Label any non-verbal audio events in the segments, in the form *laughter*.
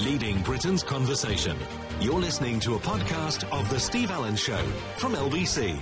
leading Britain's conversation. You're listening to a podcast of The Steve Allen Show from LBC.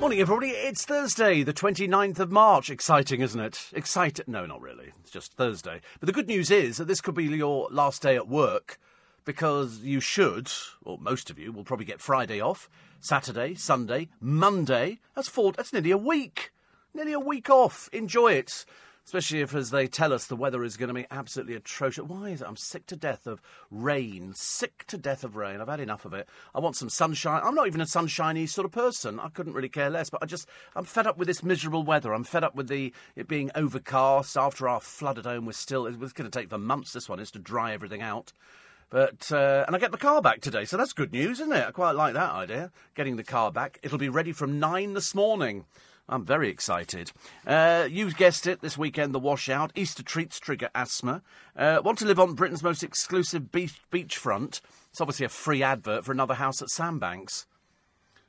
Morning, everybody. It's Thursday, the 29th of March. Exciting, isn't it? Exciting. No, not really. It's just Thursday. But the good news is that this could be your last day at work because you should, or most of you, will probably get Friday off, Saturday, Sunday, Monday. That's four, that's nearly a week. Nearly a week off. Enjoy it. Especially if, as they tell us, the weather is going to be absolutely atrocious. Why is it? I'm sick to death of rain. Sick to death of rain. I've had enough of it. I want some sunshine. I'm not even a sunshiny sort of person. I couldn't really care less. But I just, I'm fed up with this miserable weather. I'm fed up with the it being overcast after our flood at home was still. It was going to take for months. This one is to dry everything out. But uh, and I get the car back today, so that's good news, isn't it? I quite like that idea. Getting the car back. It'll be ready from nine this morning. I'm very excited. Uh, you guessed it, this weekend, the washout. Easter treats trigger asthma. Uh, want to live on Britain's most exclusive beach beachfront? It's obviously a free advert for another house at Sandbanks.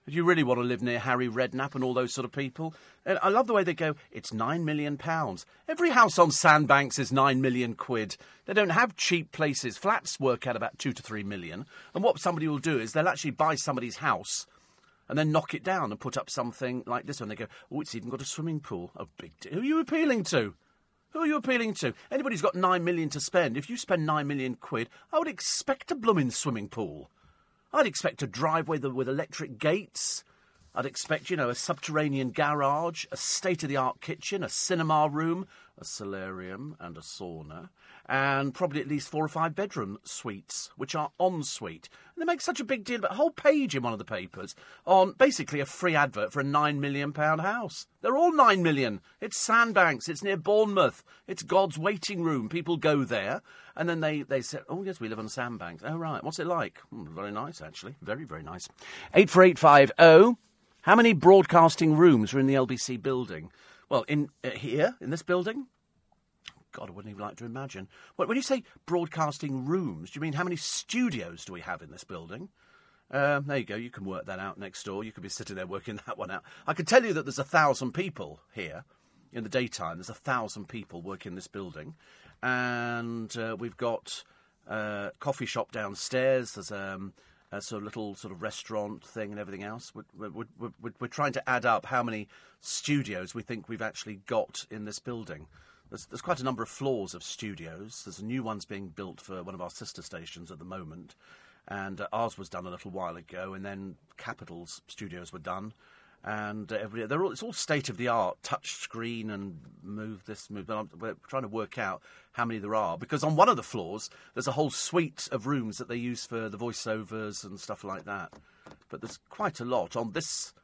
Do you really want to live near Harry Redknapp and all those sort of people, and I love the way they go. It's nine million pounds. Every house on Sandbanks is nine million quid. They don't have cheap places. Flats work out about two to three million. And what somebody will do is they'll actually buy somebody's house and then knock it down and put up something like this one. They go, oh, it's even got a swimming pool. A big deal. Who are you appealing to? Who are you appealing to? Anybody's got nine million to spend. If you spend nine million quid, I would expect a blooming swimming pool. I'd expect a driveway with electric gates. I'd expect, you know, a subterranean garage, a state of the art kitchen, a cinema room, a solarium, and a sauna, and probably at least four or five bedroom suites, which are en suite. And they make such a big deal about a whole page in one of the papers on basically a free advert for a nine million pound house. They're all nine million. It's Sandbanks, it's near Bournemouth, it's God's waiting room. People go there, and then they, they say, Oh, yes, we live on Sandbanks. Oh, right. What's it like? Hmm, very nice, actually. Very, very nice. 84850. How many broadcasting rooms are in the LBC building? Well, in uh, here, in this building? God, I wouldn't even like to imagine. When you say broadcasting rooms, do you mean how many studios do we have in this building? Um, there you go. You can work that out next door. You could be sitting there working *laughs* that one out. I can tell you that there's a thousand people here in the daytime. There's a thousand people working in this building, and uh, we've got uh, coffee shop downstairs. There's um, a sort of little sort of restaurant thing and everything else. We're, we're, we're, we're, trying to add up how many studios we think we've actually got in this building. There's, there's quite a number of floors of studios. There's a new one's being built for one of our sister stations at the moment, and uh, ours was done a little while ago, and then Capital's studios were done. And uh, every, they're all, it's all state of the art, touch screen and move this, move that. We're trying to work out how many there are because on one of the floors there's a whole suite of rooms that they use for the voiceovers and stuff like that. But there's quite a lot on this.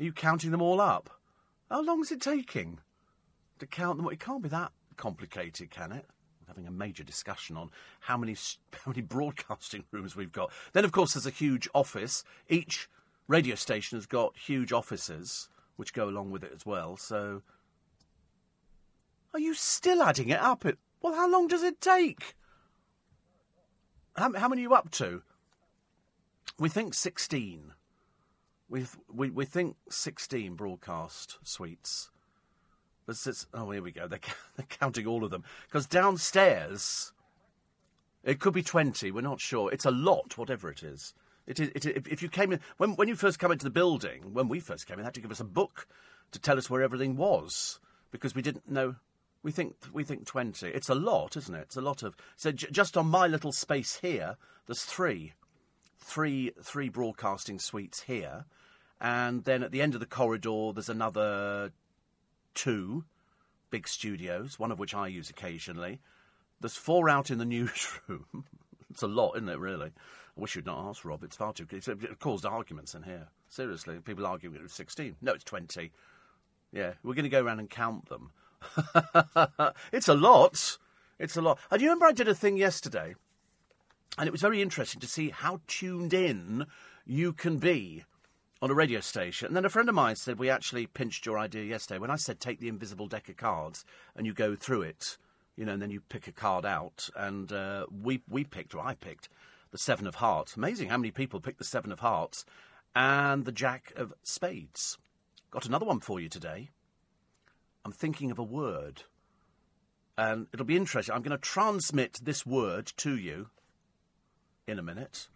Are you counting them all up? How long is it taking to count them? It can't be that complicated, can it? having a major discussion on how many *laughs* how many broadcasting rooms we've got. Then, of course, there's a huge office. Each radio station has got huge offices which go along with it as well. So, are you still adding it up? It well, how long does it take? How, how many are you up to? We think sixteen. We we we think sixteen broadcast suites. But oh, here we go. They're, *laughs* they're counting all of them because downstairs it could be twenty. We're not sure. It's a lot, whatever it is. It is. It, if you came in when when you first come into the building, when we first came in, they had to give us a book to tell us where everything was because we didn't know. We think we think twenty. It's a lot, isn't it? It's a lot of. So j- just on my little space here, there's three, three, three broadcasting suites here, and then at the end of the corridor, there's another two big studios, one of which I use occasionally. There's four out in the *laughs* newsroom. it's a lot, isn't it? Really. I wish you'd not asked, Rob. It's far too. It caused arguments in here. Seriously, people arguing it was 16. No, it's 20. Yeah, we're going to go around and count them. *laughs* it's a lot. It's a lot. And you remember I did a thing yesterday, and it was very interesting to see how tuned in you can be on a radio station. And then a friend of mine said, We actually pinched your idea yesterday. When I said, Take the invisible deck of cards and you go through it, you know, and then you pick a card out. And uh, we, we picked, or I picked, the Seven of Hearts. Amazing how many people picked the Seven of Hearts and the Jack of Spades. Got another one for you today. I'm thinking of a word. and it'll be interesting. I'm going to transmit this word to you in a minute,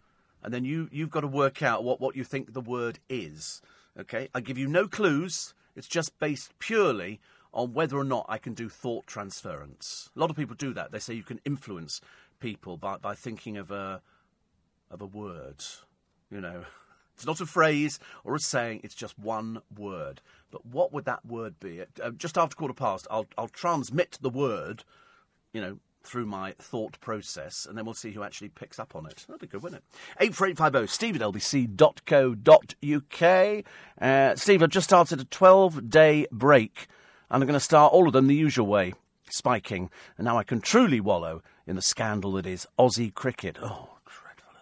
and then you you've got to work out what what you think the word is. Okay, I give you no clues. It's just based purely on whether or not I can do thought transference. A lot of people do that. They say you can influence people by, by thinking of a of a word. You know, *laughs* it's not a phrase or a saying. It's just one word. But what would that word be? Uh, just after quarter past, I'll I'll transmit the word. You know, through my thought process, and then we'll see who actually picks up on it. That'd be good, wouldn't it? 84850 steve at lbc.co.uk. Uh, Steve, I've just started a 12 day break, and I'm going to start all of them the usual way spiking, and now I can truly wallow in the scandal that is Aussie cricket. Oh, dreadful,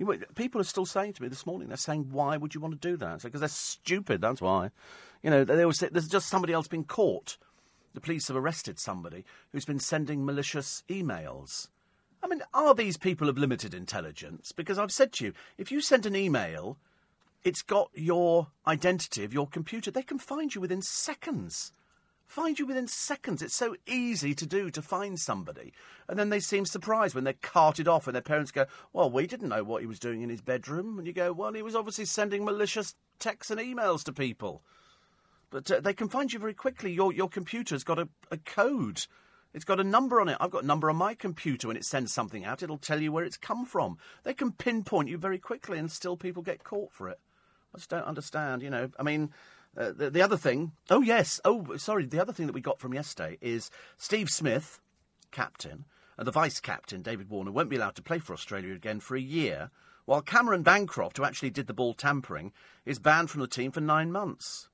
isn't it? People are still saying to me this morning, they're saying, why would you want to do that? Because they're stupid, that's why. You know, they always say, there's just somebody else being caught the police have arrested somebody who's been sending malicious emails. I mean, are these people of limited intelligence? Because I've said to you, if you send an email, it's got your identity of your computer. They can find you within seconds. Find you within seconds. It's so easy to do to find somebody. And then they seem surprised when they're carted off and their parents go, Well, we didn't know what he was doing in his bedroom. And you go, Well, he was obviously sending malicious texts and emails to people. But uh, they can find you very quickly. Your your computer's got a, a code. It's got a number on it. I've got a number on my computer. When it sends something out, it'll tell you where it's come from. They can pinpoint you very quickly, and still people get caught for it. I just don't understand. You know, I mean, uh, the, the other thing. Oh yes. Oh, sorry. The other thing that we got from yesterday is Steve Smith, captain, and the vice captain David Warner won't be allowed to play for Australia again for a year, while Cameron Bancroft, who actually did the ball tampering, is banned from the team for nine months.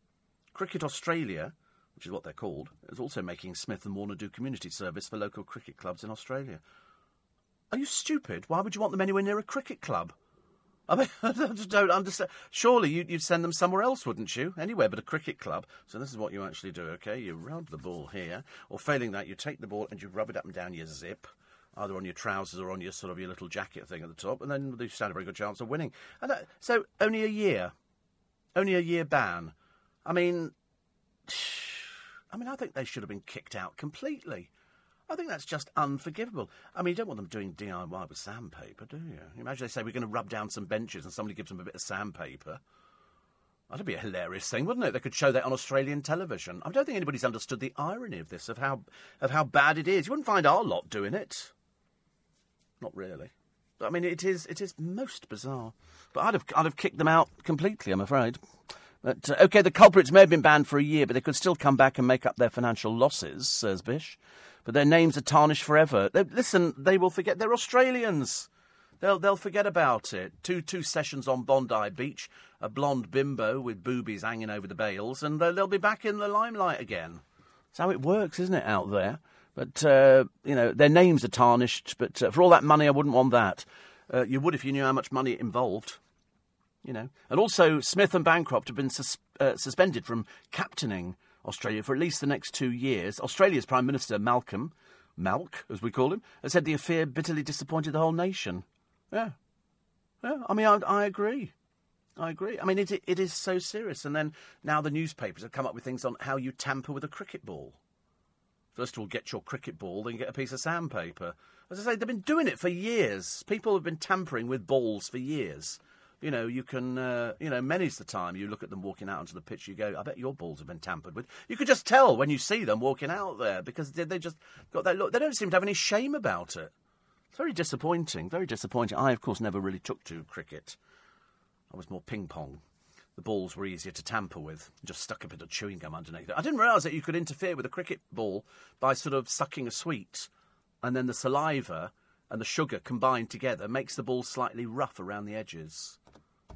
Cricket Australia, which is what they're called, is also making Smith and Warner do community service for local cricket clubs in Australia. Are you stupid? Why would you want them anywhere near a cricket club? I mean, *laughs* I don't understand. Surely you'd, you'd send them somewhere else, wouldn't you? Anywhere but a cricket club. So this is what you actually do, okay? You rub the ball here, or failing that, you take the ball and you rub it up and down your zip, either on your trousers or on your sort of your little jacket thing at the top, and then you stand a very good chance of winning. And that, so only a year, only a year ban. I mean, *sighs* I mean, I think they should have been kicked out completely. I think that's just unforgivable. I mean, you don't want them doing DIY with sandpaper, do you? Imagine they say we're going to rub down some benches and somebody gives them a bit of sandpaper. That'd be a hilarious thing, wouldn't it? They could show that on Australian television. I don't think anybody's understood the irony of this, of how of how bad it is. You wouldn't find our lot doing it. Not really. But, I mean, it is it is most bizarre. But I'd have I'd have kicked them out completely. I'm afraid. But, uh, okay, the culprits may have been banned for a year, but they could still come back and make up their financial losses, says Bish. But their names are tarnished forever. They, listen, they will forget. They're Australians. They'll, they'll forget about it. Two, two sessions on Bondi Beach, a blonde bimbo with boobies hanging over the bales, and they'll, they'll be back in the limelight again. That's how it works, isn't it, out there? But, uh, you know, their names are tarnished, but uh, for all that money, I wouldn't want that. Uh, you would if you knew how much money it involved. You know, and also Smith and Bancroft have been sus- uh, suspended from captaining Australia for at least the next two years. Australia's Prime Minister Malcolm, Malk as we call him, has said the affair bitterly disappointed the whole nation. Yeah, yeah. I mean, I, I agree. I agree. I mean, it, it is so serious. And then now the newspapers have come up with things on how you tamper with a cricket ball. First of all, get your cricket ball, then get a piece of sandpaper. As I say, they've been doing it for years. People have been tampering with balls for years you know, you can, uh, you know, many's the time you look at them walking out onto the pitch, you go, I bet your balls have been tampered with. You could just tell when you see them walking out there because they, they just got that look. They don't seem to have any shame about it. It's very disappointing, very disappointing. I, of course, never really took to cricket. I was more ping pong. The balls were easier to tamper with. Just stuck a bit of chewing gum underneath it. I didn't realise that you could interfere with a cricket ball by sort of sucking a sweet, and then the saliva and the sugar combined together makes the ball slightly rough around the edges.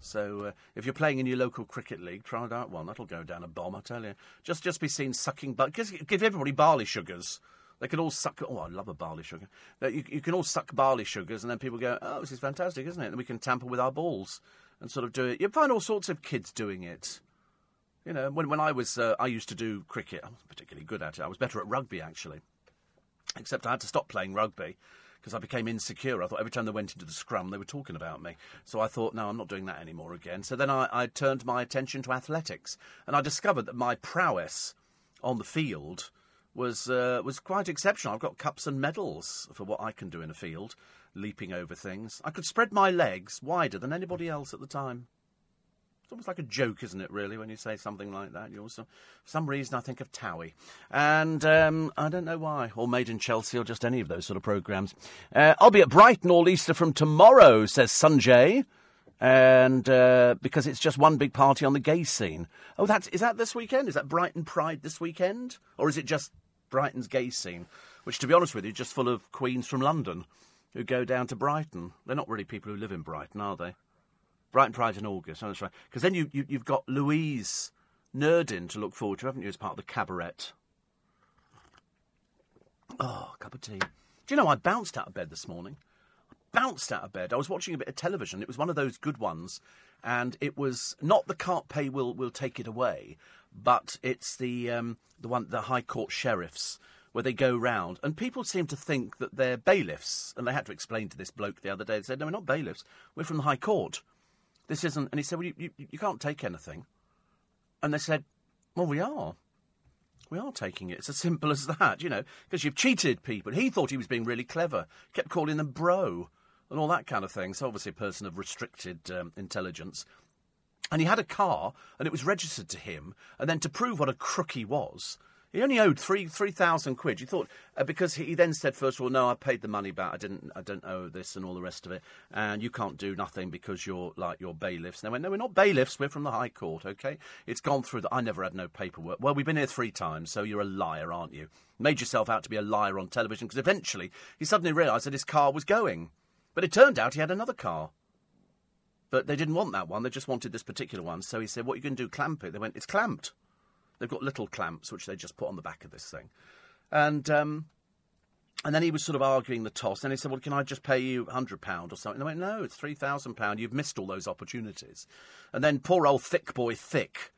So uh, if you're playing in your local cricket league, try that one. That'll go down a bomb, I tell you. Just just be seen sucking, but give everybody barley sugars. They can all suck. Oh, I love a barley sugar. You, you can all suck barley sugars, and then people go, "Oh, this is fantastic, isn't it?" And we can tamper with our balls and sort of do it. You find all sorts of kids doing it. You know, when when I was, uh, I used to do cricket. I wasn't particularly good at it. I was better at rugby actually, except I had to stop playing rugby because I became insecure. I thought every time they went into the scrum, they were talking about me. So I thought, no, I'm not doing that anymore again. So then I, I turned my attention to athletics, and I discovered that my prowess on the field was uh, was quite exceptional. I've got cups and medals for what I can do in a field, leaping over things. I could spread my legs wider than anybody else at the time. It's almost like a joke, isn't it, really, when you say something like that? You also, for some reason, I think of Towie. And um, I don't know why. Or Made in Chelsea, or just any of those sort of programmes. Uh, I'll be at Brighton all Easter from tomorrow, says Sanjay. And uh, because it's just one big party on the gay scene. Oh, that's, is that this weekend? Is that Brighton Pride this weekend? Or is it just Brighton's gay scene? Which, to be honest with you, is just full of queens from London who go down to Brighton. They're not really people who live in Brighton, are they? Brighton Pride in August. Oh, that's right. Because then you, you, have got Louise Nurding to look forward to, haven't you, as part of the cabaret? Oh, cup of tea. Do you know, I bounced out of bed this morning. I bounced out of bed. I was watching a bit of television. It was one of those good ones. And it was not the Can't Pay Will, will Take It Away, but it's the, um, the one, the High Court sheriffs where they go round, and people seem to think that they're bailiffs. And they had to explain to this bloke the other day. They said, "No, we're not bailiffs. We're from the High Court." This isn't. And he said, Well, you, you, you can't take anything. And they said, Well, we are. We are taking it. It's as simple as that, you know, because you've cheated people. He thought he was being really clever, kept calling them bro and all that kind of thing. So, obviously, a person of restricted um, intelligence. And he had a car, and it was registered to him. And then to prove what a crook he was, he only owed three three thousand quid. You thought uh, because he, he, then said first of all, no, I paid the money back. I didn't I don't owe this and all the rest of it. And you can't do nothing because you're like you're bailiffs. And they went, no, we're not bailiffs. We're from the High Court. Okay, it's gone through. The, I never had no paperwork. Well, we've been here three times, so you're a liar, aren't you? Made yourself out to be a liar on television because eventually he suddenly realised that his car was going, but it turned out he had another car. But they didn't want that one. They just wanted this particular one. So he said, "What are you going to do? Clamp it?" They went, "It's clamped." They've got little clamps which they just put on the back of this thing, and um, and then he was sort of arguing the toss. And he said, "Well, can I just pay you hundred pound or something?" And I went, "No, it's three thousand pound. You've missed all those opportunities." And then poor old thick boy thick.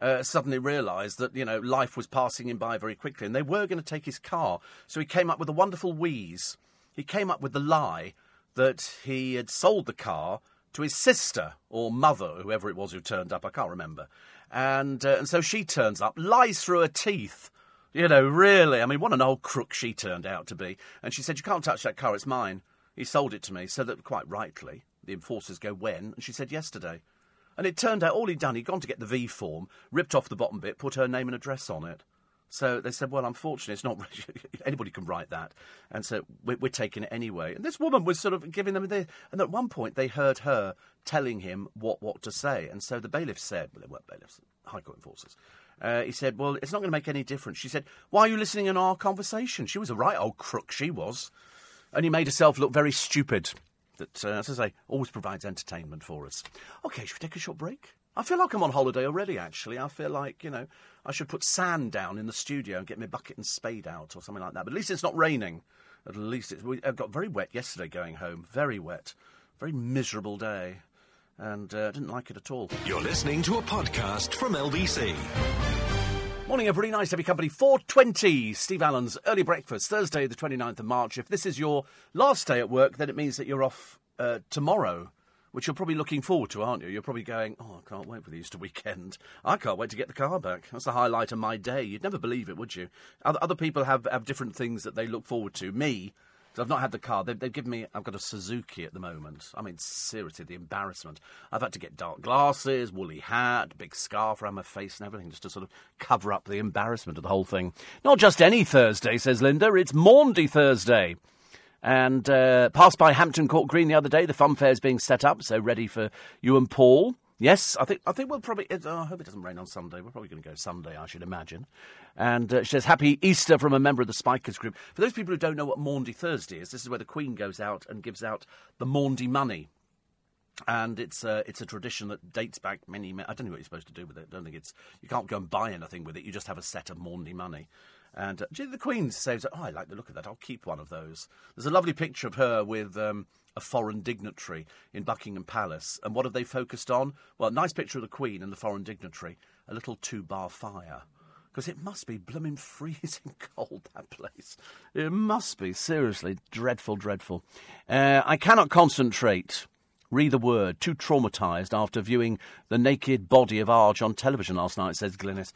Uh, suddenly realised that you know life was passing him by very quickly, and they were going to take his car. So he came up with a wonderful wheeze. He came up with the lie that he had sold the car to his sister or mother, whoever it was who turned up. I can't remember. And, uh, and so she turns up, lies through her teeth. You know, really. I mean, what an old crook she turned out to be. And she said, You can't touch that car, it's mine. He sold it to me. So that, quite rightly, the enforcers go, When? And she said, Yesterday. And it turned out all he'd done, he'd gone to get the V form, ripped off the bottom bit, put her name and address on it. So they said, well, unfortunately, it's not *laughs* anybody can write that, and so we're, we're, taking it anyway. And this woman was sort of giving them the, and at one point they heard her telling him what what to say, and so the bailiff said, well, they weren't bailiffs, High Court enforcers. Uh, he said, well, it's not going to make any difference. She said, why are you listening in our conversation? She was a right old crook, she was, and he made herself look very stupid. That, uh, as I say, always provides entertainment for us. Okay, should we take a short break? I feel like I'm on holiday already, actually. I feel like, you know, I should put sand down in the studio and get my bucket and spade out or something like that. But at least it's not raining. At least it's. We, got very wet yesterday going home. Very wet. Very miserable day. And uh, didn't like it at all. You're listening to a podcast from LBC. Morning, everybody. Nice to have your company. 4.20, Steve Allen's Early Breakfast, Thursday, the 29th of March. If this is your last day at work, then it means that you're off uh, tomorrow which you're probably looking forward to, aren't you? You're probably going, oh, I can't wait for the Easter weekend. I can't wait to get the car back. That's the highlight of my day. You'd never believe it, would you? Other, other people have, have different things that they look forward to. Me, I've not had the car. They've, they've, given me. I've got a Suzuki at the moment. I mean, seriously, the embarrassment. I've had to get dark glasses, woolly hat, big scarf around my face, and everything, just to sort of cover up the embarrassment of the whole thing. Not just any Thursday, says Linda. It's Maundy Thursday and uh, passed by Hampton Court Green the other day. The fun fair is being set up, so ready for you and Paul. Yes, I think I think we'll probably. Oh, I hope it doesn't rain on Sunday. We're probably going to go Sunday, I should imagine. And uh, she says, "Happy Easter" from a member of the Spikers group. For those people who don't know what Maundy Thursday is, this is where the Queen goes out and gives out the Maundy money. And it's uh, it's a tradition that dates back many. I don't know what you're supposed to do with it. I don't think it's you can't go and buy anything with it. You just have a set of Maundy money. And uh, the Queen says, "Oh, I like the look of that. I'll keep one of those." There's a lovely picture of her with um, a foreign dignitary in Buckingham Palace. And what have they focused on? Well, nice picture of the Queen and the foreign dignitary. A little two-bar fire. Because it must be blooming freezing *laughs* cold, that place. It must be, seriously. Dreadful, dreadful. Uh, I cannot concentrate. Read the word. Too traumatised after viewing the naked body of Arg on television last night, says Glynis.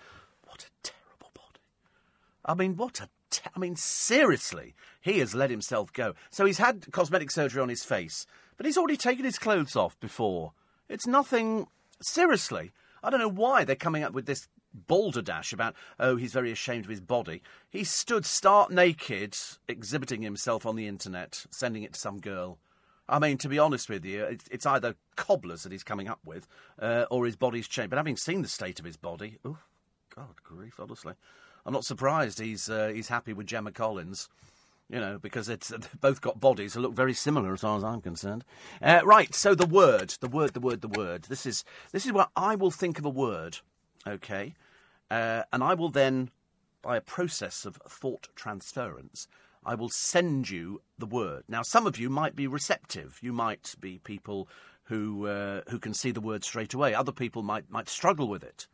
I mean, what a. T- I mean, seriously, he has let himself go. So he's had cosmetic surgery on his face, but he's already taken his clothes off before. It's nothing. Seriously, I don't know why they're coming up with this balderdash about, oh, he's very ashamed of his body. He stood stark naked, exhibiting himself on the internet, sending it to some girl. I mean, to be honest with you, it's, it's either cobblers that he's coming up with, uh, or his body's changed. But having seen the state of his body, oh, God grief, honestly. I'm not surprised he's, uh, he's happy with Gemma Collins you know, because it's *laughs* they've both got bodies that look very similar as far as I'm concerned. Uh, right, so the word, the word, the word, the word. This is this is where I will think of a word, okay, uh, and I will then, by a process of thought transference, I will send you the word. Now, some of you might be receptive. You might be people who uh, who can see the word straight away. Other people might might struggle with it.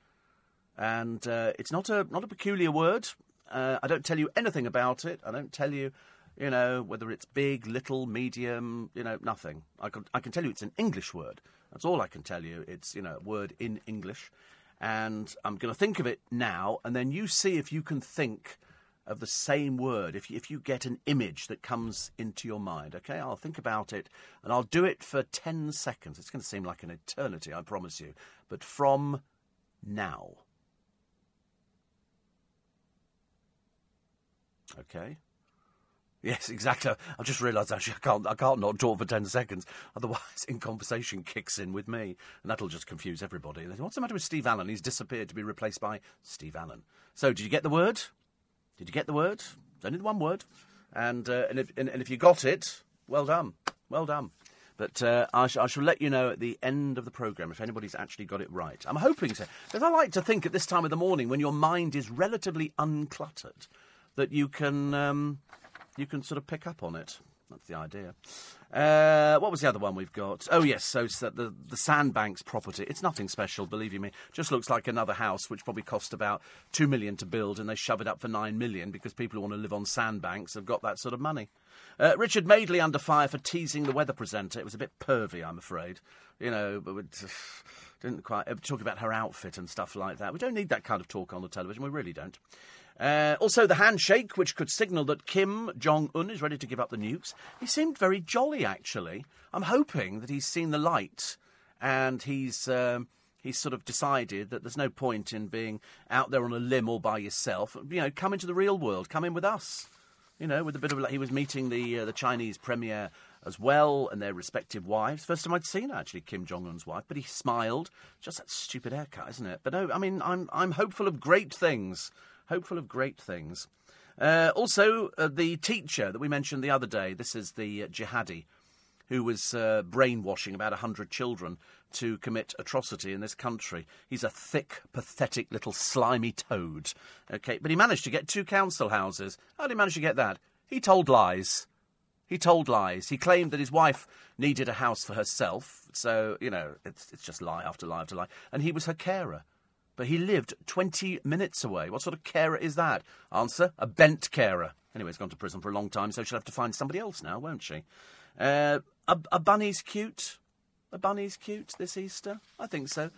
And uh, it's not a not a peculiar word. Uh, I don't tell you anything about it. I don't tell you, you know, whether it's big, little, medium. You know, nothing. I can I can tell you it's an English word. That's all I can tell you. It's you know a word in English, and I'm going to think of it now, and then you see if you can think of the same word. If if you get an image that comes into your mind, okay, I'll think about it, and I'll do it for ten seconds. It's going to seem like an eternity, I promise you, but from now. Okay. Yes, *laughs* exactly. I just realised actually I can't I can't not talk for ten seconds. Otherwise, *laughs* in conversation kicks in with me, and that'll just confuse everybody. What's the matter with Steve Allen? He's disappeared to be replaced by Steve Allen. So, did you get the word? Did you get the word? It's only the one word, and uh, and, if, and, and, if you got it, well done, well done. But uh, I, sh- I, shall let you know at the end of the programme if anybody's actually got it right. I'm hoping so, because I like to think at this time of the morning when your mind is relatively uncluttered that you can um, you can sort of pick up on it. That's the idea. Uh, what was the other one we've got? Oh yes, so it's the, the, the Sandbanks property. It's nothing special, believe you me. Just looks like another house, which probably cost about two million to build, and they shove it up for nine million because people who want to live on sandbanks have got that sort of money. Uh, Richard Madeley under fire for teasing the weather presenter. It was a bit pervy, I'm afraid. You know, but *sighs* didn't quite uh, talk about her outfit and stuff like that. We don't need that kind of talk on the television. We really don't. Uh, also, the handshake, which could signal that Kim Jong Un is ready to give up the nukes. He seemed very jolly, actually. I'm hoping that he's seen the light and he's. Um, he's sort of decided that there's no point in being out there on a limb all by yourself. You know, come into the real world. Come in with us. You know, with a bit of he was meeting the uh, the Chinese premier as well and their respective wives. First time I'd seen actually Kim Jong Un's wife, but he smiled. Just that stupid haircut, isn't it? But no, I mean, I'm I'm hopeful of great things hopeful of great things. Uh, also, uh, the teacher that we mentioned the other day, this is the jihadi who was uh, brainwashing about 100 children to commit atrocity in this country. He's a thick, pathetic little slimy toad. Okay, but he managed to get two council houses. How did he manage to get that? He told lies. He told lies. He claimed that his wife needed a house for herself. So, you know, it's, it's just lie after lie after lie. And he was her carer. But he lived 20 minutes away. What sort of carer is that? Answer a bent carer. Anyway, he's gone to prison for a long time, so she'll have to find somebody else now, won't she? Uh, a, a bunny's cute. A bunny's cute this Easter? I think so.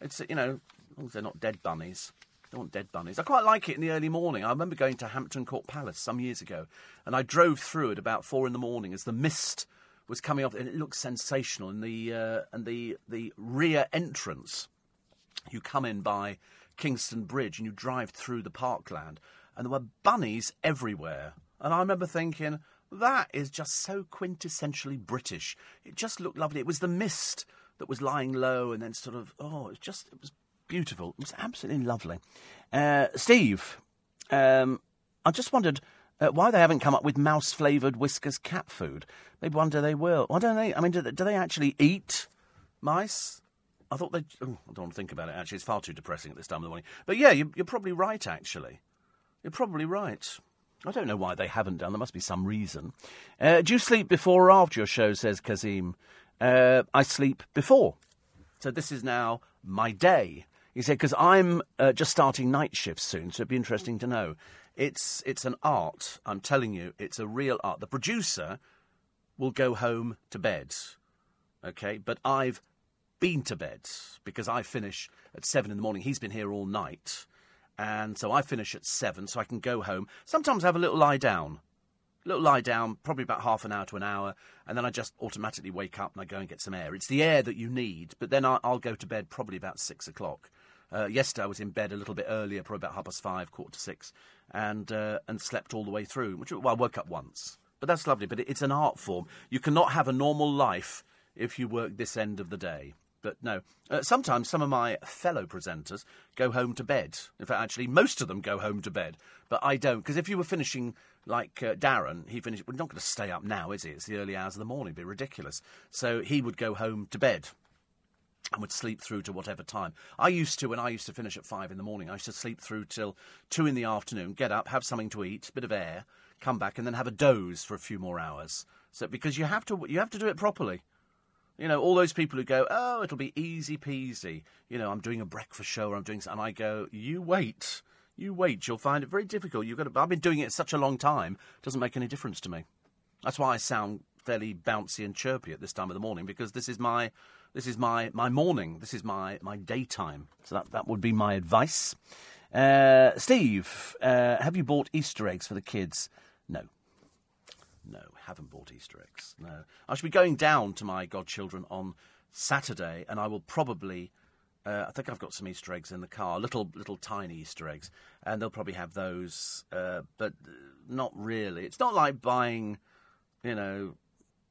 It's, you know, as they're not dead bunnies. They want dead bunnies. I quite like it in the early morning. I remember going to Hampton Court Palace some years ago, and I drove through at about four in the morning as the mist was coming off, and it looked sensational. And the uh, and the the rear entrance you come in by Kingston Bridge and you drive through the parkland, and there were bunnies everywhere. And I remember thinking, that is just so quintessentially British. It just looked lovely. It was the mist that was lying low, and then sort of, oh, it was just, it was beautiful. It was absolutely lovely. Uh, Steve, um, I just wondered uh, why they haven't come up with mouse flavoured whiskers cat food. Maybe one day they will. Why don't they? I mean, do they, do they actually eat mice? I thought they. Oh, I don't want to think about it. Actually, it's far too depressing at this time of the morning. But yeah, you, you're probably right. Actually, you're probably right. I don't know why they haven't done. There must be some reason. Uh, do you sleep before or after your show? Says Kazim. Uh, I sleep before. So this is now my day. He said because I'm uh, just starting night shifts soon, so it'd be interesting to know. It's it's an art. I'm telling you, it's a real art. The producer will go home to bed, okay, but I've been to bed because I finish at seven in the morning. He's been here all night. And so I finish at seven, so I can go home. Sometimes I have a little lie down. A little lie down, probably about half an hour to an hour, and then I just automatically wake up and I go and get some air. It's the air that you need, but then I'll, go to bed probably about six o'clock. Uh, yesterday I was in bed a little bit earlier, probably about half past five, quarter to six, and uh, and slept all the way through. Which well, I woke up once, but that's lovely. But it, it's an art form. You cannot have a normal life if you work this end of the day. But no, uh, sometimes some of my fellow presenters go home to bed. In fact, actually, most of them go home to bed. But I don't, because if you were finishing like uh, Darren, he finished. We're not going to stay up now, is he? It's the early hours of the morning. It'd be ridiculous. So he would go home to bed and would sleep through to whatever time. I used to, when I used to finish at five in the morning, I used to sleep through till two in the afternoon, get up, have something to eat, bit of air, come back, and then have a doze for a few more hours. So because you have to, you have to do it properly. You know, all those people who go, oh, it'll be easy peasy. You know, I'm doing a breakfast show or I'm doing, something. and I go, you wait, you wait. You'll find it very difficult. You've got to. I've been doing it such a long time. It doesn't make any difference to me. That's why I sound fairly bouncy and chirpy at this time of the morning because this is my, this is my my morning. This is my my daytime. So that that would be my advice. Uh, Steve, uh, have you bought Easter eggs for the kids? No. No, haven't bought Easter eggs. No. I shall be going down to my godchildren on Saturday, and I will probably. Uh, I think I've got some Easter eggs in the car, little little tiny Easter eggs, and they'll probably have those, uh, but not really. It's not like buying, you know,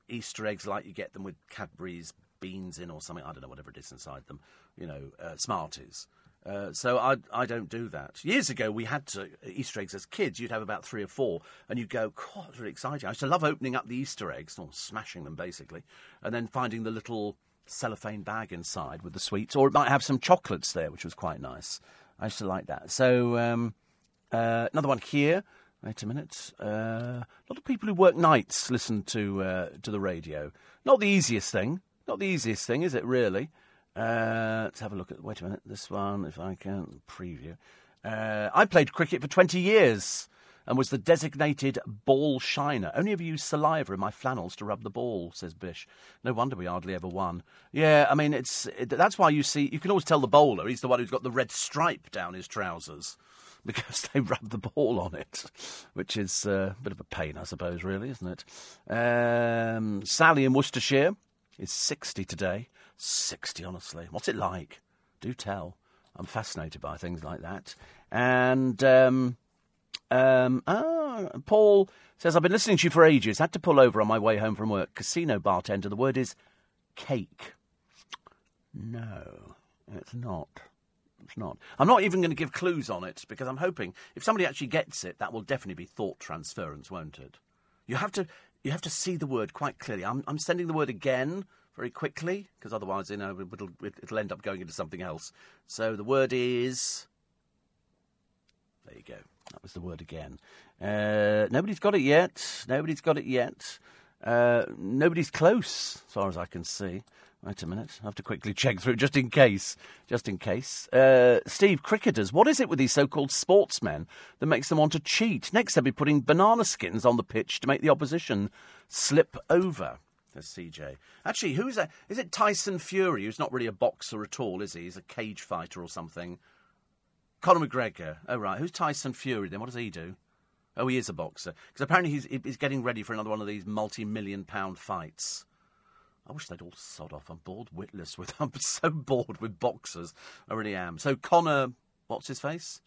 Easter eggs like you get them with Cadbury's beans in or something. I don't know whatever it is inside them. You know, uh, Smarties. Uh, so I I don't do that. Years ago, we had to, Easter eggs as kids. You'd have about three or four, and you'd go, "God, it's really exciting!" I used to love opening up the Easter eggs, or smashing them basically, and then finding the little cellophane bag inside with the sweets, or it might have some chocolates there, which was quite nice. I used to like that. So um, uh, another one here. Wait a minute. Uh, a lot of people who work nights listen to uh, to the radio. Not the easiest thing. Not the easiest thing, is it? Really. Uh, let's have a look at. Wait a minute. This one, if I can preview. Uh, I played cricket for 20 years and was the designated ball shiner. Only ever used saliva in my flannels to rub the ball, says Bish. No wonder we hardly ever won. Yeah, I mean, it's it, that's why you see, you can always tell the bowler, he's the one who's got the red stripe down his trousers *laughs* because they rub the ball on it, which is uh, a bit of a pain, I suppose, really, isn't it? Um, Sally in Worcestershire is 60 today. 60, honestly. What's it like? Do tell. I'm fascinated by things like that. And um, um, ah, Paul says, I've been listening to you for ages. Had to pull over on my way home from work. Casino bartender. The word is cake. No, it's not. It's not. I'm not even going to give clues on it because I'm hoping if somebody actually gets it, that will definitely be thought transference, won't it? You have to you have to see the word quite clearly. I'm, I'm sending the word again very quickly because otherwise, you know, it'll, it'll end up going into something else. So the word is. There you go. That was the word again. Uh, nobody's got it yet. Nobody's got it yet. Uh, nobody's close, as far as I can see. Wait a minute. I have to quickly check through just in case. Just in case. Uh, Steve, cricketers, what is it with these so called sportsmen that makes them want to cheat? Next, they'll be putting banana skins on the pitch to make the opposition slip over. Says CJ. Actually, who's that? Is it Tyson Fury, who's not really a boxer at all, is he? He's a cage fighter or something. Conor McGregor. Oh, right. Who's Tyson Fury then? What does he do? Oh, he is a boxer. Because apparently he's, he's getting ready for another one of these multi million pound fights. I wish they'd all sod off. I'm bored witless with. *laughs* I'm so bored with boxers. I really am. So Conor, what's his face?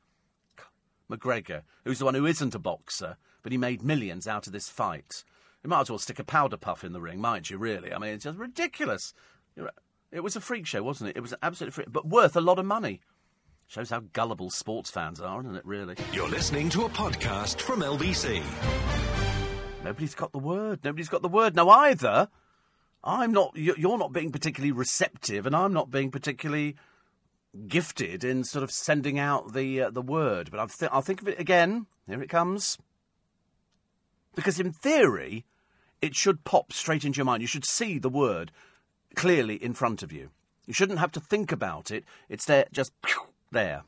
McGregor, who's the one who isn't a boxer, but he made millions out of this fight. You might as well stick a powder puff in the ring, might you? Really? I mean, it's just ridiculous. It was a freak show, wasn't it? It was absolutely freak, but worth a lot of money. Shows how gullible sports fans are, isn't it? Really. You're listening to a podcast from LBC. Nobody's got the word. Nobody's got the word. Now, either. I'm not. You're not being particularly receptive, and I'm not being particularly gifted in sort of sending out the uh, the word. But I'll, th- I'll think of it again. Here it comes. Because in theory, it should pop straight into your mind. You should see the word clearly in front of you. You shouldn't have to think about it. It's there, just *sniffs* there.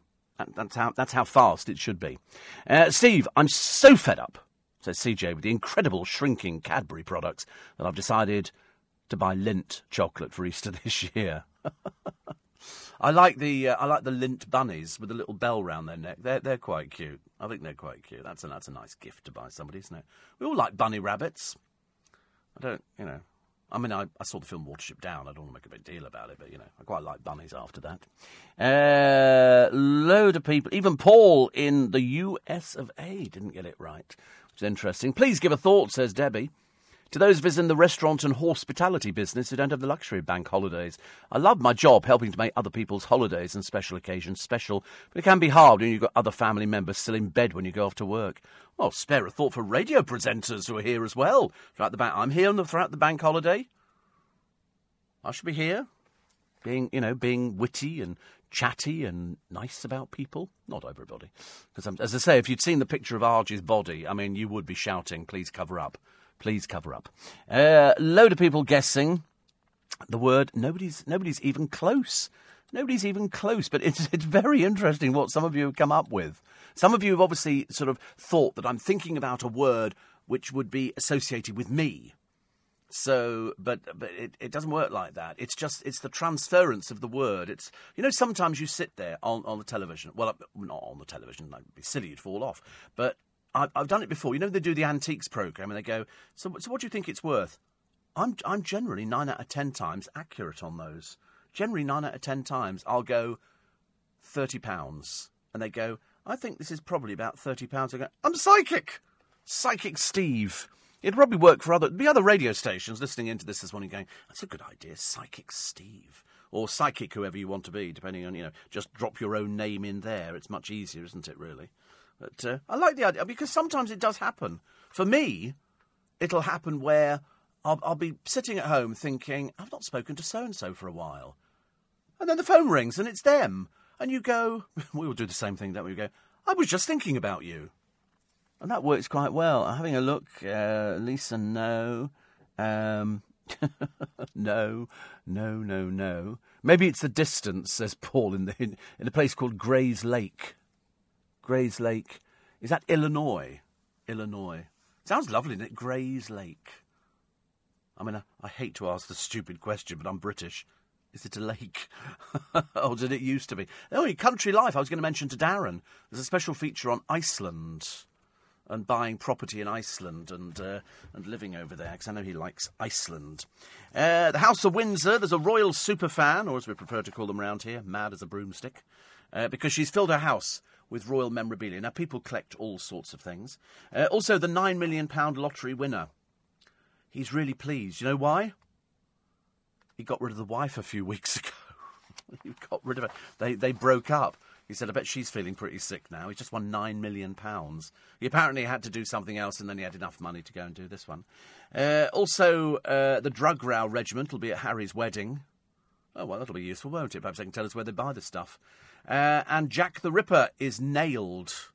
that's how that's how fast it should be. Uh, Steve, I'm so fed up, says CJ, with the incredible shrinking Cadbury products that I've decided to buy Lindt chocolate for Easter *laughs* this year. *laughs* I like the uh, I like the Lindt bunnies with the little bell round their neck. They're they're quite cute. I think they're quite cute. That's a that's a nice gift to buy somebody, isn't it? We all like bunny rabbits. I don't, you know. I mean, I, I saw the film Watership Down. I don't want to make a big deal about it, but you know, I quite like bunnies after that. Uh, load of people, even Paul in the US of A didn't get it right, which is interesting. Please give a thought, says Debbie. To those of us in the restaurant and hospitality business who don't have the luxury of bank holidays, I love my job helping to make other people's holidays and special occasions special, but it can be hard when you've got other family members still in bed when you go off to work. Well, spare a thought for radio presenters who are here as well. Throughout the bank, I'm here the, throughout the bank holiday. I should be here, being you know, being witty and chatty and nice about people. Not everybody, because as I say, if you'd seen the picture of Argie's body, I mean, you would be shouting, "Please cover up." Please cover up. Uh, load of people guessing the word. Nobody's nobody's even close. Nobody's even close. But *laughs* it's it's very interesting what some of you have come up with. Some of you have obviously sort of thought that I'm thinking about a word which would be associated with me. So, but but it, it doesn't work like that. It's just it's the transference of the word. It's you know sometimes you sit there on, on the television. Well, not on the television. That'd be silly. You'd fall off. But I've, I've done it before. You know, they do the antiques program and they go, so, so what do you think it's worth? I'm, I'm generally nine out of ten times accurate on those. Generally, nine out of ten times, I'll go thirty pounds, and they go, I think this is probably about thirty pounds. I go, I'm psychic, psychic Steve. It'd probably work for other the other radio stations listening into this this morning, going, that's a good idea, psychic Steve, or psychic whoever you want to be, depending on you know, just drop your own name in there. It's much easier, isn't it? Really. But uh, I like the idea because sometimes it does happen. For me, it'll happen where I'll, I'll be sitting at home thinking, I've not spoken to so and so for a while. And then the phone rings and it's them. And you go, *laughs* we all do the same thing, don't we? We go, I was just thinking about you. And that works quite well. I'm having a look. Uh, Lisa, no. Um, *laughs* no, no, no, no. Maybe it's the distance, says Paul, in, the, in, in a place called Grayslake. Grayslake. Is that Illinois? Illinois. Sounds lovely, doesn't it? Grayslake. I mean, I, I hate to ask the stupid question, but I'm British. Is it a lake? *laughs* or did it used to be? Oh, country life. I was going to mention to Darren. There's a special feature on Iceland and buying property in Iceland and uh, and living over there because I know he likes Iceland. Uh, the House of Windsor. There's a royal super fan, or as we prefer to call them around here, mad as a broomstick, uh, because she's filled her house with royal memorabilia. Now, people collect all sorts of things. Uh, also, the £9 million lottery winner. He's really pleased. You know why? He got rid of the wife a few *laughs* weeks ago. he got rid of her. They, they broke up. He said, I bet she's feeling pretty sick now. He just won £9 million. He apparently had to do something else and then he had enough money to go and do this one. Uh, also, uh, the Drug Row Regiment will be at Harry's wedding. Oh, well, that'll be useful, won't it? Perhaps they can tell us where they buy the stuff. Uh, and Jack the Ripper is nailed.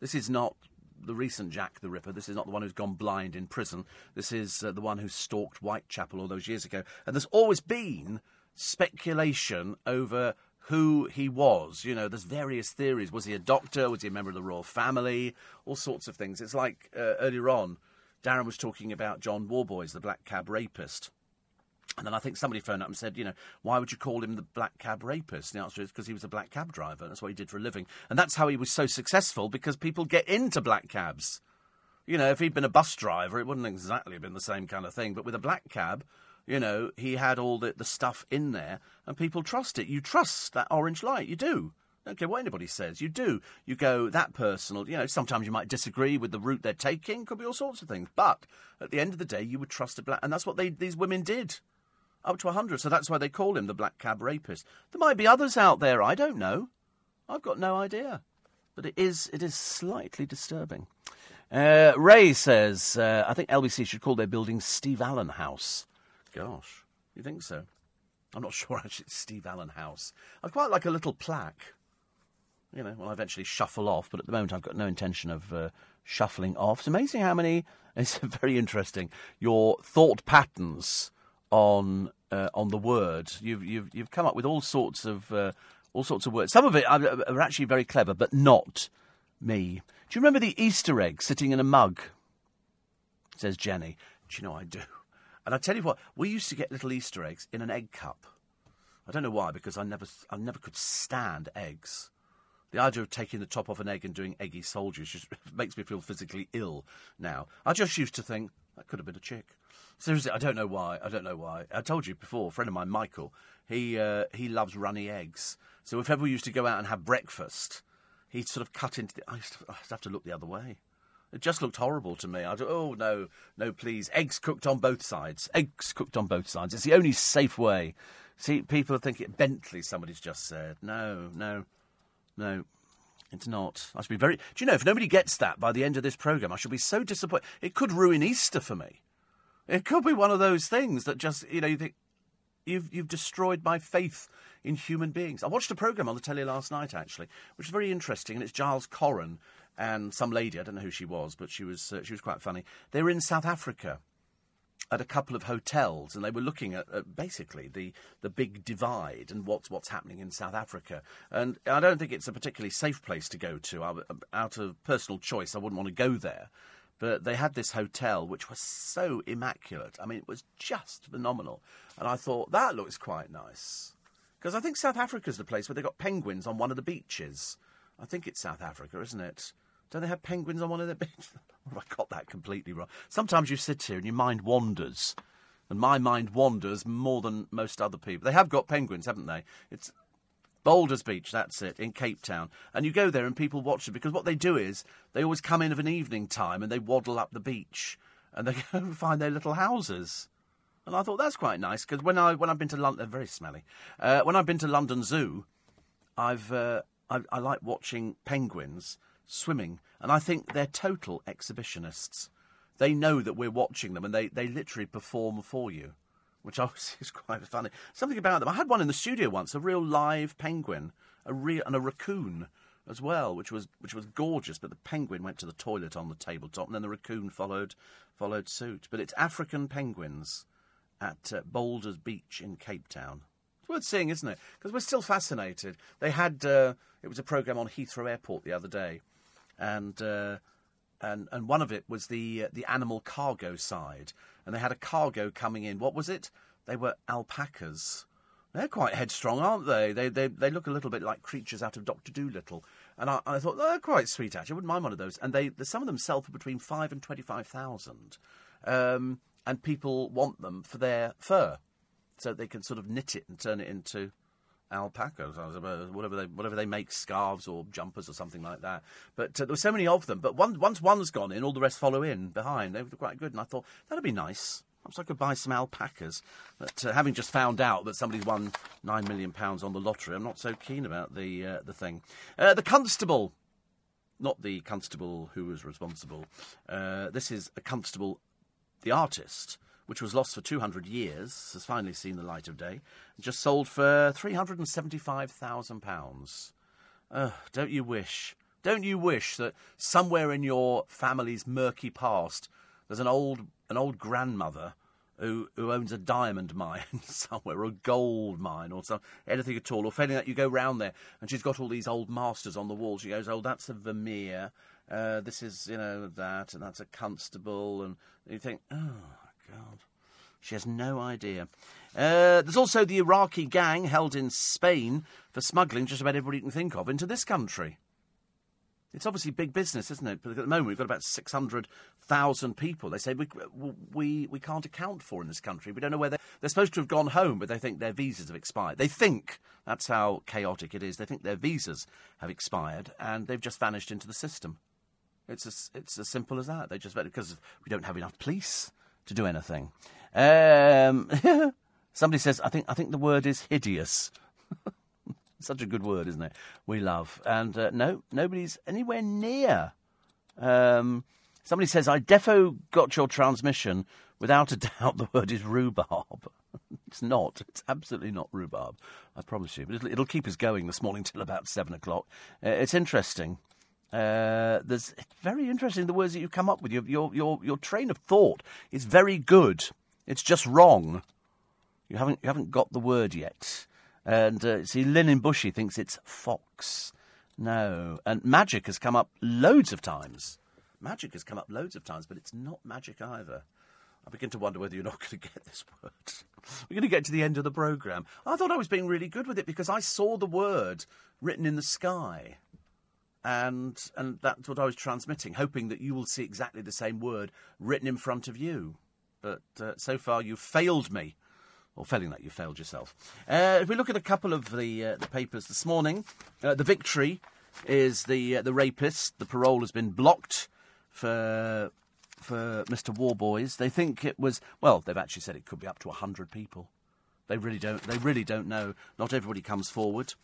This is not the recent Jack the Ripper. This is not the one who's gone blind in prison. This is uh, the one who stalked Whitechapel all those years ago. And there's always been speculation over who he was. You know, there's various theories. Was he a doctor? Was he a member of the royal family? All sorts of things. It's like uh, earlier on, Darren was talking about John Worboys, the black cab rapist. And then I think somebody phoned up and said, you know, why would you call him the black cab rapist? And the answer is because he was a black cab driver. That's what he did for a living. And that's how he was so successful because people get into black cabs. You know, if he'd been a bus driver, it wouldn't exactly have been the same kind of thing. But with a black cab, you know, he had all the, the stuff in there and people trust it. You trust that orange light. You do. Don't care what anybody says. You do. You go, that personal, you know, sometimes you might disagree with the route they're taking. Could be all sorts of things. But at the end of the day, you would trust a black. And that's what they, these women did up to 100. So that's why they call him the black cab rapist. There might be others out there. I don't know. I've got no idea. But it is, it is slightly disturbing. Uh, Ray says, uh, I think LBC should call their building Steve Allen House. Gosh, you think so? I'm not *laughs* sure actually it's Steve Allen House. I'd quite like a little plaque. You know, well, I eventually shuffle off, but at the moment I've got no intention of uh, shuffling off. It's amazing how many, *laughs* it's very interesting, your thought patterns on uh, on the word. You've you've you've come up with all sorts of uh, all sorts of words. Some of it are, are, actually very clever, but not me. Do you remember the Easter egg sitting in a mug? Says Jenny. Do you know I do? And I tell you what, we used to get little Easter eggs in an egg cup. I don't know why, because I never, I never could stand eggs. The idea of taking the top off an egg and doing eggy soldiers just *laughs* makes me feel physically ill now. I just used to think that could have been a chick. Seriously, I don't know why. I don't know why. I told you before, a friend of mine, Michael, he uh, he loves runny eggs. So if ever we used to go out and have breakfast, he'd sort of cut into the. I used to, I used to have to look the other way. It just looked horrible to me. I oh no, no, please, eggs cooked on both sides. Eggs cooked on both sides. It's the only safe way. See, people think it Bentley. Somebody's just said, no, no, no. It's not. I should be very. Do you know if nobody gets that by the end of this program, I shall be so disappointed. It could ruin Easter for me. It could be one of those things that just you know you think you've you've destroyed my faith in human beings. I watched a program on the telly last night actually, which is very interesting, and it's Giles Coren and some lady. I don't know who she was, but she was uh, she was quite funny. They were in South Africa at a couple of hotels, and they were looking at, at, basically the, the big divide and what's what's happening in South Africa. And I don't think it's a particularly safe place to go to. I, out of personal choice, I wouldn't want to go there. But they had this hotel which was so immaculate. I mean, it was just phenomenal. And I thought that looks quite nice because I think South Africa's the place where they got penguins on one of the beaches. I think it's South Africa, isn't it? Don't they have penguins on one of their *laughs* beaches? I got that completely wrong. Sometimes you sit here and your mind wanders. And my mind wanders more than most other people. They have got penguins, haven't they? It's Boulders Beach, that's it, in Cape Town. And you go there and people watch it because what they do is they always come in of an evening time and they waddle up the beach and they *laughs* go and find their little houses. And I thought that's quite nice because when I when I've been to London, they're very smelly. Uh, when I've been to London Zoo, I've uh, I, I like watching penguins swimming. And I think they're total exhibitionists. They know that we're watching them and they, they literally perform for you, which *laughs* obviously is quite funny. Something about them. I had one in the studio once, a real live penguin, a real, and a raccoon as well, which was which was gorgeous. But the penguin went to the toilet on the tabletop, and then the raccoon followed followed suit. But it's African penguins at uh, Boulders Beach in Cape Town. It's worth seeing, isn't it? Because we're still fascinated. They had uh, it was a program on Heathrow Airport the other day, and uh, and and one of it was the uh, the animal cargo side, and they had a cargo coming in. What was it? They were alpacas. They're quite headstrong, aren't they? They they they look a little bit like creatures out of Doctor Dolittle. And I, I thought they're quite sweet actually. I wouldn't mind one of those. And they some of them sell for between five and twenty five thousand, um, and people want them for their fur, so they can sort of knit it and turn it into alpacas, whatever they whatever they make, scarves or jumpers or something like that. But uh, there were so many of them. But one, once one's gone in, all the rest follow in behind. They were quite good, and I thought that'd be nice. Perhaps I could buy some alpacas. But uh, having just found out that somebody's won nine million pounds on the lottery, I'm not so keen about the uh, the thing. Uh, the constable, not the constable who was responsible. Uh, this is a constable, the artist which was lost for 200 years, has finally seen the light of day. Just sold for £375,000. Oh, don't you wish? Don't you wish that somewhere in your family's murky past there's an old an old grandmother who who owns a diamond *laughs* mine somewhere, or a gold mine, or some anything at all, or failing that you go round there and she's got all these old masters on the wall. She goes, "Oh, that's a Vermeer. Uh, this is you know that, and that's a Constable," and you think, "Oh, God. She has no idea. Uh, there's also the Iraqi gang held in Spain for smuggling just about everybody you can think of into this country. It's obviously big business, isn't it? But at the moment, we've got about 600,000 people. They say we, we, we can't account for in this country. We don't know where they're, they're supposed to have gone home, but they think their visas have expired. They think, that's how chaotic it is, they think their visas have expired and they've just vanished into the system. It's as, it's as simple as that. They just, because we don't have enough police to do anything. Um, *laughs* somebody says, I think, I think the word is hideous. *laughs* Such a good word, isn't it? We love. And uh, no, nobody's anywhere near. Um, somebody says, I defo got your transmission. Without a *laughs* doubt, the word is rhubarb. it's not. It's absolutely not rhubarb. I promise you. But it'll, it'll keep us going this morning till about seven o'clock. Uh, it's interesting. Uh, there's it's very interesting the words that you come up with. Your, your your your train of thought is very good. It's just wrong. You haven't you haven't got the word yet. And uh, see, Lynn Bushy thinks it's fox. No, and magic has come up loads of times. Magic has come up loads of times, but it's not magic either. I begin to wonder whether you're not *laughs* going to get this word. We're going to get to the end of the programme. I thought I was being really good with it because I saw the word written in the sky. And, and that's what I was transmitting, hoping that you will see exactly the same word written in front of you. But uh, so far, you've failed me. Or failing that, you failed yourself. Uh, if we look at a couple of the, uh, the papers this morning, uh, the victory is the, uh, the rapist. The parole has been blocked for for Mr. Worboys. They think it was well. They've actually said it could be up to hundred people. They really don't. They really don't know. Not everybody comes forward.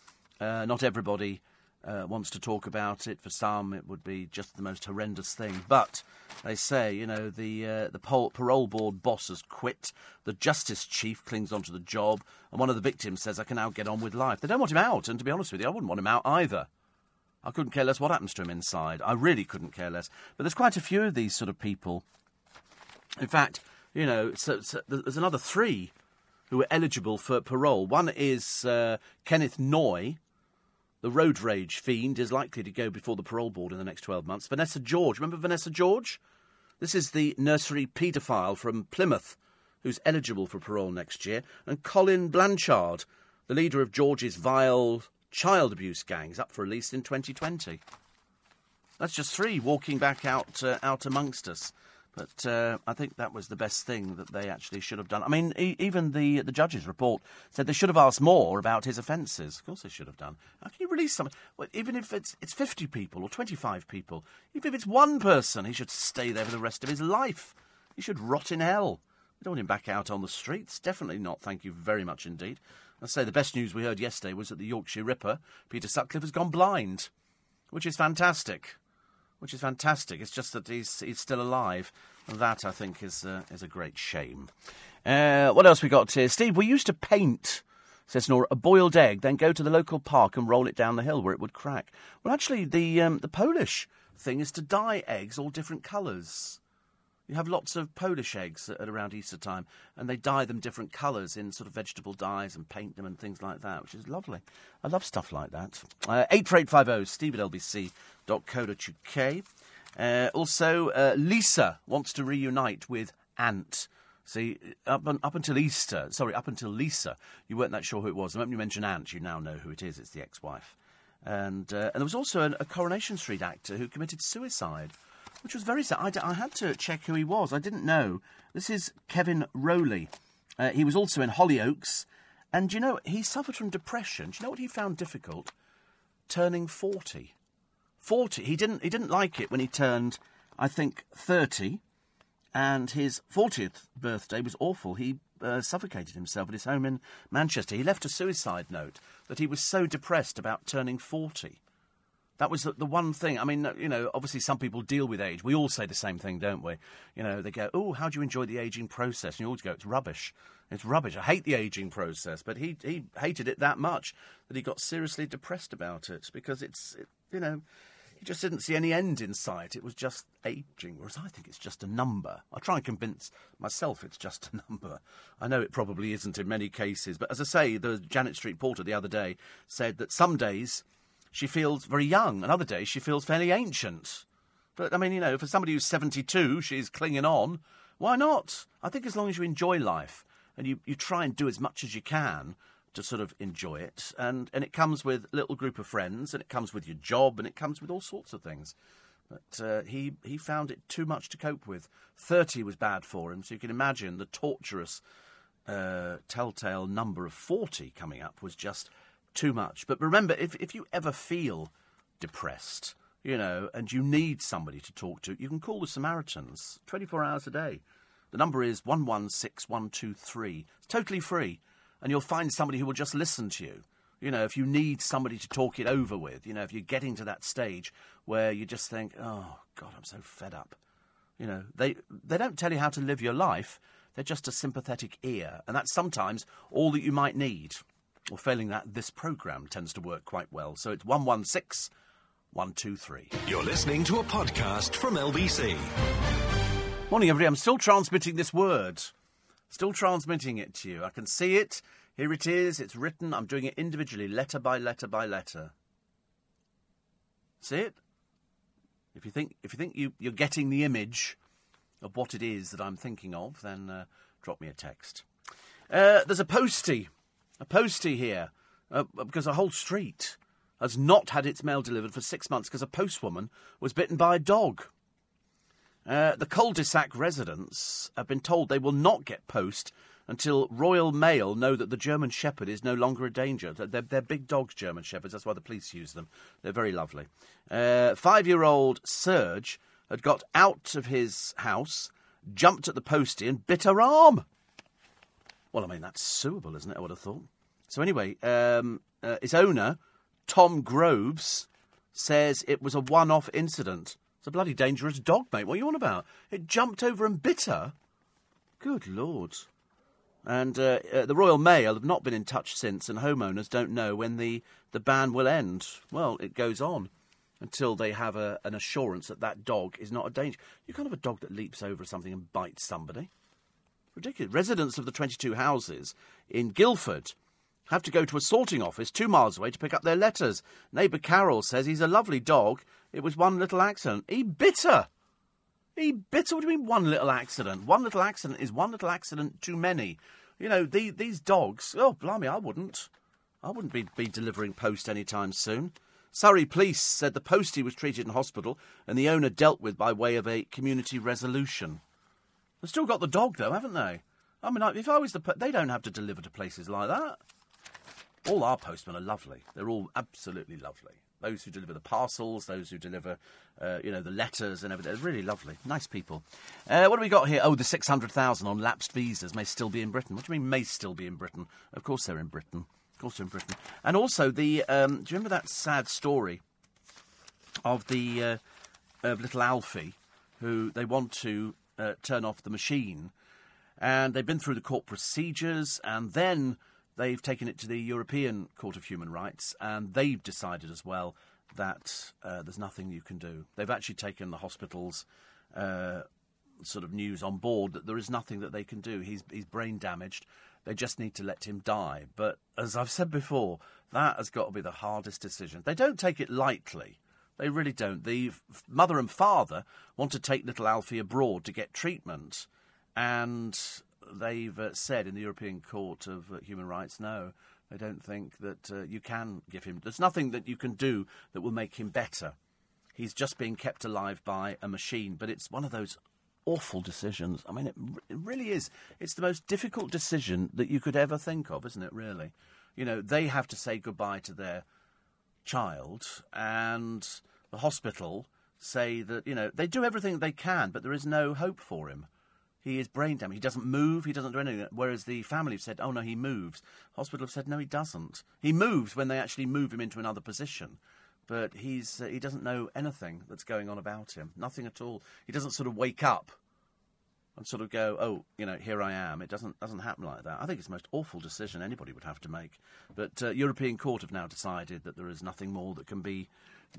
Uh, not everybody uh, wants to talk about it. For some, it would be just the most horrendous thing. But they say, you know, the uh, the parole board boss has quit. The justice chief clings onto the job, and one of the victims says, "I can now get on with life." They don't want him out, and to be honest with you, I wouldn't want him out either. I couldn't care less what happens to him inside. I really couldn't care less. But there's quite a few of these sort of people. In fact, you know, so, so there's another three who are eligible for parole. One is uh, Kenneth Noye, the road rage fiend, is likely to go before the parole board in the next 12 months. Vanessa George, remember Vanessa George? This is the nursery paedophile from Plymouth who's eligible for parole next year. And Colin Blanchard, the leader of George's vile child abuse gangs up for release in 2020. That's just three walking back out uh, out amongst us. But uh, I think that was the best thing that they actually should have done. I mean, e- even the the judge's report said they should have asked more about his offences. Of course, they should have done. How can you release someone? Well, even if it's it's fifty people or twenty five people, even if it's one person, he should stay there for the rest of his life. He should rot in hell. We don't want him back out on the streets. Definitely not. Thank you very much indeed. I say the best news we heard yesterday was that the Yorkshire Ripper, Peter Sutcliffe, has gone blind, which is fantastic. Which is fantastic. It's just that he's he's still alive. And that I think is uh, is a great shame. Uh, what else we got here, Steve? We used to paint. Says Nora, a boiled egg, then go to the local park and roll it down the hill where it would crack. Well, actually, the um, the Polish thing is to dye eggs all different colours. You have lots of Polish eggs at, around Easter time, and they dye them different colours in sort of vegetable dyes and paint them and things like that, which is lovely. I love stuff like that. Uh, 84850 steve at lbc.co.uk. Uh, also, uh, Lisa wants to reunite with Ant. See, up, up until Easter, sorry, up until Lisa, you weren't that sure who it was. The moment you mention Ant, you now know who it is. It's the ex-wife. And, uh, and there was also an, a Coronation Street actor who committed suicide, which was very sad. I, had to check who he was. I didn't know. This is Kevin Rowley. Uh, he was also in Hollyoaks. And, you know, he suffered from depression. Do you know what he found difficult? Turning 40. 40. He didn't, he didn't like it when he turned, I think, 30. And his 40th birthday was awful. He uh, suffocated himself at his home in Manchester. He left a suicide note that he was so depressed about turning 40. That was the, the one thing. I mean, you know, obviously some people deal with age. We all say the same thing, don't we? You know, they go, "Oh, how do you enjoy the aging process?" And you always go, "It's rubbish. It's rubbish. I hate the aging process." But he he hated it that much that he got seriously depressed about it because it's it, you know he just didn't see any end in sight. It was just aging, whereas I think it's just a number. I try and convince myself it's just a *laughs* number. I know it probably isn't in many cases, but as I say, the Janet Street-Porter the other day said that some days she feels very young, and other days she feels fairly ancient. But I mean, you know, for somebody who's 72, she's clinging on. Why not? I think as long as you enjoy life and you, you try and do as much as you can to sort of enjoy it, and, and it comes with a little group of friends, and it comes with your job, and it comes with all sorts of things. But uh, he, he found it too much to cope with. 30 was bad for him, so you can imagine the torturous uh, telltale number of 40 coming up was just too much. But remember, if, if you ever feel depressed, you know, and you need somebody to talk to, you can call the Samaritans 24 hours a day. The number is 116123. It's totally free, and you'll find somebody who will just listen to you. You know, if you need somebody to talk it over with, you know, if you're getting to that stage where you just think, oh, God, I'm so fed up. You know, they, they don't tell you how to live your life, they're just a sympathetic ear, and that's sometimes all that you might need. Or failing that, this programme tends to work quite well. So it's 116 123. You're listening to a podcast from LBC. Morning, everybody. I'm still transmitting this word. Still transmitting it to you. I can see it. Here it is. It's written. I'm doing it individually, letter by letter by letter. See it? If you think if you think you, you're getting the image, of what it is that I'm thinking of, then uh, drop me a text. Uh, there's a postie, a postie here, uh, because a whole street has not had its mail delivered for six months because a postwoman was bitten by a dog. Uh, the cul-de-sac residents have been told they will not get post until Royal Mail know that the German Shepherd is no longer a danger. They're, they're big dogs, German Shepherds. That's why the police use them. They're very lovely. Uh, five-year-old Serge had got out of his house, jumped at the postie, and bit her arm. Well, I mean, that's suable, isn't it? I would have thought. So, anyway, um, uh, its owner, Tom Groves, says it was a one off incident. It's a bloody dangerous dog, mate. What are you on about? It jumped over and bit her? Good Lord. And uh, uh, the Royal Mail have not been in touch since, and homeowners don't know when the, the ban will end. Well, it goes on until they have a, an assurance that that dog is not a danger. You can't have a dog that leaps over something and bites somebody. Ridiculous. Residents of the 22 houses in Guildford have to go to a sorting office two miles away to pick up their letters. Neighbour Carol says he's a lovely dog. It was one little accident. He bit her. He bit her. What do you mean one little accident? One little accident is one little accident too many. You know, the, these dogs, oh, blimey, I wouldn't. I wouldn't be, be delivering post any time soon. Surrey police said the postie was treated in hospital and the owner dealt with by way of a community resolution. They've still got the dog, though, haven't they? I mean, if I was the... They don't have to deliver to places like that. All our postmen are lovely. They're all absolutely lovely. Those who deliver the parcels, those who deliver, uh, you know, the letters and everything. They're really lovely. Nice people. Uh, what do we got here? Oh, the 600,000 on lapsed visas may still be in Britain. What do you mean may still be in Britain? Of course they're in Britain. Of course they're in Britain. And also, the um, do you remember that sad story of the uh, of little Alfie, who they want to uh, turn off the machine, and they've been through the court procedures, and then they've taken it to the European Court of Human Rights, and they've decided as well that uh, there's nothing you can do. They've actually taken the hospital's uh, sort of news on board that there is nothing that they can do. He's he's brain damaged. They just need to let him die. But as I've said before, that has got to be the hardest decision. They don't take it lightly. They really don't. The f- mother and father want to take little Alfie abroad to get treatment, and they've uh, said in the European Court of uh, Human Rights, no, they don't think that uh, you can give him. There's nothing that you can do that will make him better. He's just being kept alive by a machine, but it's one of those awful decisions. I mean, it, it really is. It's the most difficult decision that you could ever think of, isn't it? Really, you know, they have to say goodbye to their child, and the hospital say that you know they do everything they can, but there is no hope for him. He is brain damaged. He doesn't move. He doesn't do anything. Whereas the family have said, "Oh no, he moves." Hospital have said, "No, he doesn't. He moves when they actually move him into another position." But he's uh, he doesn't know anything that's going on about him. Nothing at all. He doesn't sort of wake up and sort of go, "Oh, you know, here I am." It doesn't doesn't happen like that. I think it's the most awful decision anybody would have to make. But uh, European Court have now decided that there is nothing more that can be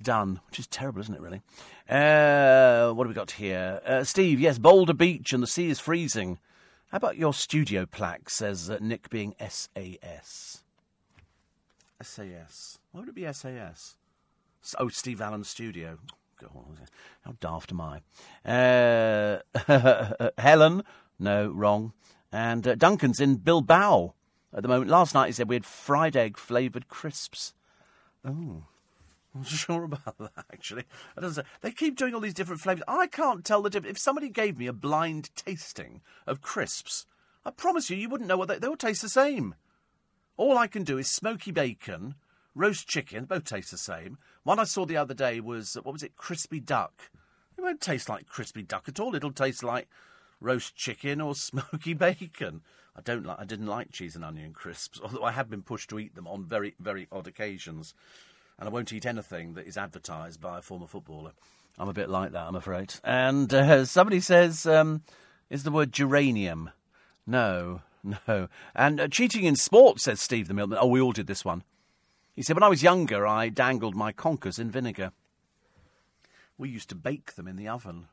done, which is terrible, isn't it, really? Uh, what have we got here? Uh, Steve, yes, Boulder Beach and the sea is freezing. How about your studio plaque, says uh, Nick, being SAS? SAS. Why would it be SAS? Oh, Steve Allen Studio. How daft am I? Uh, *laughs* Helen, no, wrong. And uh, Duncan's in Bilbao at the moment. Last night he said we had fried egg flavoured crisps. Oh, I'm not *laughs* sure about that, actually. They keep doing all these different flavours. I can't tell the difference. If somebody gave me a blind tasting of crisps, I promise you, you wouldn't know what they, they all taste the same. All I can do is smoky bacon, roast chicken, both taste the same. One I saw the other day was, what was it, crispy duck. It won't taste like crispy duck at all. It'll taste like roast chicken or *laughs* smoky bacon. I don't like. I didn't like cheese and onion crisps, *laughs* although I have been pushed to eat them on very, very odd occasions. And I won't eat anything that is advertised by a former footballer. I'm a bit like that, I'm afraid. And uh, *laughs* somebody says, um, is the word geranium? No, no. And uh, cheating in sport, says Steve the Milkman. Oh, we all did this one. He said, when I was younger, I dangled my conkers in vinegar. We used to bake them in the oven.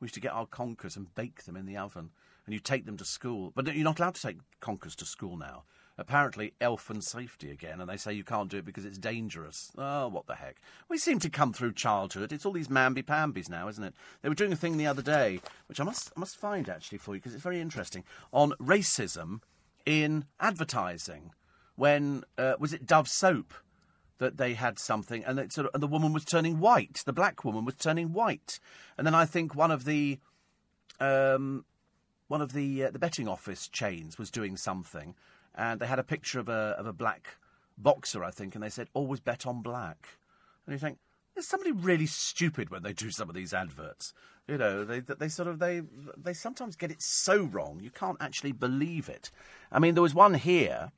We used to get our conkers and bake them in the oven. And you take them to school. But you're not allowed to take conkers to school now. apparently elf and safety again, and they say you can't do it because it's dangerous. Oh, what the heck? We seem to come through childhood. It's all these mamby-pambies now, isn't it? They were doing a thing the other day, which I must, I must find actually for you because it's very interesting, on racism in advertising. When, uh, was it Dove Soap? That they had something, and, sort of, and the woman was turning white. The black woman was turning white, and then I think one of the um, one of the uh, the betting office chains was doing something, and they had a picture of a of a black boxer, I think, and they said always bet on black. And you think there's somebody really stupid when they do some of these adverts. You know, they they sort of they they sometimes get it so wrong you can't actually believe it. I mean, there was one here.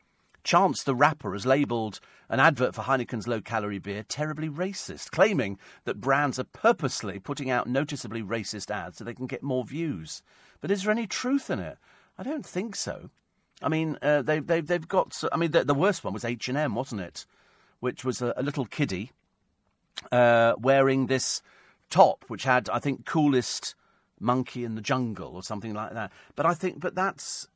Chance the rapper has labelled an advert for Heineken's low calorie beer terribly racist, claiming that brands are purposely putting out noticeably racist ads so they can get more views. But is there any truth in it? I don't think so. I mean, uh, they, they, they've got. I mean, the, the worst one was H and M, wasn't it? Which was a, a little kiddie uh, wearing this top, which had, I think, coolest monkey in the jungle or something like that. But I think, but that's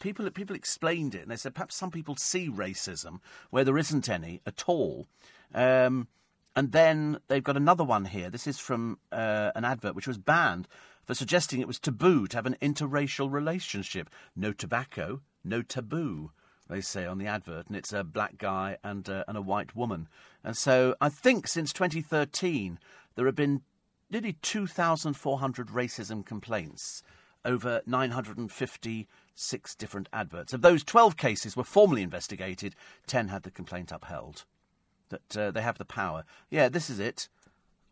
people. People explained it, and they said perhaps some people see racism where there isn't any at all. Um, and then they've got another one here. This is from uh, an advert which was banned for suggesting it was taboo to have an interracial relationship. No tobacco, no taboo, they say on the advert, and it's a black guy and, uh, and a white woman. And so I think since 2013, there have been nearly 2,400 racism complaints over 956 different adverts. Of those, 12 cases were formally investigated, 10 had the complaint upheld. That uh, they have the power. Yeah, this is it.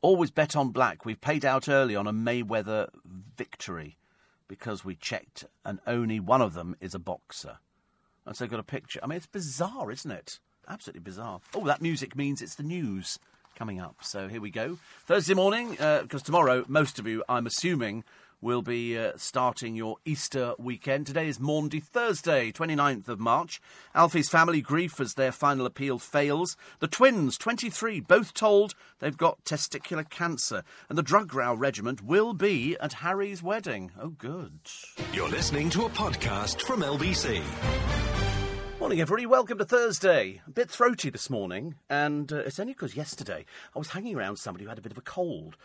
Always bet on black. We've paid out early on a Mayweather victory because we checked and only one of them is a boxer. And so I've got a picture. I mean, it's bizarre, isn't it? Absolutely bizarre. Oh, that music means it's the news coming up. So here we go. Thursday morning, because uh, tomorrow, most of you, I'm assuming, will be uh, starting your Easter weekend. Today is Maundy Thursday, 29th of March. Alfie's family grief as their final appeal fails. The twins, 23, both told they've got testicular cancer. And the drug row regiment will be at Harry's wedding. Oh, good. You're listening to a podcast from LBC. Morning, everybody. Welcome to Thursday. A bit throaty this morning, and uh, it's only because yesterday I was hanging around somebody who had a bit of a cold.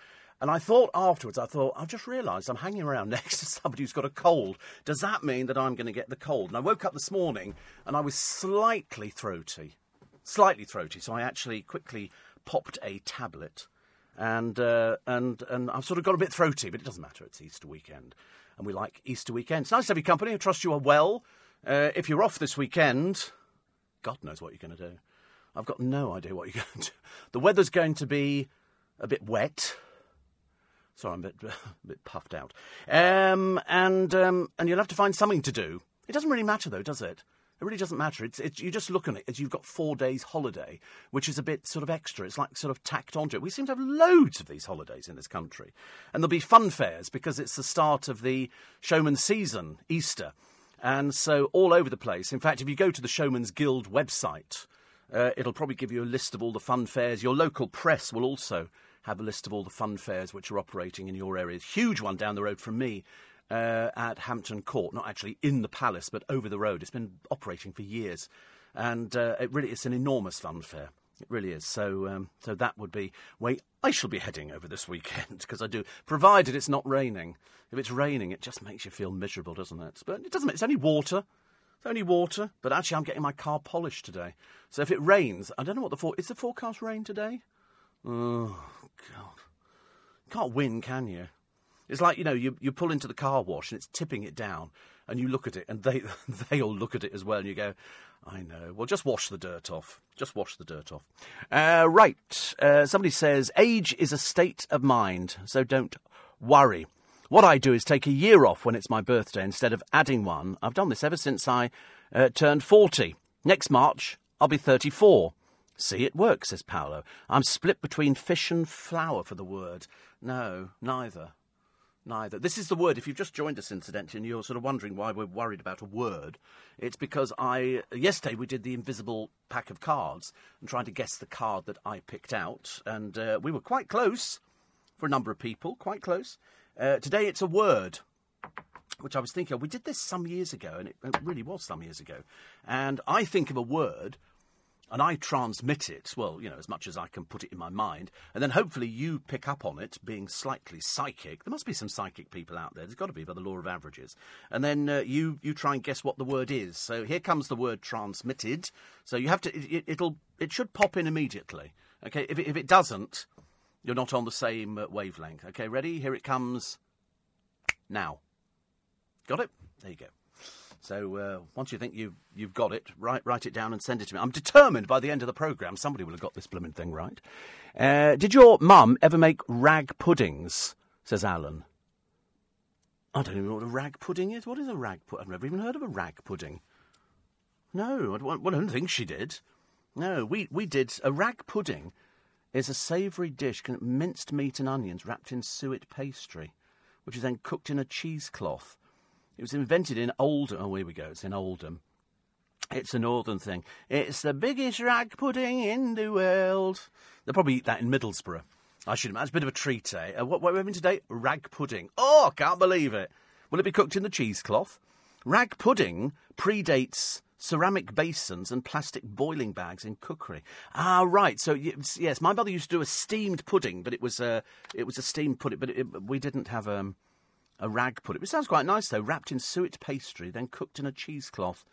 And I thought afterwards, I thought, I've just realised I'm hanging around *laughs* next to somebody who's got a cold. Does that mean that I'm going to get the cold? And I woke up this morning and I was slightly throaty. Slightly throaty. So I actually quickly popped a tablet. And, uh, and, and I've sort of got a bit throaty, but it doesn't matter. It's Easter weekend. And we like Easter weekend. It's nice to have your company. I trust you are well. Uh, if you're off this weekend, God knows what you're going to do. I've got no idea what you're *laughs* going to do. The weather's going to be a bit wet. Sorry, I'm a bit, *laughs* a bit puffed out. Um, and, um, and you'll have to find something to do. It doesn't really matter, though, does it? It really doesn't matter. It's, it's, you just look at it as you've got four days holiday, which is a bit sort of extra. It's like sort of tacked onto it. We seem to have loads of these holidays in this country. And there'll be fun fairs because it's the start of the showman season, Easter. And so all over the place. In fact, if you go to the Showman's Guild website, uh, it'll probably give you a list of all the fun fairs. Your local press will also have a list of all the fun fairs which are operating in your area. Huge one down the road from me uh, at Hampton Court, not actually in the palace, but over the road. It's been operating for years, and uh, it really it's an enormous fun fair. It really is. So, um, so that would be where I shall be heading over this weekend *laughs* because I do, provided it's not raining. If it's raining, it just makes you feel miserable, doesn't it? But it doesn't. It's only water. It's only water. But actually, I'm getting my car polished today. So if it rains, I don't know what the for. Is the forecast rain today? Oh God! Can't win, can you? It's like you know, you you pull into the car wash and it's tipping it down, and you look at it, and they *laughs* they all look at it as well, and you go, I know. Well, just wash the dirt off. Just wash the dirt off. Uh, right. Uh, somebody says age is a state of mind, so don't worry. What I do is take a year off when it's my birthday instead of adding one. I've done this ever since I uh, turned 40. Next March, I'll be 34. See, it works, says Paolo. I'm split between fish and flour for the word. No, neither. Neither. This is the word. If you've just joined us, incidentally, and you're sort of wondering why we're worried about a word, it's because I yesterday we did the invisible pack of cards and trying to guess the card that I picked out, and uh, we were quite close for a number of people. Quite close. Uh, today it's a word. which I was thinking, of. we did this some years ago, and it, it really was some years ago. And I think of a word, and I transmit it, well, you know, as much as I can put it in my mind, and then hopefully you pick up on it, being slightly psychic. There must be some psychic people out there. There's got to be by the law of averages. And then uh, you you try and guess what the word is. So here comes the word transmitted. So you have to. It, it'll it should pop in immediately. Okay. If it, if it doesn't, you're not on the same uh, wavelength. Okay. Ready? Here it comes. Now. Got it? There you go. So uh, once you think you've, you've got it, write, write it down and send it to me. I'm determined by the end of the programme somebody will have got this blooming thing right. Uh, did your mum ever make rag puddings? Says Alan. I don't even know what a rag pudding is. What is a rag pudding? I've never even heard of a rag pudding. No, I don't, I don't think she did. No, we, we did. A rag pudding is a savoury dish, minced meat and onions wrapped in suet pastry, which is then cooked in a cheesecloth. It was invented in Oldham. Oh, here we go. It's in Oldham. It's a northern thing. It's the biggest rag pudding in the world. They'll probably eat that in Middlesbrough. I should imagine. It's a bit of a treat, eh? Uh, what, what are we having today? Rag pudding. Oh, can't believe it. Will it be cooked in the cheesecloth? Rag pudding predates ceramic basins and plastic boiling bags in cookery. Ah, right. So yes, my mother used to do a steamed pudding, but it was a it was a steamed pudding, but it, we didn't have um, a rag pudding. It sounds quite nice though, wrapped in suet pastry, then cooked in a cheesecloth.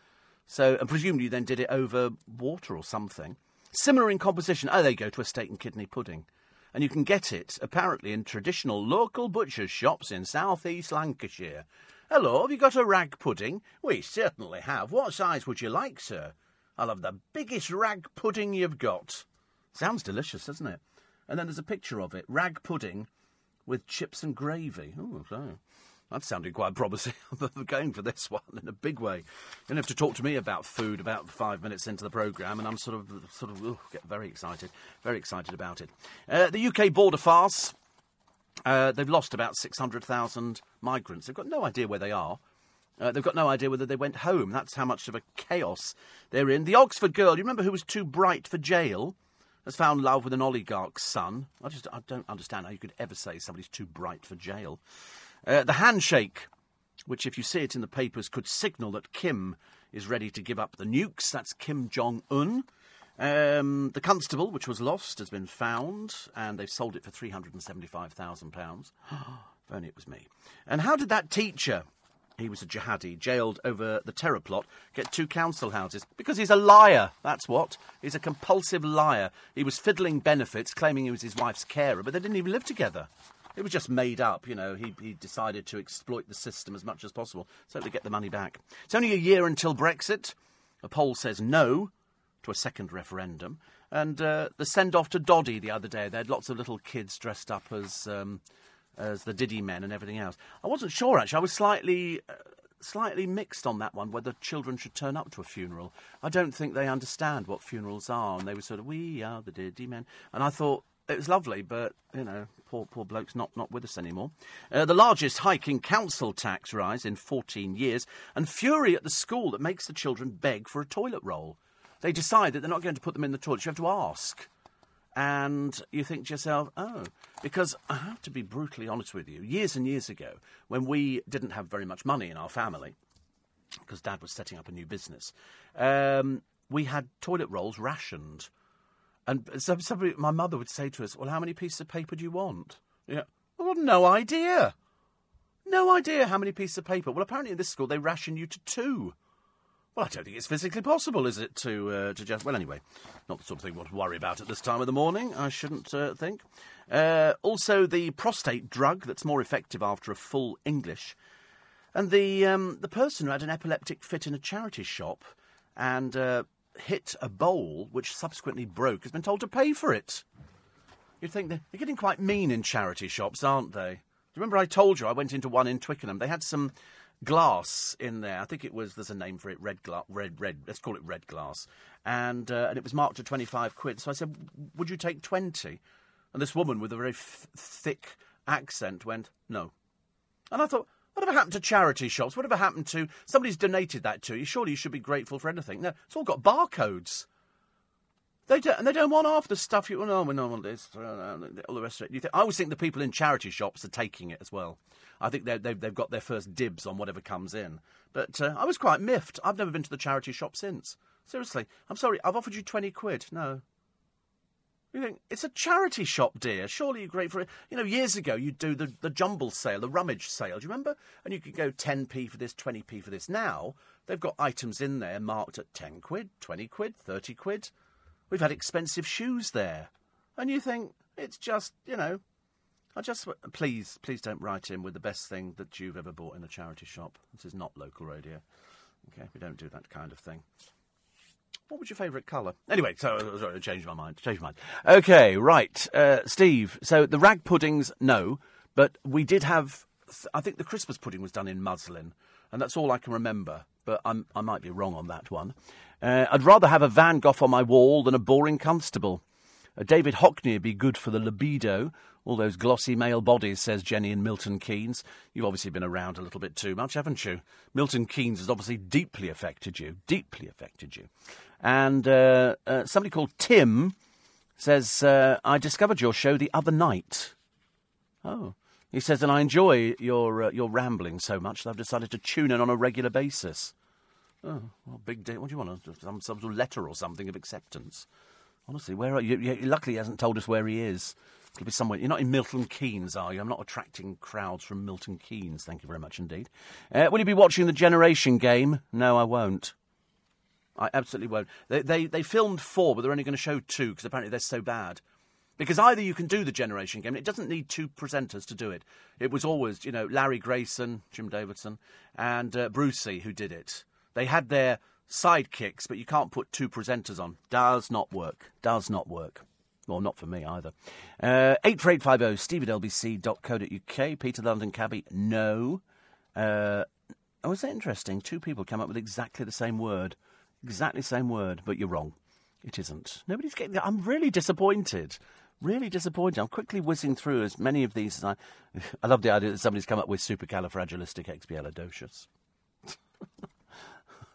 So, and presumably you then did it over water or something. Similar in composition. Oh, there you go to a steak and kidney pudding. And you can get it, apparently, in traditional local butcher's shops in South East Lancashire. Hello, have you got a rag pudding? We certainly have. What size would you like, sir? I'll have the biggest rag pudding you've got. Sounds delicious, doesn't it? And then there's a picture of it rag pudding with chips and gravy. Oh, so. That sounded quite promising. *laughs* I'm going for this one in a big way. You don't have to talk to me about food about five minutes into the programme, and I'm sort of, sort of, get very excited, very excited about it. Uh, the UK border farce. Uh, they've lost about 600,000 migrants. They've got no idea where they are. Uh, they've got no idea whether they went home. That's how much of a chaos they're in. The Oxford girl, you remember who was too bright for jail? Has found love with an oligarch's son. I just I don't understand how you could ever say somebody's too bright for jail. Uh, the handshake, which, if you see it in the papers, could signal that Kim is ready to give up the nukes. That's Kim Jong un. Um, the constable, which was lost, has been found, and they've sold it for £375,000. *gasps* if only it was me. And how did that teacher, he was a jihadi, jailed over the terror plot, get two council houses? Because he's a liar, that's what. He's a compulsive liar. He was fiddling benefits, claiming he was his wife's carer, but they didn't even live together. It was just made up, you know. He, he decided to exploit the system as much as possible so to get the money back. It's only a year until Brexit. A poll says no to a second referendum. And uh, the send off to Doddy the other day, they had lots of little kids dressed up as, um, as the Diddy men and everything else. I wasn't sure, actually. I was slightly. Uh, slightly mixed on that one whether children should turn up to a funeral. I don't think they understand what funerals are, and they were sort of, we are the Diddy men. And I thought, it was lovely, but you know, poor poor bloke's not not with us anymore. Uh, the largest hike in council tax rise in 14 years, and fury at the school that makes the children beg for a toilet roll. They decide that they're not going to put them in the toilet. You have to ask, and you think to yourself, oh, because I have to be brutally honest with you. Years and years ago, when we didn't have very much money in our family, because Dad was setting up a new business, um, we had toilet rolls rationed. And so somebody, my mother would say to us, "Well, how many pieces of paper do you want?" Yeah, well, no idea. No idea how many pieces of paper. Well, apparently in this school they ration you to two. Well, I don't think it's physically possible, is it, to uh, to just... Well, anyway, not the sort of thing worry about at this time of the morning, I shouldn't uh, think. Uh, also, the prostate drug that's more effective after a full English. And the, um, the person who had an epileptic fit in a charity shop and uh, hit a bowl which subsequently broke has been told to pay for it. You'd think they're, they're getting quite mean in charity shops, aren't they? Do you remember I told you I went into one in Twickenham? They had some glass in there. I think it was there's a name for it, red glass, red red. Let's call it red glass. And uh, and it was marked at twenty five quid. So I said, "Would you take 20? And this woman with a very f- thick accent went, "No." And I thought, Whatever happened to charity shops? Whatever happened to somebody's donated that to you? Surely you should be grateful for anything. No, it's all got barcodes. They don't, and they don't want half the stuff you. No, we don't want this. uh, All the rest of it. You think, I always think the people in charity shops are taking it as well. I think they've, they've, they've got their first dibs on whatever comes in. But uh, I was quite miffed. I've never been to the charity shop since. Seriously, I'm sorry. I've offered you twenty quid. No. You think it's a charity shop, dear? Surely you're great for it. You know, years ago you'd do the, the jumble sale, the rummage sale. Do you remember? And you could go 10p for this, 20p for this. Now they've got items in there marked at 10 quid, 20 quid, 30 quid. We've had expensive shoes there. And you think, it's just, you know, I just, please, please don't write in with the best thing that you've ever bought in a charity shop. This is not local radio. Okay, we don't do that kind of thing. What was your favourite colour? Anyway, so sorry, I changed my mind. Changed my mind. Okay, right, uh, Steve. So the rag puddings, no, but we did have. I think the Christmas pudding was done in muslin, and that's all I can remember. But I'm, I might be wrong on that one. Uh, I'd rather have a Van Gogh on my wall than a boring constable. A David Hockney would be good for the libido. All those glossy male bodies, says Jenny and Milton Keynes. You've obviously been around a little bit too much, haven't you? Milton Keynes has obviously deeply affected you. Deeply affected you. And uh, uh, somebody called Tim says, uh, I discovered your show the other night. Oh. He says, and I enjoy your, uh, your rambling so much that I've decided to tune in on a regular basis. Oh, well, big day. What do you want? Some, some sort of letter or something of acceptance? Honestly, where are you? you luckily, he hasn't told us where he is. It'll be somewhere. You're not in Milton Keynes, are you? I'm not attracting crowds from Milton Keynes. Thank you very much indeed. Uh, will you be watching the Generation Game? No, I won't. I absolutely won't. They, they, they filmed four, but they're only going to show two because apparently they're so bad. Because either you can do the Generation Game, it doesn't need two presenters to do it. It was always, you know, Larry Grayson, Jim Davidson, and uh, Brucey who did it. They had their sidekicks, but you can't put two presenters on. Does not work. Does not work. Well, not for me either. Uh, 84850 steve at lbc.co.uk. Peter London Cabby, no. Uh, oh, is that interesting? Two people come up with exactly the same word. Exactly the same word, but you're wrong. It isn't. Nobody's getting. I'm really disappointed. Really disappointed. I'm quickly whizzing through as many of these as I. *laughs* I love the idea that somebody's come up with supercalifragilisticexpialidocious. *laughs*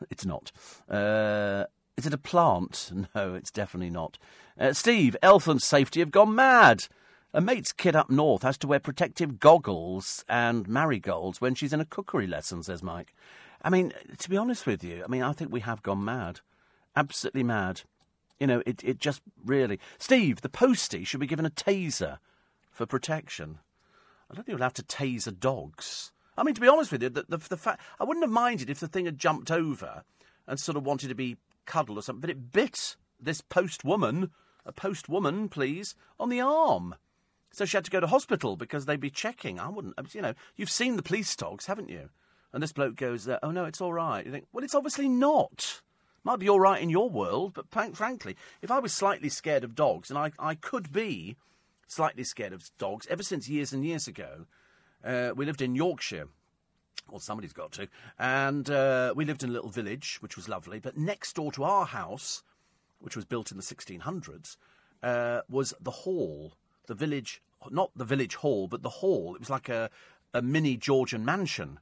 it's not. Uh, is it a plant? *laughs* No, it's definitely not. Uh, Steve, Elfland's safety have gone mad. A mate's kid up north has to wear protective goggles and marigolds when she's in a cookery lesson, says Mike. I mean, to be honest with you, I mean, I think we have gone mad. Absolutely mad. You know, it, it just really. Steve, the postie should be given a taser for protection. I don't think we'll have to taser dogs. I mean, to be honest with you, the, the, the fact I wouldn't have minded if the thing had jumped over and sort of wanted to be cuddled or something, but it bit this post woman, a post woman, please, on the arm. So she had to go to hospital because they'd be checking. I wouldn't, you know, you've seen the police dogs, haven't you? And this bloke goes, uh, "Oh no, it's all right." You think, well, it's obviously not. Might be all right in your world, but frankly, if I was slightly scared of dogs, and I, I could be slightly scared of dogs ever since years and years ago, uh, we lived in Yorkshire. Well, somebody's got to. And uh, we lived in a little village, which was lovely. But next door to our house, which was built in the 1600s, uh, was the hall. The village, not the village hall, but the hall. It was like a, a mini Georgian mansion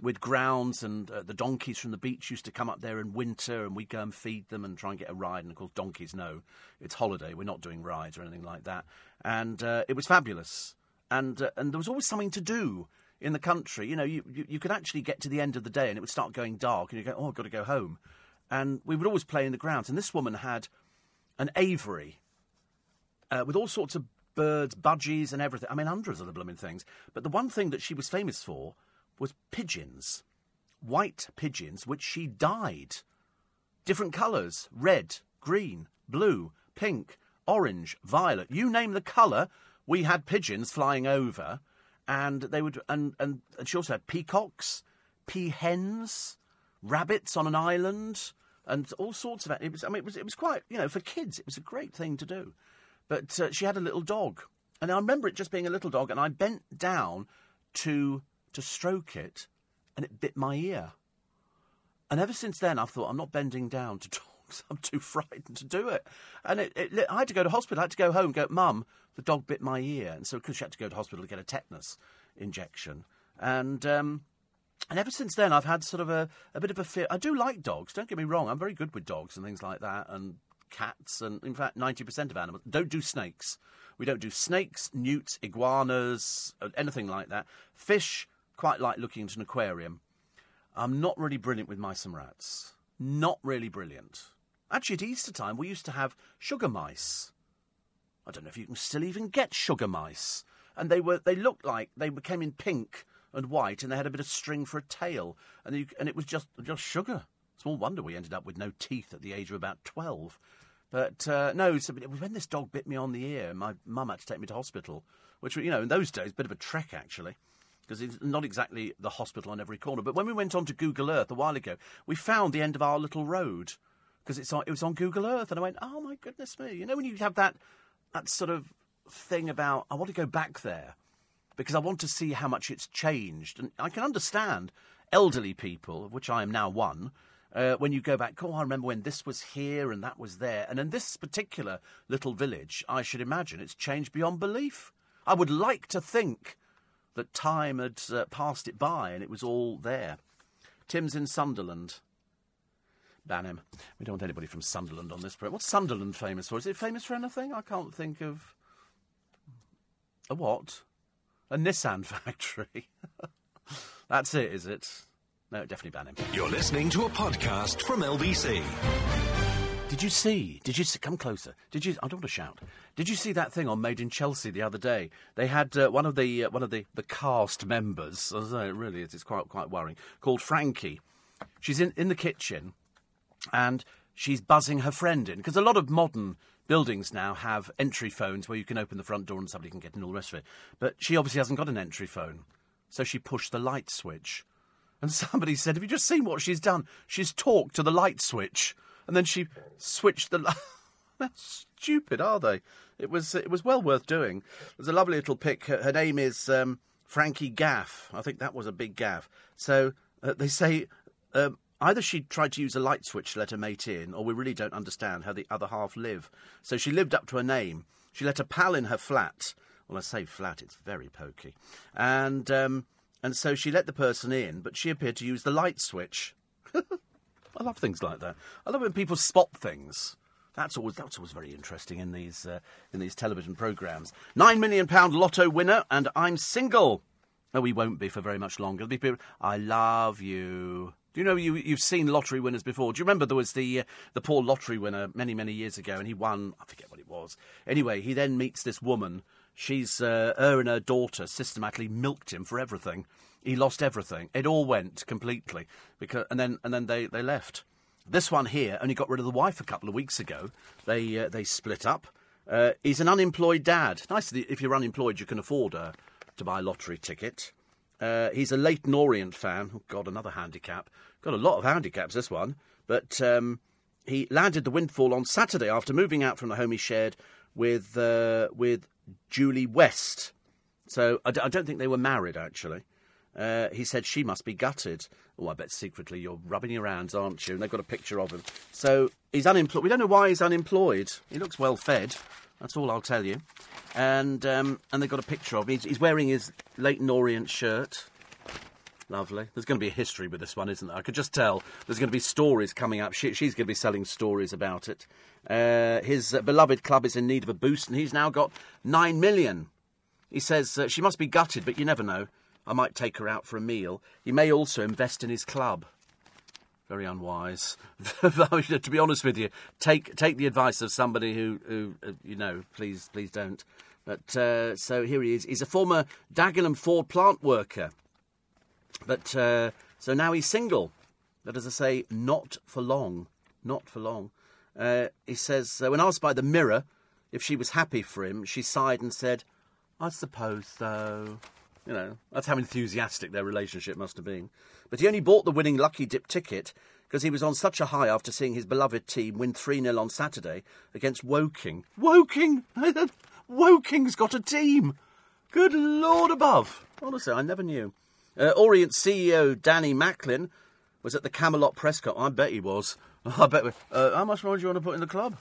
with grounds, and uh, the donkeys from the beach used to come up there in winter, and we'd go and feed them and try and get a ride. And of course, donkeys know it's holiday; we're not doing rides or anything like that. And uh, it was fabulous, and uh, and there was always something to do in the country. You know, you, you, you could actually get to the end of the day, and it would start going dark, and you go, "Oh, I've got to go home." And we would always play in the grounds. And this woman had an aviary uh, with all sorts of birds, budgies, and everything. I mean, hundreds of the blooming things. But the one thing that she was famous for was pigeons. White pigeons, which she dyed. Different colours red, green, blue, pink, orange, violet. You name the colour, we had pigeons flying over. And they would, and, and, and she also had peacocks, peahens, rabbits on an island, and all sorts of it. Was, I mean, it was, it was quite, you know, for kids, it was a great thing to do. But uh, she had a little dog. And I remember it just being a little dog, and I bent down to to stroke it, and it bit my ear. And ever since then, I've thought I'm not bending down to dogs. *laughs* I'm too frightened to do it. And it, it, I had to go to hospital. I had to go home. Go, Mum, the dog bit my ear, and so because she had to go to hospital to get a tetanus injection. And um, and ever since then, I've had sort of a, a bit of a fear. I do like dogs. Don't get me wrong. I'm very good with dogs and things like that, and cats, and in fact, 90% of animals. Don't do snakes. We don't do snakes, newts, iguanas, uh, anything like that. Fish, quite like looking into an aquarium. I'm not really brilliant with mice and rats. Not really brilliant. Actually, at Easter time, we used to have sugar mice. I don't know if you can still even get sugar mice. And they were they looked like they came in pink and white, and they had a bit of string for a tail, and you, and it was just just sugar. Small wonder we ended up with no teeth at the age of about twelve. But uh, no, so it was when this dog bit me on the ear. My mum had to take me to hospital, which you know in those days a bit of a trek actually because it's not exactly the hospital on every corner. But when we went on to Google Earth a while ago, we found the end of our little road because it's on, it was on Google Earth, and I went, "Oh my goodness me!" You know when you have that that sort of thing about I want to go back there because I want to see how much it's changed, and I can understand elderly people, of which I am now one. Uh, when you go back, oh, I remember when this was here and that was there. And in this particular little village, I should imagine it's changed beyond belief. I would like to think that time had uh, passed it by and it was all there. Tim's in Sunderland. Ban him. We don't want anybody from Sunderland on this program. What's Sunderland famous for? Is it famous for anything? I can't think of. A what? A Nissan *laughs* factory. *laughs* That's it, is it? No, definitely ban him. You're listening to a podcast from LBC. Did you see? Did you see, come closer? Did you? I don't want to shout. Did you see that thing on Made in Chelsea the other day? They had uh, one of the uh, one of the, the cast members. I know, it really is. It's quite quite worrying. Called Frankie. She's in in the kitchen, and she's buzzing her friend in because a lot of modern buildings now have entry phones where you can open the front door and somebody can get in all the rest of it. But she obviously hasn't got an entry phone, so she pushed the light switch. And *laughs* somebody said, "Have you just seen what she's done? She's talked to the light switch." and then she switched the. *laughs* How stupid are they? It was it was well worth doing. There's a lovely little pic. Her, her name is um, Frankie Gaff. I think that was a big gaff. So uh, they say um, either she tried to use a light switch to let her mate in, or we really don't understand how the other half live. So she lived up to her name. She let a pal in her flat. Well, I say flat; it's very pokey, and um, and so she let the person in, but she appeared to use the light switch. *laughs* I love things like that. I love when people spot things. That's always that's always very interesting in these uh, in these television programs. Nine million pound lotto winner, and I'm single. No, we won't be for very much longer. I love you. Do you know you you've seen lottery winners before? Do you remember there was the uh, the poor lottery winner many many years ago, and he won. I forget what it was. Anyway, he then meets this woman. She's uh, her and her daughter systematically milked him for everything. He lost everything. It all went completely because, and then and then they, they left. This one here only got rid of the wife a couple of weeks ago. They uh, they split up. Uh, he's an unemployed dad. Nice if you're unemployed, you can afford uh, to buy a lottery ticket. Uh, he's a Leyton Orient fan. Oh God, another handicap. Got a lot of handicaps. This one, but um, he landed the windfall on Saturday after moving out from the home he shared with uh, with Julie West. So I d- I don't think they were married actually. Uh, he said she must be gutted. Oh, I bet secretly you're rubbing your hands, aren't you? And they've got a picture of him. So he's unemployed. We don't know why he's unemployed. He looks well fed. That's all I'll tell you. And um, and they've got a picture of him. He's, he's wearing his Leyton Orient shirt. Lovely. There's going to be a history with this one, isn't there? I could just tell. There's going to be stories coming up. She, she's going to be selling stories about it. Uh, his uh, beloved club is in need of a boost, and he's now got nine million. He says uh, she must be gutted, but you never know. I might take her out for a meal. He may also invest in his club. Very unwise. *laughs* to be honest with you, take take the advice of somebody who, who uh, you know, please please don't. But uh, so here he is. He's a former Dagenham Ford plant worker. But uh, so now he's single. But as I say, not for long. Not for long. Uh, he says, uh, when asked by the Mirror if she was happy for him, she sighed and said, I suppose so. You know, that's how enthusiastic their relationship must have been. But he only bought the winning lucky dip ticket because he was on such a high after seeing his beloved team win 3 0 on Saturday against Woking. Woking! *laughs* Woking's got a team! Good Lord above! Honestly, I never knew. Uh, Orient CEO Danny Macklin was at the Camelot press conference. I bet he was. *laughs* I bet. Uh, how much more do you want to put in the club?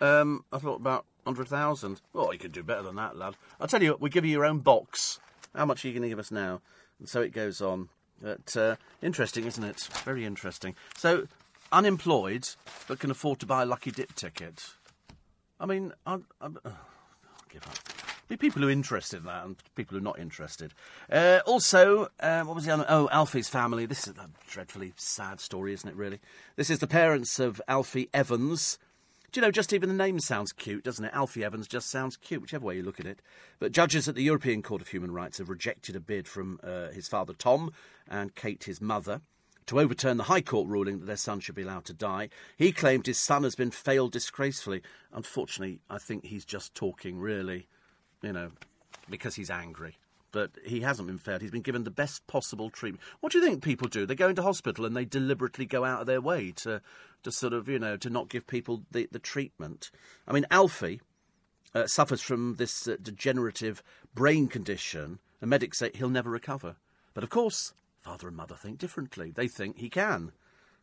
Um, I thought about 100,000. Oh, you can do better than that, lad. I'll tell you we give you your own box. How much are you going to give us now? And so it goes on. But uh, interesting, isn't it? Very interesting. So unemployed but can afford to buy a lucky dip ticket. I mean, I'm, I'm, oh, I'll give up. Be people who are interested in that and people who are not interested. Uh, also, uh, what was the other? Oh, Alfie's family. This is a dreadfully sad story, isn't it, really? This is the parents of Alfie Evans. You know, just even the name sounds cute, doesn't it? Alfie Evans just sounds cute, whichever way you look at it. But judges at the European Court of Human Rights have rejected a bid from uh, his father Tom and Kate, his mother, to overturn the High Court ruling that their son should be allowed to die. He claimed his son has been failed disgracefully. Unfortunately, I think he's just talking, really you know, because he's angry. But he hasn't been failed. He's been given the best possible treatment. What do you think people do? They go into hospital and they deliberately go out of their way to, to sort of, you know, to not give people the, the treatment. I mean, Alfie uh, suffers from this uh, degenerative brain condition. The medics say he'll never recover. But of course, father and mother think differently. They think he can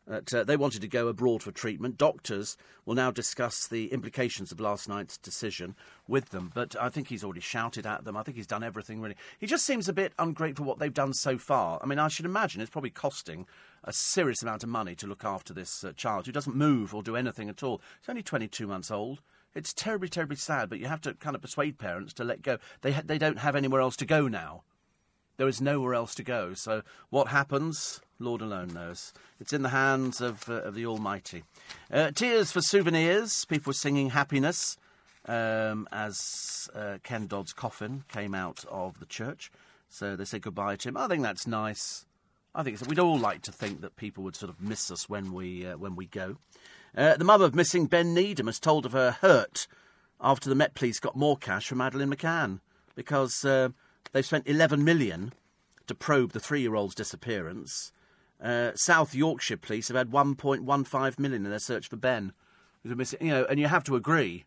that uh, they wanted to go abroad for treatment. Doctors will now discuss the implications of last night's decision with them. But I think he's already shouted at them. I think he's done everything really. He just seems a bit ungrateful what they've done so far. I mean, I should imagine it's probably costing a serious amount of money to look after this uh, child who doesn't move or do anything at all. He's only 22 months old. It's terribly, terribly sad, but you have to kind of persuade parents to let go. They, ha- they don't have anywhere else to go now. There is nowhere else to go. So what happens? Lord alone knows. It's in the hands of, uh, of the Almighty. Uh, tears for souvenirs. People singing happiness um, as uh, Ken Dodd's coffin came out of the church. So they said goodbye to him. I think that's nice. I think we'd all like to think that people would sort of miss us when we uh, when we go. Uh, the mother of missing Ben Needham has told of her hurt after the Met Police got more cash from Madeleine McCann because uh, they've spent 11 million to probe the three-year-old's disappearance. Uh, South Yorkshire police have had 1.15 million in their search for Ben. You know, and you have to agree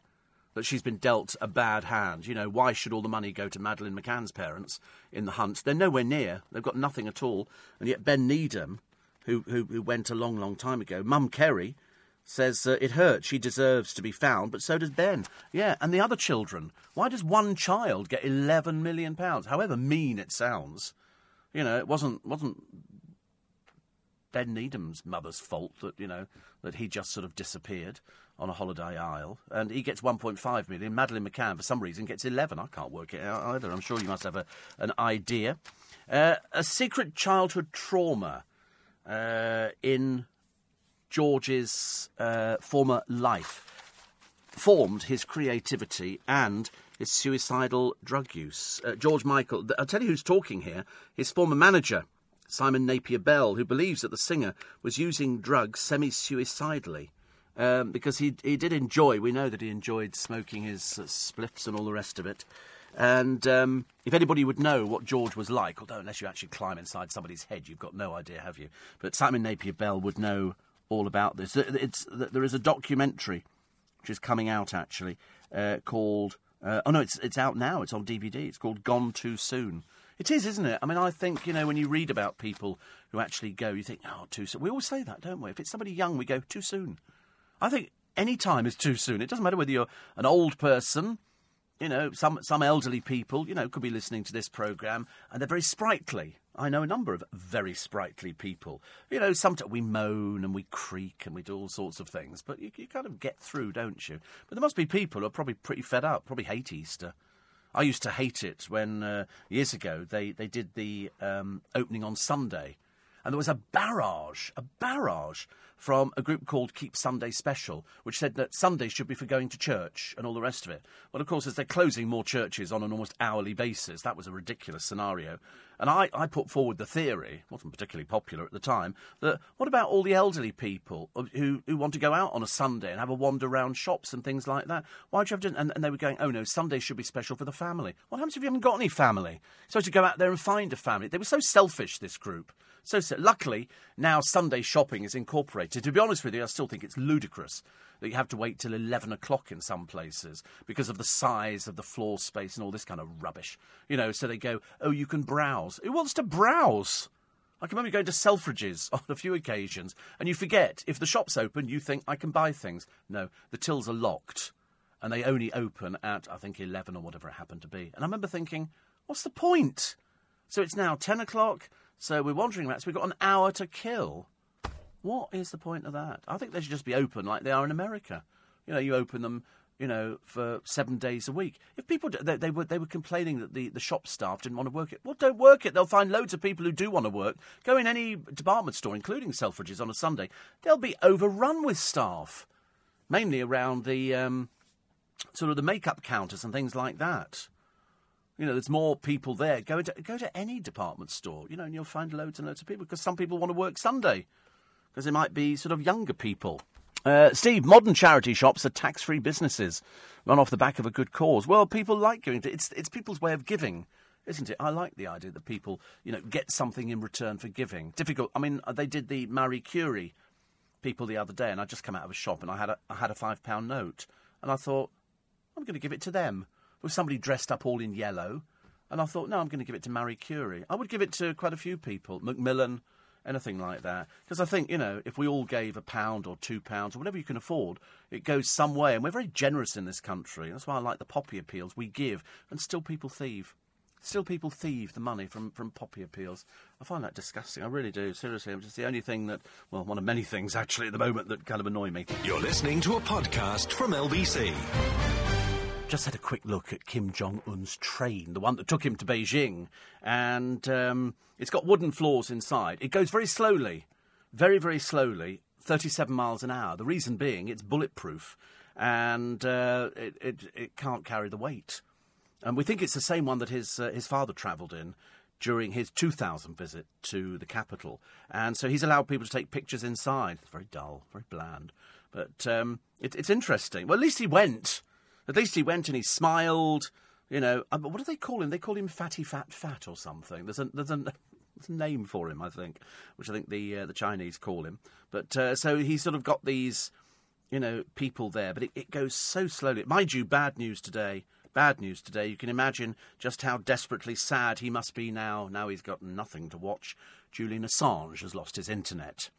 that she's been dealt a bad hand. You know, why should all the money go to Madeleine McCann's parents in the hunt? They're nowhere near. They've got nothing at all. And yet Ben Needham, who, who, who went a long, long time ago, Mum Kerry, says uh, it hurts. She deserves to be found, but so does Ben. Yeah, and the other children. Why does one child get 11 million pounds? However mean it sounds. You know, it wasn't wasn't Ben Needham's mother's fault that you know that he just sort of disappeared on a holiday isle, and he gets 1.5 million. Madeleine McCann, for some reason, gets 11. I can't work it out either. I'm sure you must have a, an idea. Uh, a secret childhood trauma uh, in George's uh, former life formed his creativity and his suicidal drug use. Uh, George Michael, I'll tell you who's talking here. His former manager Simon Napier Bell, who believes that the singer was using drugs semi suicidally. Um, because he, he did enjoy, we know that he enjoyed smoking his uh, spliffs and all the rest of it. And um, if anybody would know what George was like, although unless you actually climb inside somebody's head, you've got no idea, have you? But Simon Napier Bell would know all about this. It's, there is a documentary which is coming out actually uh, called. Uh, oh no, it's it's out now. It's on DVD. It's called Gone Too Soon. It is, isn't it? I mean, I think, you know, when you read about people who actually go, you think, oh, too soon. We always say that, don't we? If it's somebody young, we go, too soon. I think any time is too soon. It doesn't matter whether you're an old person, you know, some, some elderly people, you know, could be listening to this programme and they're very sprightly. I know a number of very sprightly people. You know, sometimes we moan and we creak and we do all sorts of things, but you, you kind of get through, don't you? But there must be people who are probably pretty fed up, probably hate Easter. I used to hate it when uh, years ago they, they did the um, opening on Sunday, and there was a barrage, a barrage from a group called Keep Sunday Special, which said that Sunday should be for going to church and all the rest of it. Well, of course, as they're closing more churches on an almost hourly basis, that was a ridiculous scenario. And I, I put forward the theory, wasn't particularly popular at the time, that what about all the elderly people who, who want to go out on a Sunday and have a wander around shops and things like that? Why do you have to? And, and they were going, oh no, Sunday should be special for the family. What happens if you haven't got any family? Supposed to go out there and find a family. They were so selfish, this group. So, so luckily, now Sunday shopping is incorporated. To be honest with you, I still think it's ludicrous that you have to wait till 11 o'clock in some places because of the size of the floor space and all this kind of rubbish. You know, so they go, oh, you can browse. Who wants to browse? I can remember going to Selfridges *laughs* on a few occasions, and you forget if the shop's open, you think I can buy things. No, the tills are locked, and they only open at I think eleven or whatever it happened to be. And I remember thinking, what's the point? So it's now ten o'clock. So we're wandering. So we've got an hour to kill. What is the point of that? I think they should just be open like they are in America. You know, you open them, you know, for seven days a week. If people they, they were they were complaining that the, the shop staff didn't want to work it, well, don't work it. They'll find loads of people who do want to work. Go in any department store, including Selfridges, on a Sunday. They'll be overrun with staff, mainly around the um, sort of the makeup counters and things like that. You know, there's more people there. Go to go to any department store, you know, and you'll find loads and loads of people because some people want to work Sunday because they might be sort of younger people. Uh, Steve, modern charity shops are tax-free businesses, run off the back of a good cause. Well, people like giving. To, it's it's people's way of giving, isn't it? I like the idea that people, you know, get something in return for giving. Difficult. I mean, they did the Marie Curie people the other day, and I just come out of a shop and I had a I had a five pound note, and I thought I'm going to give it to them. With somebody dressed up all in yellow, and I thought, no, I'm going to give it to Marie Curie. I would give it to quite a few people, Macmillan anything like that. Because I think, you know, if we all gave a pound or two pounds or whatever you can afford, it goes some way. And we're very generous in this country. That's why I like the poppy appeals. We give, and still people thieve. Still people thieve the money from, from poppy appeals. I find that disgusting. I really do. Seriously, it's the only thing that, well, one of many things actually at the moment that kind of annoy me. You're listening to a podcast from LBC. Just had a quick look at Kim Jong Un's train, the one that took him to Beijing, and um, it's got wooden floors inside. It goes very slowly, very, very slowly, 37 miles an hour. The reason being it's bulletproof and uh, it, it, it, can't carry the weight. And we think it's the same one that his, uh, his father travelled in during his 2000 visit to the capital. And so he's allowed people to take pictures inside. It's very dull, very bland. But um, it, it's interesting. Well, at least he went. At least he went and he smiled. You know, uh, what do they call him? They call him Fatty Fat Fat or something. There's a there's a, *laughs* there's a name for him, I think, which I think the uh, the Chinese call him. But uh, so he's sort of got these, you know, people there. But it, it goes so slowly. Mind you, bad news today. Bad news today. You can imagine just how desperately sad he must be now. Now he's got nothing to watch. Julian Assange has lost his internet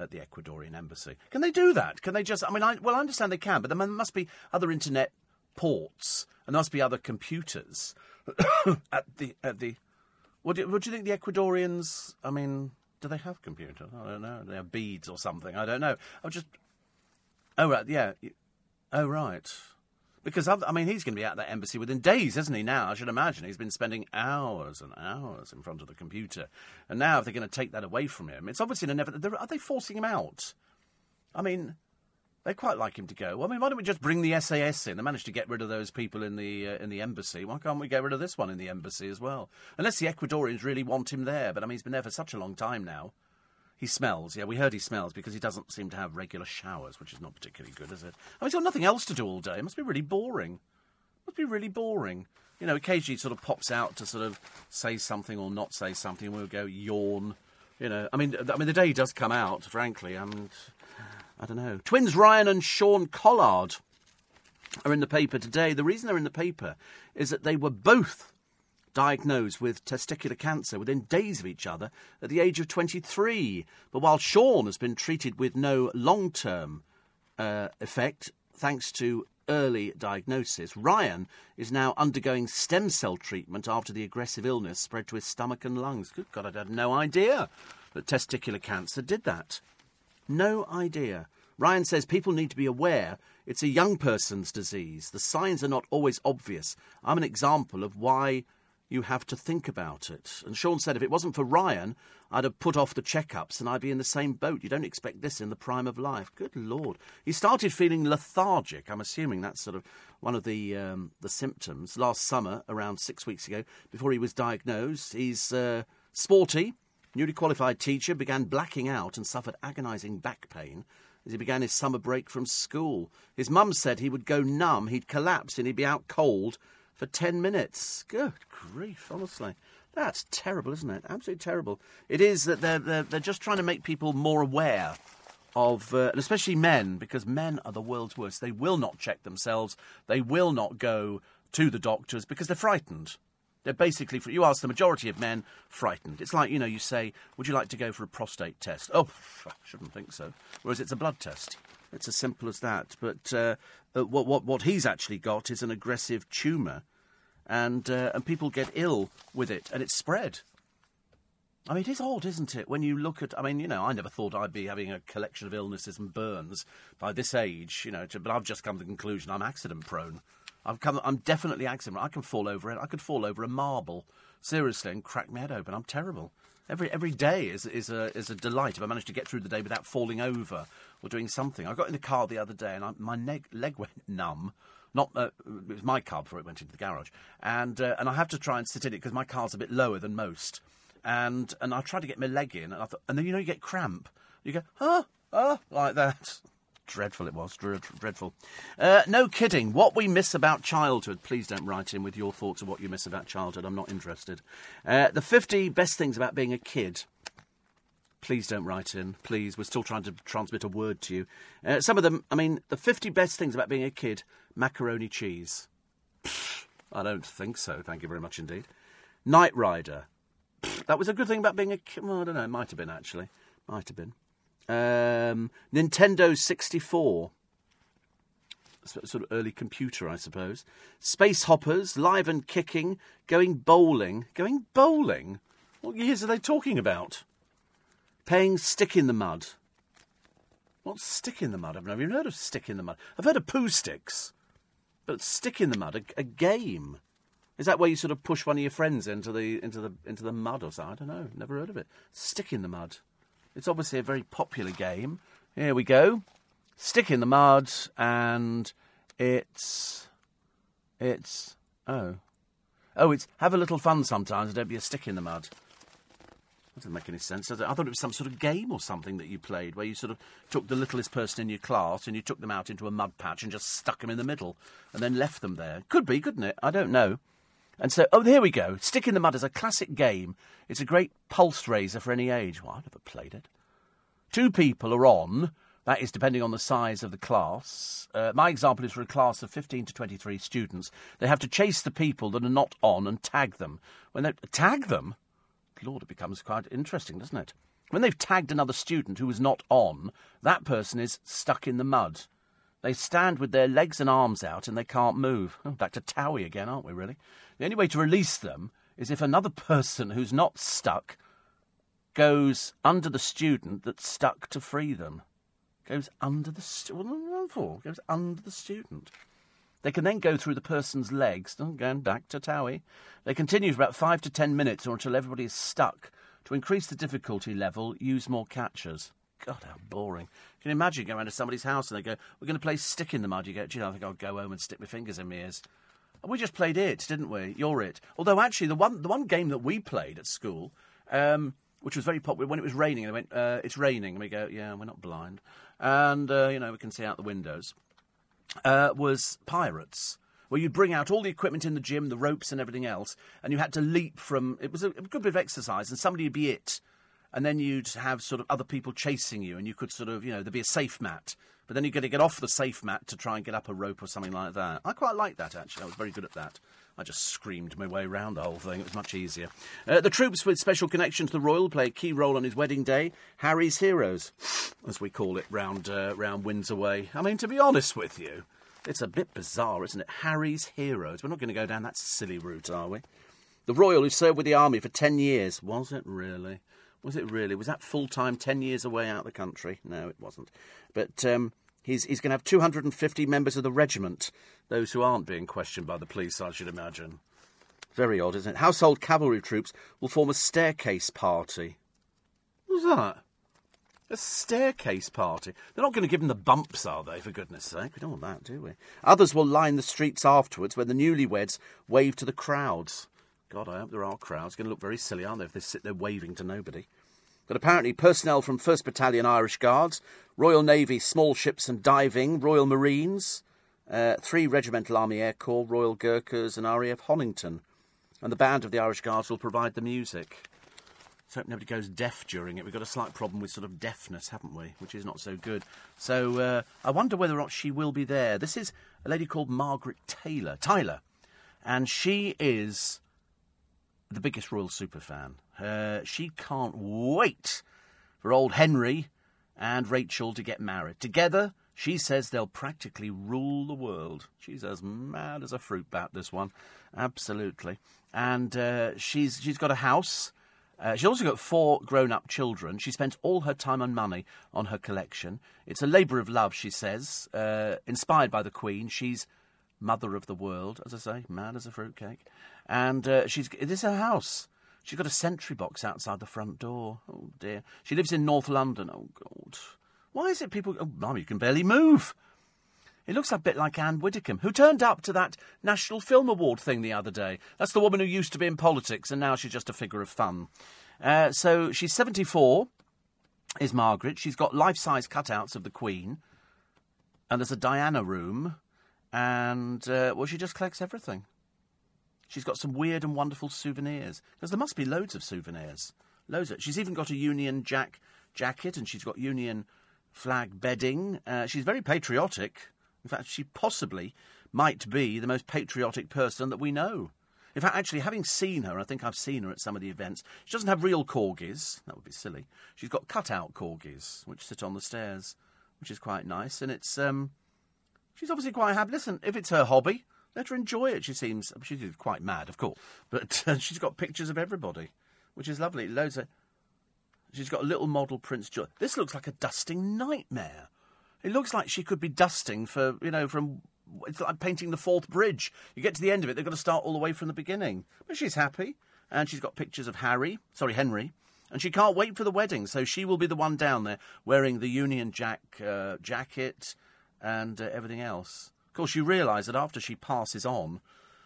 at the Ecuadorian embassy. Can they do that? Can they just? I mean, I, well, I understand they can, but there must be other internet ports and there must be other computers *coughs* at the at the. What do, what do you think the Ecuadorians? I mean, do they have computers? I don't know. They have beads or something. I don't know. I just. Oh right, yeah. Oh right. Because, I mean, he's going to be at that embassy within days, isn't he, now? I should imagine. He's been spending hours and hours in front of the computer. And now, if they're going to take that away from him, it's obviously never. Are they forcing him out? I mean, they quite like him to go. Well, I mean, why don't we just bring the SAS in? They managed to get rid of those people in the uh, in the embassy. Why can't we get rid of this one in the embassy as well? Unless the Ecuadorians really want him there. But I mean, he's been there for such a long time now. He smells. Yeah, we heard he smells because he doesn't seem to have regular showers, which is not particularly good, is it? I mean, he's got nothing else to do all day. It must be really boring. It must be really boring. You know, occasionally he sort of pops out to sort of say something or not say something, and we'll go yawn. You know, I mean, I mean, the day does come out. Frankly, I I don't know. Twins Ryan and Sean Collard are in the paper today. The reason they're in the paper is that they were both diagnosed with testicular cancer within days of each other at the age of 23. But while Sean has been treated with no long term uh, effect thanks to early diagnosis, Ryan is now undergoing stem cell treatment after the aggressive illness spread to his stomach and lungs. Good God, I'd had no idea that testicular cancer did that. No idea. Ryan says people need to be aware it's a young person's disease. The signs are not always obvious. I'm an example of why you have to think about it. And Sean said, if it wasn't for Ryan, I'd have put off the checkups and I'd be in the same boat. You don't expect this in the prime of life. Good Lord. He started feeling lethargic. I'm assuming that's sort of one of the, um, the symptoms. Last summer, around six weeks ago, before he was diagnosed, he's uh, sporty, newly qualified teacher, began blacking out and suffered agonising back pain as he began his summer break from school. His mum said he would go numb, he'd collapse, and he'd be out cold for 10 minutes. Good grief, honestly. That's terrible, isn't it? Absolutely terrible. It is that they're, they're, they're just trying to make people more aware of, uh, and especially men, because men are the world's worst. They will not check themselves, they will not go to the doctors because they're frightened. They're basically, you ask the majority of men, frightened. It's like, you know, you say, Would you like to go for a prostate test? Oh, I shouldn't think so. Whereas it's a blood test. It's as simple as that. But uh, uh, what, what, what he's actually got is an aggressive tumour, and, uh, and people get ill with it, and it's spread. I mean, it is odd, isn't it? When you look at, I mean, you know, I never thought I'd be having a collection of illnesses and burns by this age, you know, to, but I've just come to the conclusion I'm accident prone. I've come, I'm definitely accident. I can fall over it. I could fall over a marble, seriously, and crack my head open. I'm terrible. Every every day is is a is a delight if I manage to get through the day without falling over or doing something. I got in the car the other day and I, my leg leg went numb. Not uh, it was my car before it went into the garage, and uh, and I have to try and sit in it because my car's a bit lower than most and and I tried to get my leg in, and I thought, and then you know you get cramp. You go, ah, ah, like that. *laughs* Dreadful it was, dreadful. Uh, no kidding. What we miss about childhood. Please don't write in with your thoughts of what you miss about childhood. I'm not interested. Uh, the 50 best things about being a kid. Please don't write in. Please, we're still trying to transmit a word to you. Uh, some of them, I mean, the 50 best things about being a kid macaroni cheese. I don't think so, thank you very much indeed. Knight Rider. That was a good thing about being a kid. Well, I don't know. It might have been, actually. Might have been. Um, Nintendo 64. Sort of early computer, I suppose. Space hoppers, live and kicking, going bowling. Going bowling? What years are they talking about? Paying stick in the mud. What's stick in the mud? I've never even heard of stick in the mud. I've heard of poo sticks. But stick in the mud, a, a game. Is that where you sort of push one of your friends into the into the into the mud or something? I don't know. Never heard of it. Stick in the mud. It's obviously a very popular game. Here we go. Stick in the mud, and it's it's oh oh it's have a little fun sometimes. Don't be a stick in the mud. That doesn't make any sense. I thought it was some sort of game or something that you played, where you sort of took the littlest person in your class and you took them out into a mud patch and just stuck them in the middle, and then left them there. Could be, couldn't it? I don't know. And so, oh, here we go. Stick in the Mud is a classic game. It's a great pulse raiser for any age. Well, I never played it. Two people are on. That is depending on the size of the class. Uh, my example is for a class of 15 to 23 students. They have to chase the people that are not on and tag them. When they tag them, Lord, it becomes quite interesting, doesn't it? When they've tagged another student who is not on, that person is stuck in the mud. They stand with their legs and arms out and they can't move. Oh, back to Towie again, aren't we, really? The only way to release them is if another person who's not stuck goes under the student that's stuck to free them. Goes under the student. for? Goes under the student. They can then go through the person's legs, going back to Towie. They continue for about five to ten minutes or until everybody is stuck. To increase the difficulty level, use more catchers. God, how boring. Can you imagine going around to somebody's house and they go, We're going to play stick in the mud? You go, Do you know, I think I'll go home and stick my fingers in my ears. And we just played it, didn't we? You're it. Although, actually, the one, the one game that we played at school, um, which was very popular, when it was raining, they went, uh, It's raining. And we go, Yeah, we're not blind. And, uh, you know, we can see out the windows, uh, was Pirates where you'd bring out all the equipment in the gym, the ropes and everything else, and you had to leap from. It was a, good bit of exercise, and somebody would be it and then you'd have sort of other people chasing you, and you could sort of, you know, there'd be a safe mat, but then you've got to get off the safe mat to try and get up a rope or something like that. I quite liked that, actually. I was very good at that. I just screamed my way around the whole thing. It was much easier. Uh, the troops with special connection to the royal play a key role on his wedding day. Harry's heroes, as we call it round, uh, round Windsor Way. I mean, to be honest with you, it's a bit bizarre, isn't it? Harry's heroes. We're not going to go down that silly route, are we? The royal who served with the army for ten years. Was it really? Was it really? Was that full time, 10 years away out of the country? No, it wasn't. But um, he's, he's going to have 250 members of the regiment, those who aren't being questioned by the police, I should imagine. Very odd, isn't it? Household cavalry troops will form a staircase party. What's that? A staircase party. They're not going to give them the bumps, are they, for goodness sake? We don't want that, do we? Others will line the streets afterwards when the newlyweds wave to the crowds. God, I hope there are crowds. It's Going to look very silly, aren't they, if they sit there waving to nobody? But apparently, personnel from 1st Battalion Irish Guards, Royal Navy Small Ships and Diving, Royal Marines, uh, three Regimental Army Air Corps, Royal Gurkhas, and RAF Honington. And the band of the Irish Guards will provide the music. So nobody goes deaf during it. We've got a slight problem with sort of deafness, haven't we? Which is not so good. So uh, I wonder whether or not she will be there. This is a lady called Margaret Taylor. Tyler. And she is the biggest royal superfan. Uh, she can't wait for old Henry and Rachel to get married. Together, she says they'll practically rule the world. She's as mad as a fruit bat, this one. Absolutely. And uh, she's, she's got a house Uh, she's also got four grown up children. She spends all her time and money on her collection. It's a labour of love, she says. Uh, inspired by the Queen, she's mother of the world, as I say, mad as a fruitcake. And uh, she's it is her house. She's got a sentry box outside the front door. Oh dear. She lives in North London. Oh God. Why is it people? Oh, you can barely move. It looks a bit like Ann Widdecombe, who turned up to that National Film Award thing the other day. That's the woman who used to be in politics, and now she's just a figure of fun. Uh, so she's 74, is Margaret. She's got life size cutouts of the Queen, and there's a Diana room, and, uh, well, she just collects everything. She's got some weird and wonderful souvenirs, because there must be loads of souvenirs. Loads of She's even got a Union Jack jacket, and she's got Union flag bedding. Uh, she's very patriotic. In fact, she possibly might be the most patriotic person that we know. In fact, actually, having seen her, I think I've seen her at some of the events, she doesn't have real corgis. That would be silly. She's got cut-out corgis, which sit on the stairs, which is quite nice. And it's, um, she's obviously quite happy. Listen, if it's her hobby, let her enjoy it. She seems, she's quite mad, of course. But uh, *laughs* she's got pictures of everybody, which is lovely. Loads of, she's got a little model Prince George. This looks like a dusting nightmare. It looks like she could be dusting for, you know, from. It's like painting the Forth Bridge. You get to the end of it, they've got to start all the way from the beginning. But she's happy. And she's got pictures of Harry, sorry, Henry. And she can't wait for the wedding. So she will be the one down there wearing the Union Jack uh, jacket and uh, everything else. Of course, you realise that after she passes on,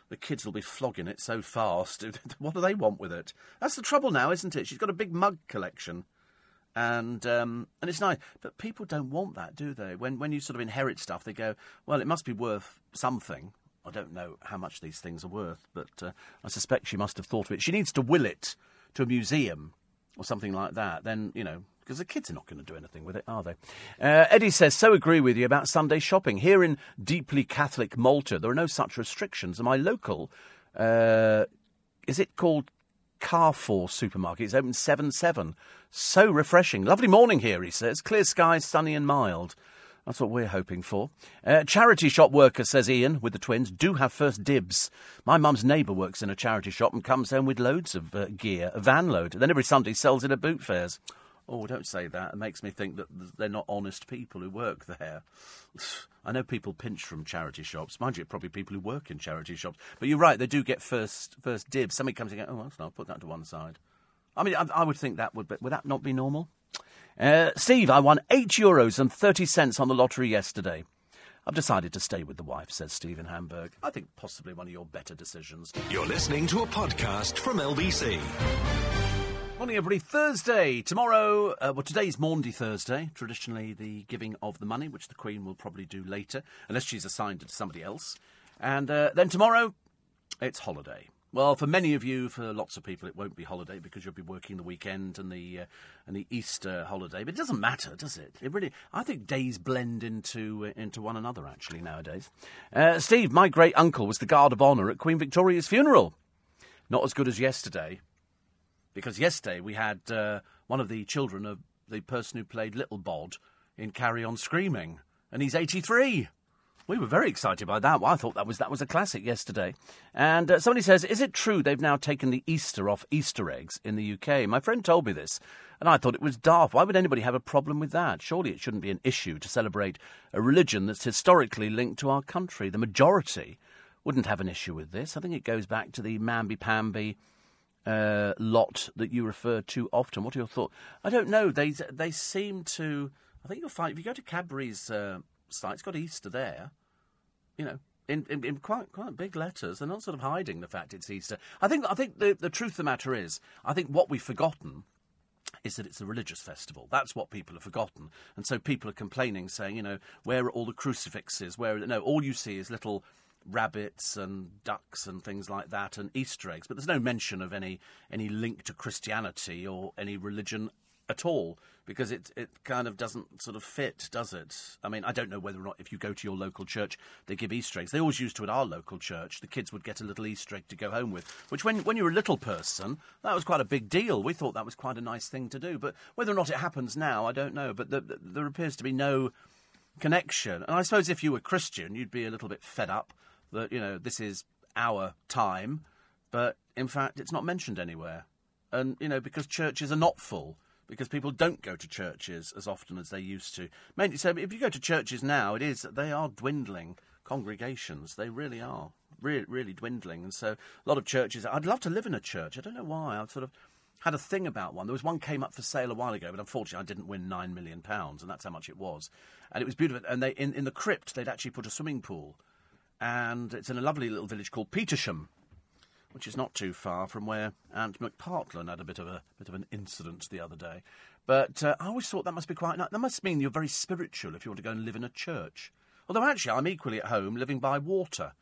the kids will be flogging it so fast. *laughs* what do they want with it? That's the trouble now, isn't it? She's got a big mug collection and um, and it's nice. But people don't want that, do they? When when you sort of inherit stuff, they go, well, it must be worth something. I don't know how much these things are worth, but uh, I suspect she must have thought of it. She needs to will it to a museum or something like that. Then you know. Because the kids are not going to do anything with it, are they? Uh, Eddie says, so agree with you about Sunday shopping. Here in deeply Catholic Malta, there are no such restrictions. My local, uh, is it called Carrefour supermarket. It's open 7 7. So refreshing. Lovely morning here, he says. Clear skies, sunny and mild. That's what we're hoping for. Uh, charity shop worker, says Ian, with the twins, do have first dibs. My mum's neighbour works in a charity shop and comes home with loads of uh, gear, a van load. Then every Sunday sells it at boot fairs. Oh, don't say that. It makes me think that they're not honest people who work there. *sighs* I know people pinch from charity shops. Mind you, probably people who work in charity shops. But you're right, they do get first first dibs. Somebody comes and goes, oh, well, I'll put that to one side. I mean, I, I would think that would, would that not be normal? Uh, Steve, I won eight euros and thirty cents on the lottery yesterday. I've decided to stay with the wife, says Stephen Hamburg. I think possibly one of your better decisions. You're listening to a podcast from LBC. Morning, everybody. Thursday. Tomorrow, uh, well, today's Maundy Thursday, traditionally the giving of the money, which the Queen will probably do later, unless she's assigned it to somebody else. And uh, then tomorrow, it's holiday. Well, for many of you, for lots of people, it won't be holiday because you'll be working the weekend and the uh, and the Easter holiday. But it doesn't matter, does it? It really. I think days blend into uh, into one another actually nowadays. Uh, Steve, my great uncle was the guard of honour at Queen Victoria's funeral. Not as good as yesterday, because yesterday we had uh, one of the children of the person who played Little Bod in Carry On Screaming, and he's 83. We were very excited by that. Well, I thought that was that was a classic yesterday. And uh, somebody says, "Is it true they've now taken the Easter off Easter eggs in the UK?" My friend told me this, and I thought it was daft. Why would anybody have a problem with that? Surely it shouldn't be an issue to celebrate a religion that's historically linked to our country. The majority wouldn't have an issue with this. I think it goes back to the mamby-pamby uh, lot that you refer to often. What are your thoughts? I don't know. They they seem to. I think you'll find if you go to Cadbury's uh, site, it's got Easter there. You know, in, in, in, quite quite big letters. They're not sort of hiding the fact it's Easter. I think I think the the truth of the matter is, I think what we've forgotten is that it's a religious festival. That's what people have forgotten, and so people are complaining, saying, you know, where are all the crucifixes? Where no, all you see is little rabbits and ducks and things like that and Easter eggs, but there's no mention of any any link to Christianity or any religion at all because it it kind of doesn't sort of fit, does it? I mean, I don't know whether or not if you go to your local church they give Easter eggs. They always used to at our local church. The kids would get a little Easter egg to go home with, which when when you were a little person that was quite a big deal. We thought that was quite a nice thing to do, but whether or not it happens now, I don't know. But the, the, there appears to be no connection. And I suppose if you were Christian, you'd be a little bit fed up that, you know, this is our time, but in fact, it's not mentioned anywhere. and you know because churches are not full because people don't go to churches as often as they used to. Mainly, so if you go to churches now, it is they are dwindling congregations. They really are, really, really dwindling. And so a lot of churches. I'd love to live in a church. I don't know why. I've sort of had a thing about one. There was one came up for sale a while ago, but unfortunately I didn't win nine million pounds, and that's how much it was. And it was beautiful. And they in, in the crypt they'd actually put a swimming pool, and it's in a lovely little village called Petersham, which is not too far from where Ant McPartlin had a bit of a bit of an incident the other day. But uh, I always thought that must be quite nice. That must mean you're very spiritual if you want to go and live in a church. Although actually, I'm equally at home living by water.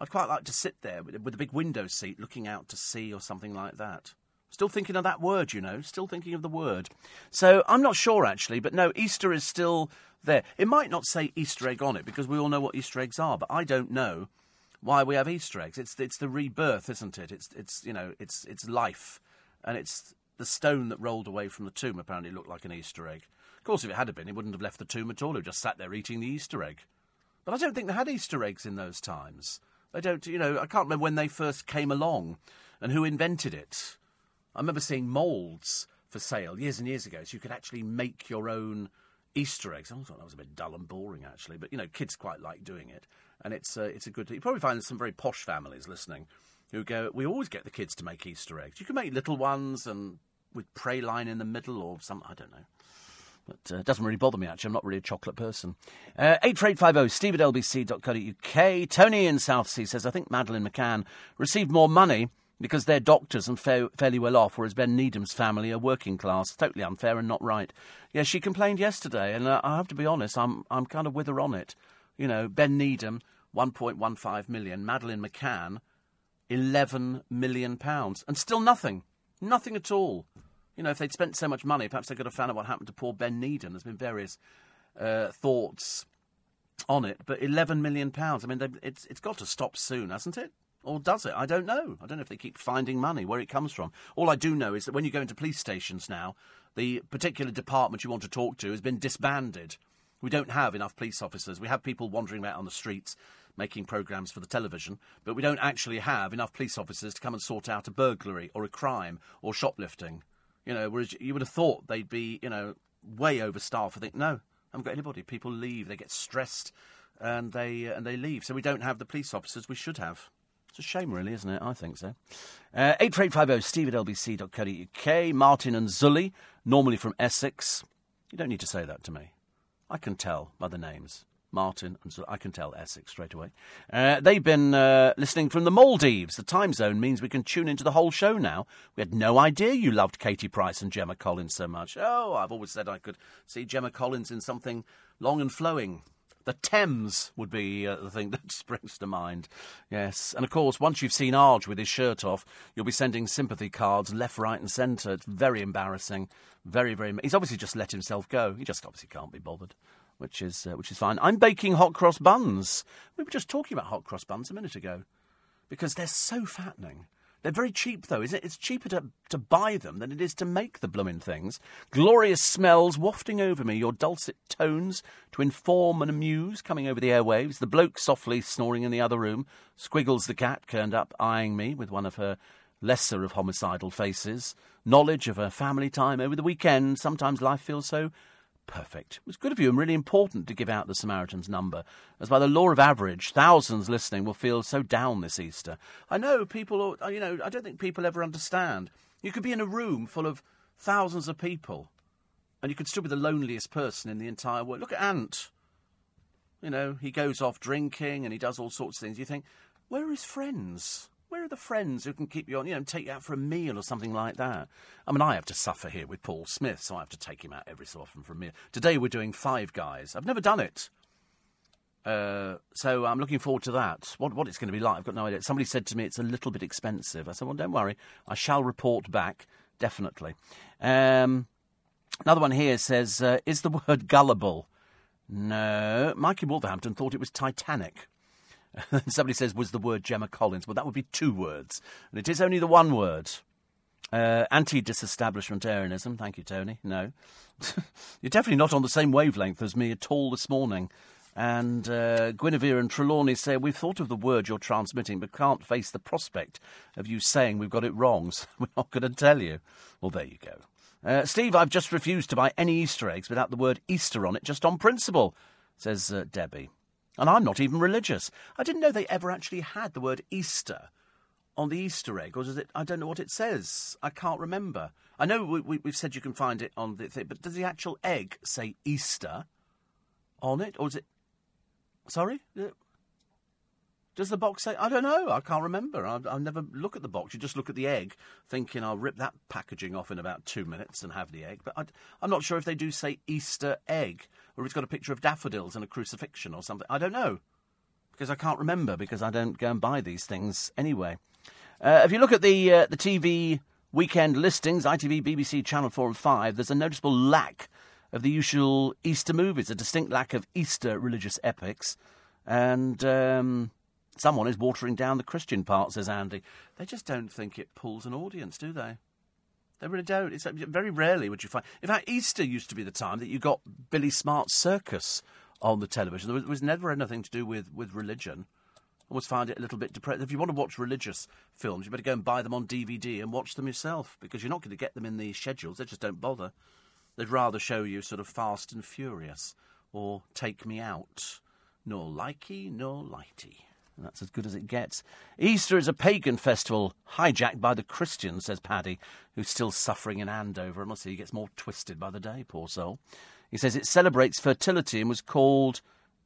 I'd quite like to sit there with, with a big window seat looking out to sea or something like that. Still thinking of that word, you know. Still thinking of the word. So I'm not sure actually, but no, Easter is still there. It might not say Easter egg on it because we all know what Easter eggs are, but I don't know why we have Easter eggs. It's it's the rebirth, isn't it? It's it's you know it's it's life, and it's the stone that rolled away from the tomb. Apparently, looked like an Easter egg. Of course, if it had been, it wouldn't have left the tomb at all. It just sat there eating the Easter egg. But I don't think they had Easter eggs in those times. They don't, you know. I can't remember when they first came along, and who invented it. I remember seeing moulds for sale years and years ago, so you could actually make your own Easter eggs. I thought that was a bit dull and boring, actually, but you know, kids quite like doing it and it's uh, it's a good. You probably find some very posh families listening who go. We always get the kids to make Easter eggs. You can make little ones and with praline in the middle or something. I don't know. But uh, it doesn't really bother me, actually. I'm not really a chocolate person. Uh, 84850 steve at lbc.co.uk. Tony in Southsea says, I think Madeleine McCann received more money because they're doctors and fa- fairly well off, whereas Ben Needham's family are working class. Totally unfair and not right. Yeah, she complained yesterday, and uh, I have to be honest, I'm, I'm kind of with her on it. You know, Ben Needham, 1.15 million. Madeleine McCann, 11 million pounds. And still nothing. Nothing at all. You know, if they'd spent so much money, perhaps they could have found out what happened to poor Ben Needham. There's been various uh, thoughts on it, but 11 million pounds. I mean, it's it's got to stop soon, hasn't it? Or does it? I don't know. I don't know if they keep finding money, where it comes from. All I do know is that when you go into police stations now, the particular department you want to talk to has been disbanded. We don't have enough police officers. We have people wandering about on the streets making programmes for the television, but we don't actually have enough police officers to come and sort out a burglary or a crime or shoplifting. You know, whereas you would have thought they'd be, you know, way overstaffed. I think no, I haven't got anybody. People leave, they get stressed, and they and they leave. So we don't have the police officers we should have. It's a shame, really, isn't it? I think so. Uh, 84850 steve at lbc.co.uk. Martin and Zully, normally from Essex. You don't need to say that to me. I can tell by the names. Martin, and so I can tell Essex straight away. Uh, they've been uh, listening from the Maldives. The time zone means we can tune into the whole show now. We had no idea you loved Katie Price and Gemma Collins so much. Oh, I've always said I could see Gemma Collins in something long and flowing. The Thames would be uh, the thing *laughs* that springs to mind. Yes. And of course, once you've seen Arg with his shirt off, you'll be sending sympathy cards left, right, and centre. It's very embarrassing. Very, very. He's obviously just let himself go. He just obviously can't be bothered which is uh, which is fine. I'm baking hot cross buns. We were just talking about hot cross buns a minute ago because they're so fattening. They're very cheap, though, isn't it? It's cheaper to, to buy them than it is to make the blooming things. Glorious smells wafting over me, your dulcet tones to inform and amuse coming over the airwaves. The bloke softly snoring in the other room. Squiggles the cat turned up, eyeing me with one of her lesser of homicidal faces. Knowledge of her family time over the weekend. Sometimes life feels so Perfect. It was good of you and really important to give out the Samaritan's number, as by the law of average, thousands listening will feel so down this Easter. I know people, uh, you know, I don't think people ever understand. You could be in a room full of thousands of people, and you could still be the loneliest person in the entire world. Look at Ant. You know, he goes off drinking and he does all sorts of things. You think, where are his friends? Where are the friends who can keep you on, you know, take you out for a meal or something like that? I mean, I have to suffer here with Paul Smith, so I have to take him out every so often for a meal. Today we're doing Five Guys. I've never done it. Uh, so I'm looking forward to that. What, what it's going to be like, I've got no idea. Somebody said to me it's a little bit expensive. I said, well, don't worry. I shall report back, definitely. Um, another one here says, uh, is the word gullible? No. Mikey Wolverhampton thought it was Titanic. *laughs* Somebody says, was the word Gemma Collins? Well, that would be two words. And it is only the one word. Uh, Anti disestablishmentarianism. Thank you, Tony. No. *laughs* You're definitely not on the same wavelength as me at all this morning. And uh, Guinevere and Trelawney say, We've thought of the word you're transmitting, but can't face the prospect of you saying we've got it wrong, *laughs* so we're not going to tell you. Well, there you go. Uh, Steve, I've just refused to buy any Easter eggs without the word Easter on it, just on principle, says uh, Debbie. And I'm not even religious. I didn't know they ever actually had the word Easter on the Easter egg, or does it? I don't know what it says. I can't remember. I know we, have said you can find it on the thing, but does the actual egg say Easter on it, or is it? Sorry, uh, does the box say? I don't know. I can't remember. I, I never look at the box. You just look at the egg, thinking I'll rip that packaging off in about two minutes and have the egg. But I, I'm not sure if they do say Easter egg, or it's got a picture of daffodils and a crucifixion or something. I don't know because I can't remember because I don't go and buy these things anyway. Uh, if you look at the uh, the TV weekend listings, ITV, BBC, Channel 4 and 5, there's a noticeable lack of the usual Easter movies, a distinct lack of Easter religious epics. And um, someone is watering down the Christian part, says Andy. They just don't think it pulls an audience, do they? They really don't. It's very rarely would you find. In fact, Easter used to be the time that you got Billy Smart's circus on the television. There was, was never anything to do with, with religion I always find it a little bit depressing. If you want to watch religious films, you better go and buy them on DVD and watch them yourself because you're not going to get them in the schedules. They just don't bother. They'd rather show you sort of Fast and Furious or Take Me Out. Nor likey nor lighty. That's as good as it gets. Easter is a pagan festival hijacked by the Christians, says Paddy, who's still suffering in Andover. I must say he gets more twisted by the day, poor soul. He says it celebrates fertility and was called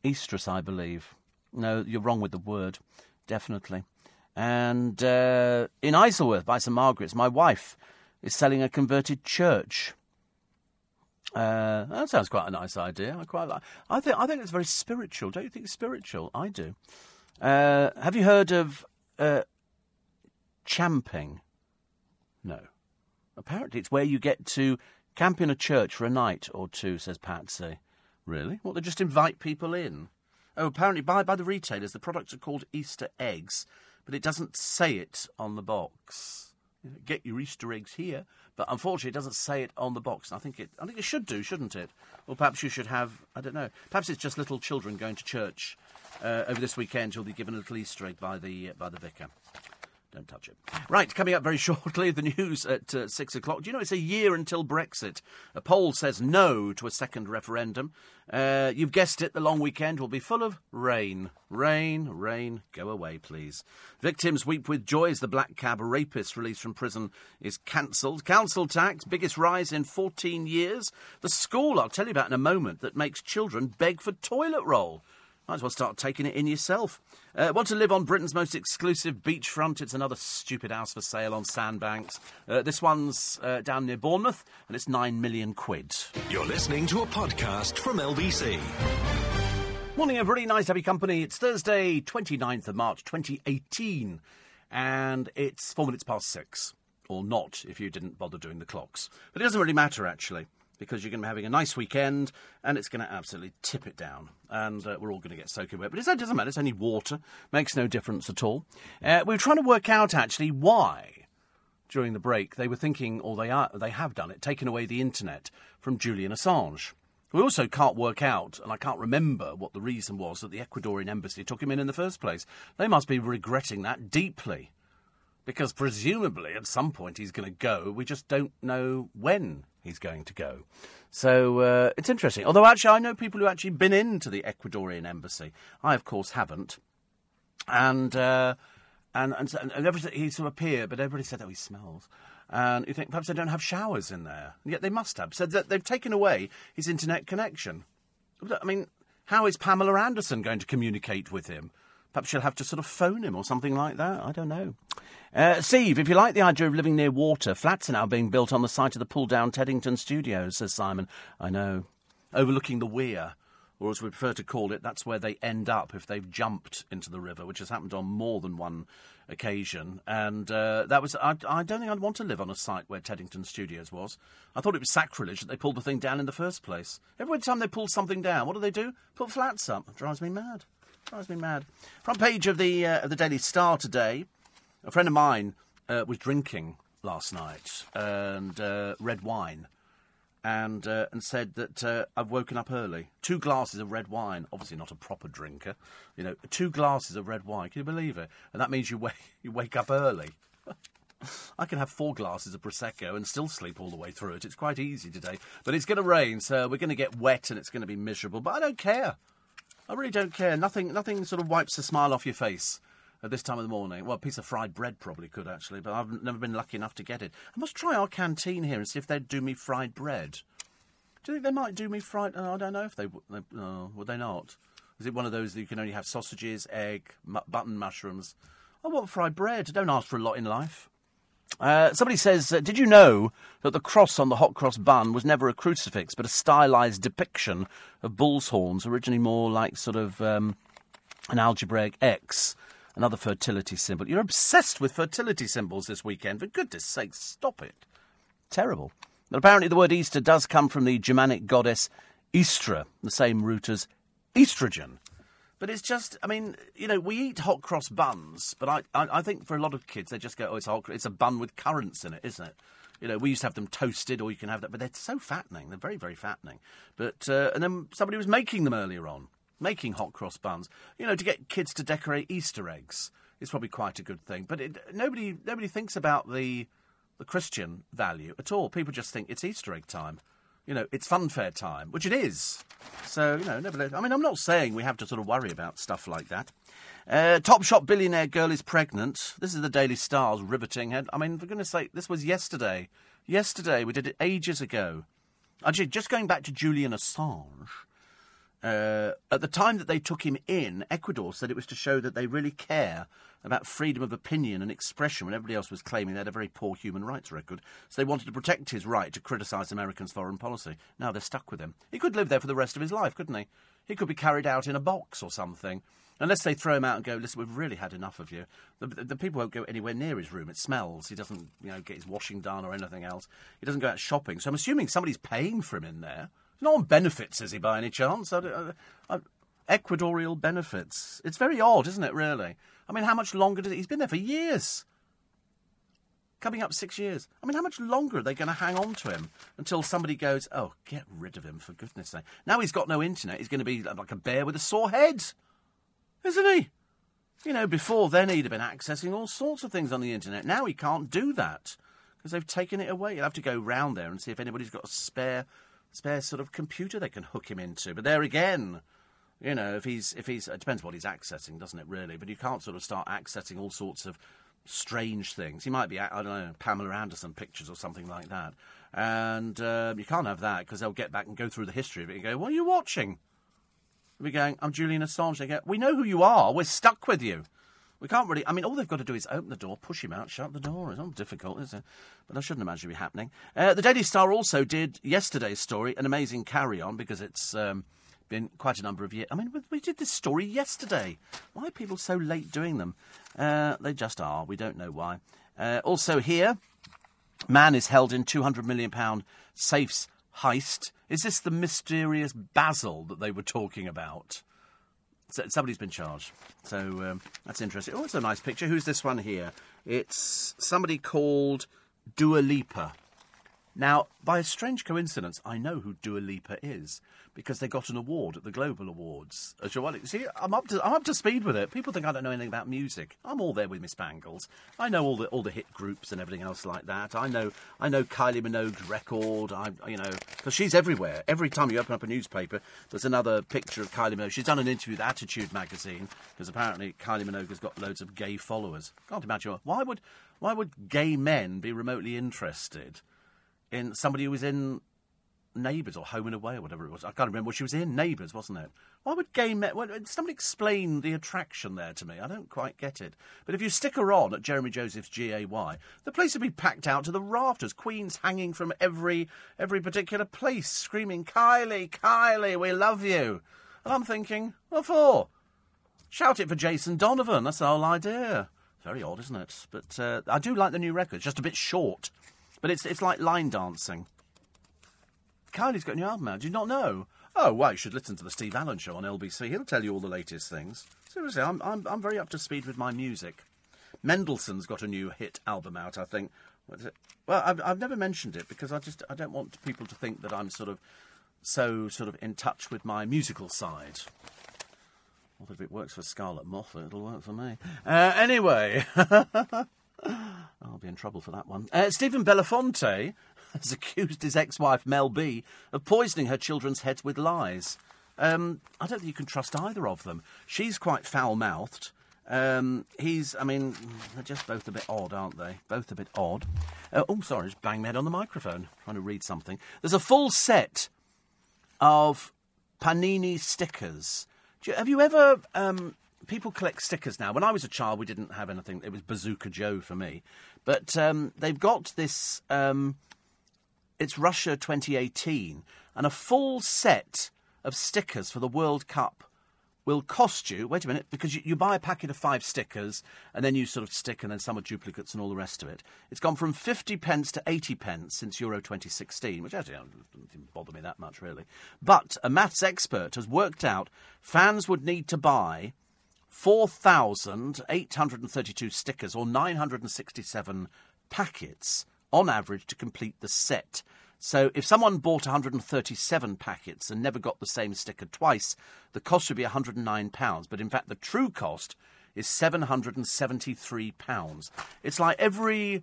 Easterus, I believe. No, you're wrong with the word, definitely. And uh, in Isleworth by St Margaret's, my wife is selling a converted church. Uh, that sounds quite a nice idea. I quite like. I think I think it's very spiritual. Don't you think it's spiritual? I do. Uh, have you heard of uh, champing? No. Apparently, it's where you get to camp in a church for a night or two. Says Patsy. Really? What? They just invite people in? Oh, apparently by, by the retailers, the products are called Easter eggs, but it doesn't say it on the box. Get your Easter eggs here, but unfortunately, it doesn't say it on the box. I think it. I think it should do, shouldn't it? Or perhaps you should have. I don't know. Perhaps it's just little children going to church uh, over this weekend who'll be given a little Easter egg by the by the vicar. Don't touch it. Right, coming up very *laughs* shortly, the news at uh, six o'clock. Do you know it's a year until Brexit? A poll says no to a second referendum. Uh, you've guessed it, the long weekend will be full of rain. Rain, rain, go away, please. Victims weep with joy as the black cab rapist released from prison is cancelled. Council tax, biggest rise in 14 years. The school, I'll tell you about in a moment, that makes children beg for toilet roll. Might as well start taking it in yourself. Uh, want to live on Britain's most exclusive beachfront? It's another stupid house for sale on Sandbanks. Uh, this one's uh, down near Bournemouth, and it's nine million quid. You're listening to a podcast from LBC. Morning, everybody. Nice to have your company. It's Thursday, 29th of March, 2018, and it's four minutes past six. Or not, if you didn't bother doing the clocks. But it doesn't really matter, actually because you're going to be having a nice weekend and it's going to absolutely tip it down. And uh, we're all going to get soaking wet. But it doesn't matter, it's only water. Makes no difference at all. Uh, we were trying to work out actually why, during the break, they were thinking, or they, are, they have done it, taken away the internet from Julian Assange. We also can't work out, and I can't remember what the reason was that the Ecuadorian embassy took him in in the first place. They must be regretting that deeply. Because presumably at some point he's going to go. We just don't know when he's going to go. So uh, it's interesting. Although, actually, I know people who actually been into the Ecuadorian embassy. I, of course, haven't. And. Uh, and, and, and everything, he sort of appeared, but everybody said, oh, he smells. And you think perhaps they don't have showers in there. And yet they must have. So they've taken away his internet connection. I mean, how is Pamela Anderson going to communicate with him? Perhaps she'll have to sort of phone him or something like that. I don't know. Uh, Steve, if you like the idea of living near water, flats are now being built on the site of the pull down Teddington studios, says Simon. I know. Overlooking the weir, or as we prefer to call it, that's where they end up if they've jumped into the river, which has happened on more than one occasion. And uh, that was, I, I, don't think I'd want to live on a site where Teddington Studios was. I thought it was sacrilege that they pulled the thing down in the first place. Every time they pull something down, what do they do? Put flats up. It drives me mad. Drives me mad. Front page of the uh, of the Daily Star today. A friend of mine uh, was drinking last night and uh, red wine, and uh, and said that uh, I've woken up early. Two glasses of red wine. Obviously not a proper drinker. You know, two glasses of red wine. Can you believe it? And that means you wake *laughs* you wake up early. *laughs* I can have four glasses of prosecco and still sleep all the way through it. It's quite easy today. But it's going to rain, so we're going to get wet and it's going to be miserable. But I don't care. I really don't care. Nothing, nothing sort of wipes a smile off your face at this time of the morning. Well, a piece of fried bread probably could actually, but I've never been lucky enough to get it. I must try our canteen here and see if they'd do me fried bread. Do you think they might do me fried? Oh, I don't know if they, they oh, would. They not? Is it one of those that you can only have sausages, egg, mu- button mushrooms? I want fried bread. Don't ask for a lot in life. Uh, somebody says, uh, Did you know that the cross on the hot cross bun was never a crucifix, but a stylized depiction of bull's horns, originally more like sort of um, an algebraic X, another fertility symbol? You're obsessed with fertility symbols this weekend. For goodness sake, stop it. Terrible. But apparently, the word Easter does come from the Germanic goddess Istra, the same root as estrogen. But it's just, I mean, you know, we eat hot cross buns, but I, I, I think for a lot of kids, they just go, oh, it's a, hot, it's a bun with currants in it, isn't it? You know, we used to have them toasted, or you can have that, but they're so fattening. They're very, very fattening. But uh, and then somebody was making them earlier on, making hot cross buns. You know, to get kids to decorate Easter eggs is probably quite a good thing. But it, nobody, nobody thinks about the the Christian value at all. People just think it's Easter egg time you know, it's funfair time, which it is. So, you know, never. let. I mean, I'm not saying we have to sort of worry about stuff like that. Uh, top shop billionaire girl is pregnant. This is the Daily Star's riveting head. I mean, for goodness sake, this was yesterday. Yesterday, we did it ages ago. Actually, just going back to Julian Assange. Uh, at the time that they took him in, Ecuador said it was to show that they really care about freedom of opinion and expression when everybody else was claiming they had a very poor human rights record. So they wanted to protect his right to criticise Americans' foreign policy. Now they're stuck with him. He could live there for the rest of his life, couldn't he? He could be carried out in a box or something. Unless they throw him out and go, listen, we've really had enough of you. The, the, the, people won't go anywhere near his room. It smells. He doesn't, you know, get his washing done or anything else. He doesn't go out shopping. So I'm assuming somebody's paying for him in there. No one benefits, is he, by any chance? I, I, I, Ecuadorial benefits. It's very odd, isn't it, really? I mean, how much longer does he... He's been there for years. Coming up six years. I mean, how much longer are they going to hang on to him until somebody goes, oh, get rid of him, for goodness sake. Now he's got no internet. He's going to be like a bear with a sore head. Isn't he? You know, before then he'd have been accessing all sorts of things on the internet. Now he can't do that because they've taken it away. You'll have to go round there and see if anybody's got a spare, spare sort of computer they can hook him into. But there again, you know, if he's if he's it depends what he's accessing, doesn't it? Really, but you can't sort of start accessing all sorts of strange things. He might be I don't know Pamela Anderson pictures or something like that, and uh, you can't have that because they'll get back and go through the history of it and go, "What are you watching?" We're going, "I'm Julian Assange." They go, "We know who you are. We're stuck with you." We can't really. I mean, all they've got to do is open the door, push him out, shut the door. It's not difficult, is it? But I shouldn't imagine it be happening. Uh, the Daily Star also did yesterday's story, an amazing carry on, because it's um, been quite a number of years. I mean, we did this story yesterday. Why are people so late doing them? Uh, they just are. We don't know why. Uh, also, here, man is held in £200 million safes heist. Is this the mysterious Basil that they were talking about? So, somebody's been charged. So um, that's interesting. Oh, it's a nice picture. Who's this one here? It's somebody called Dua Lipa. Now, by a strange coincidence, I know who Dua Lipa is because they got an award at the Global Awards. Uh, see, I'm up to I'm up to speed with it. People think I don't know anything about music. I'm all there with Miss Bangles. I know all the all the hit groups and everything else like that. I know I know Kylie Minogue's record. I you know because she's everywhere. Every time you open up a newspaper, there's another picture of Kylie Minogue. She's done an interview with Attitude magazine because apparently Kylie Minogue has got loads of gay followers. Can't imagine why would why would gay men be remotely interested in somebody who was in Neighbours or Home and Away or whatever it was. I can't remember what she was in. Neighbours, wasn't it? Why would gay men. Well, somebody explain the attraction there to me. I don't quite get it. But if you stick her on at Jeremy Joseph's GAY, the place would be packed out to the rafters. Queens hanging from every every particular place, screaming, Kylie, Kylie, we love you. And I'm thinking, what for? Shout it for Jason Donovan. That's the whole idea. Very odd, isn't it? But uh, I do like the new record. It's just a bit short. But it's, it's like line dancing. Kylie's got a new album out. Do you not know? Oh, well, you should listen to the Steve Allen Show on LBC. He'll tell you all the latest things. Seriously, I'm, I'm, I'm very up to speed with my music. Mendelssohn's got a new hit album out, I think. Well, I've, I've never mentioned it because I just I don't want people to think that I'm sort of so sort of in touch with my musical side. Although if it works for Scarlett Moffat, it'll work for me. Uh, anyway, *laughs* I'll be in trouble for that one. Uh, Stephen Belafonte *laughs* has accused his ex-wife Mel B of poisoning her children's heads with lies. Um, I don't think you can trust either of them. She's quite foul-mouthed. Um, he's, I mean, they're just both a bit odd, aren't they? Both a bit odd. Uh, oh, sorry, just bang my head on the microphone, trying to read something. There's a full set of Panini stickers. You, have you ever? Um, people collect stickers now. When I was a child, we didn't have anything. It was Bazooka Joe for me, but um, they've got this. Um, it's Russia 2018, and a full set of stickers for the World Cup will cost you. Wait a minute, because you, you, buy a packet of five stickers and then you sort of stick, and then some are duplicates and all the rest of it. It's gone from 50 pence to 80 pence since Euro 2016, which actually doesn't bother me that much, really. But a maths expert has worked out fans would need to buy 4,832 stickers or 967 packets on average to complete the set. So if someone bought 137 packets and never got the same sticker twice, the cost would be £109. But in fact, the true cost is £773. It's like every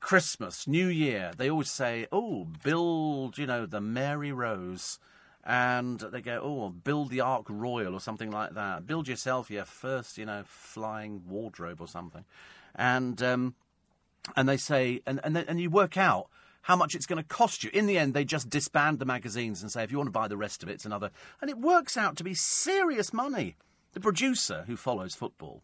Christmas, New Year, they always say, oh, build, you know, the Mary Rose. And they go, oh, build the Ark Royal or something like that. Build yourself your first, you know, flying wardrobe or something. And, um, and they say, and, and, and you work out how much it's going to cost you. In the end, they just disband the magazines and say, if you want to buy the rest of it, it's another. And it works out to be serious money. The producer, who follows football,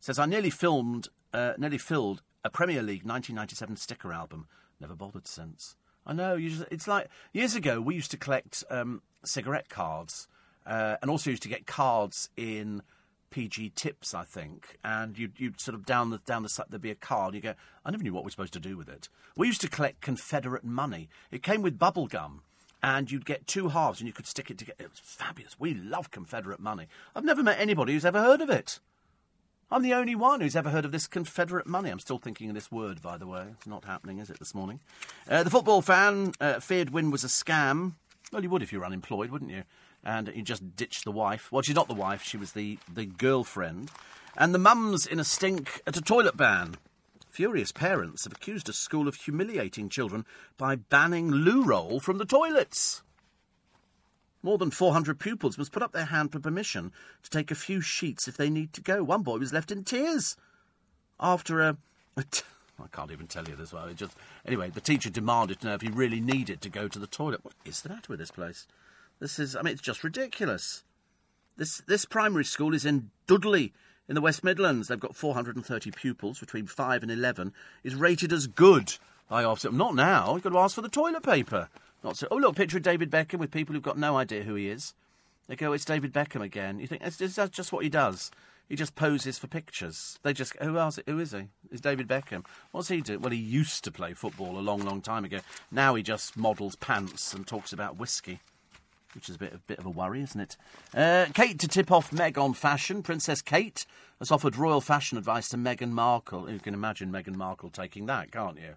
says, I nearly filmed, uh, nearly filled a Premier League 1997 sticker album. Never bothered since. I know. Just, it's like years ago, we used to collect um, cigarette cards uh, and also used to get cards in PG tips, I think, and you'd, you'd sort of down the down the side there'd be a card. You go, I never knew what we're supposed to do with it. We used to collect Confederate money. It came with bubble gum, and you'd get two halves, and you could stick it together. It was fabulous. We love Confederate money. I've never met anybody who's ever heard of it. I'm the only one who's ever heard of this Confederate money. I'm still thinking of this word, by the way. It's not happening, is it, this morning? Uh, the football fan uh, feared win was a scam. Well, you would if you were unemployed, wouldn't you? And he just ditched the wife. Well, she's not the wife, she was the, the girlfriend. And the mum's in a stink at a toilet ban. Furious parents have accused a school of humiliating children by banning loo roll from the toilets. More than 400 pupils must put up their hand for permission to take a few sheets if they need to go. One boy was left in tears after a. a t- *laughs* I can't even tell you this. Well, it just anyway. The teacher demanded to know if he really needed to go to the toilet. What is the matter with this place? This is, I mean, it's just ridiculous. This, this primary school is in Dudley in the West Midlands. They've got 430 pupils between 5 and 11. Is rated as good by Ofsted. Not now. You've got to ask for the toilet paper. Not so. Oh, look, picture of David Beckham with people who've got no idea who he is. They go, it's David Beckham again. You think that's, that's just what he does. He just poses for pictures. They just, who else? Who is he? Is David Beckham? What's he do? Well, he used to play football a long, long time ago. Now he just models pants and talks about whiskey which is a bit, a bit of a worry, isn't it? Uh, Kate to tip off Meg on fashion. Princess Kate has offered royal fashion advice to Meghan Markle. You can imagine Meghan Markle taking that, can't you?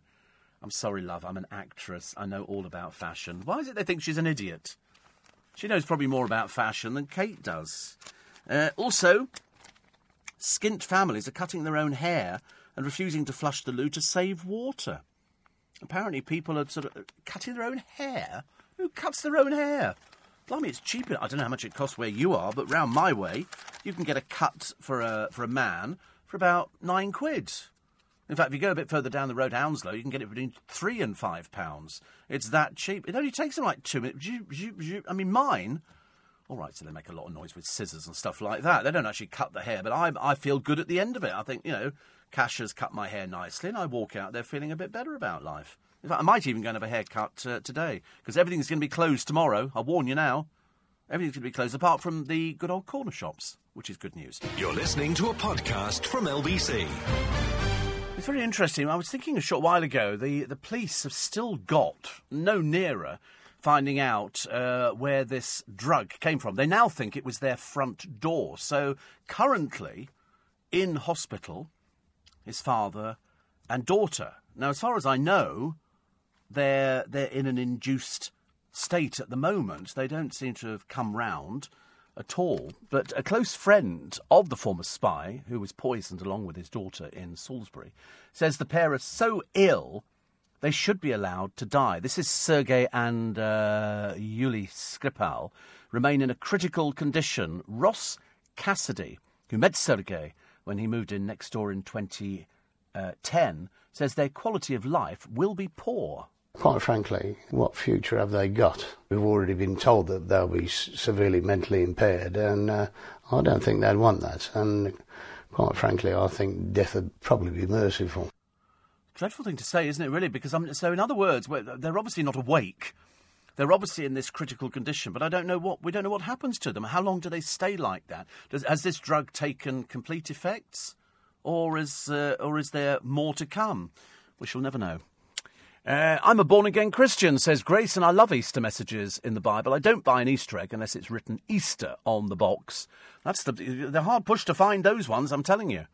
I'm sorry, love, I'm an actress. I know all about fashion. Why is it they think she's an idiot? She knows probably more about fashion than Kate does. Uh, also, skint families are cutting their own hair and refusing to flush the loo to save water. Apparently, people are sort of cutting their own hair. Who cuts their own hair? Blimey, it's cheaper. I don't know how much it costs where you are, but round my way, you can get a cut for a for a man for about nine quid. In fact, if you go a bit further down the road, Hounslow, you can get it between three and five pounds. It's that cheap. It only takes them like two minutes. I mean, mine. All right, so they make a lot of noise with scissors and stuff like that. They don't actually cut the hair, but I, I feel good at the end of it. I think, you know, Cash has cut my hair nicely, and I walk out there feeling a bit better about life. In fact, I might even go and have a haircut uh, today because everything's going to be closed tomorrow. I warn you now. Everything's going to be closed apart from the good old corner shops, which is good news. You're listening to a podcast from LBC. It's very interesting. I was thinking a short while ago, the, the police have still got no nearer finding out uh, where this drug came from. They now think it was their front door. So currently, in hospital, his father and daughter Now, as far as I know, they're they're in an induced state at the moment. They don't seem to have come round at all. But a close friend of the former spy, who was poisoned along with his daughter in Salisbury, says the pair are so ill they should be allowed to die. This is Sergei and uh, Yuli Skripal remain in a critical condition. Ross Cassidy, who met Sergei when he moved in next door in 2010, uh, says their quality of life will be poor. Quite frankly, what future have they got? We've already been told that they'll be severely mentally impaired, and uh, I don't think they'd want that. And quite frankly, I think death would probably be merciful. Dreadful thing to say, isn't it, really? Because, um, so in other words, they're obviously not awake. They're obviously in this critical condition, but I don't know what we don't know what happens to them. How long do they stay like that? Does, has this drug taken complete effects, or is uh, or is there more to come? We shall never know. Uh, I'm a born again Christian, says Grace, and I love Easter messages in the Bible. I don't buy an Easter egg unless it's written Easter on the box. That's the the hard push to find those ones. I'm telling you.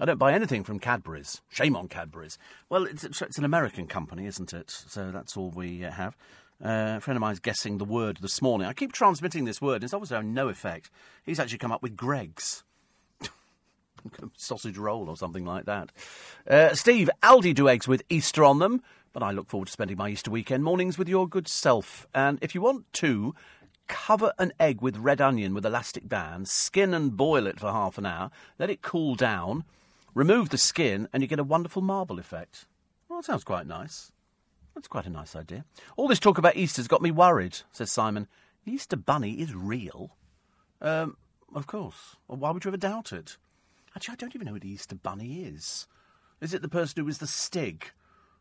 I don't buy anything from Cadbury's. Shame on Cadbury's. Well, it's, it's an American company, isn't it? So that's all we uh, have. Uh, a friend of mine is guessing the word this morning. I keep transmitting this word, and it's obviously having no effect. He's actually come up with Greggs *laughs* Sausage roll or something like that. Uh, Steve, Aldi do eggs with Easter on them, but I look forward to spending my Easter weekend mornings with your good self. And if you want to, cover an egg with red onion with elastic bands, skin and boil it for half an hour, let it cool down Remove the skin, and you get a wonderful marble effect. Well, that sounds quite nice. That's quite a nice idea. All this talk about Easter's got me worried, says Simon. The Easter Bunny is real. Um, of course. Well, why would you ever doubt it? Actually, I don't even know who the Easter Bunny is. Is it the person who was the Stig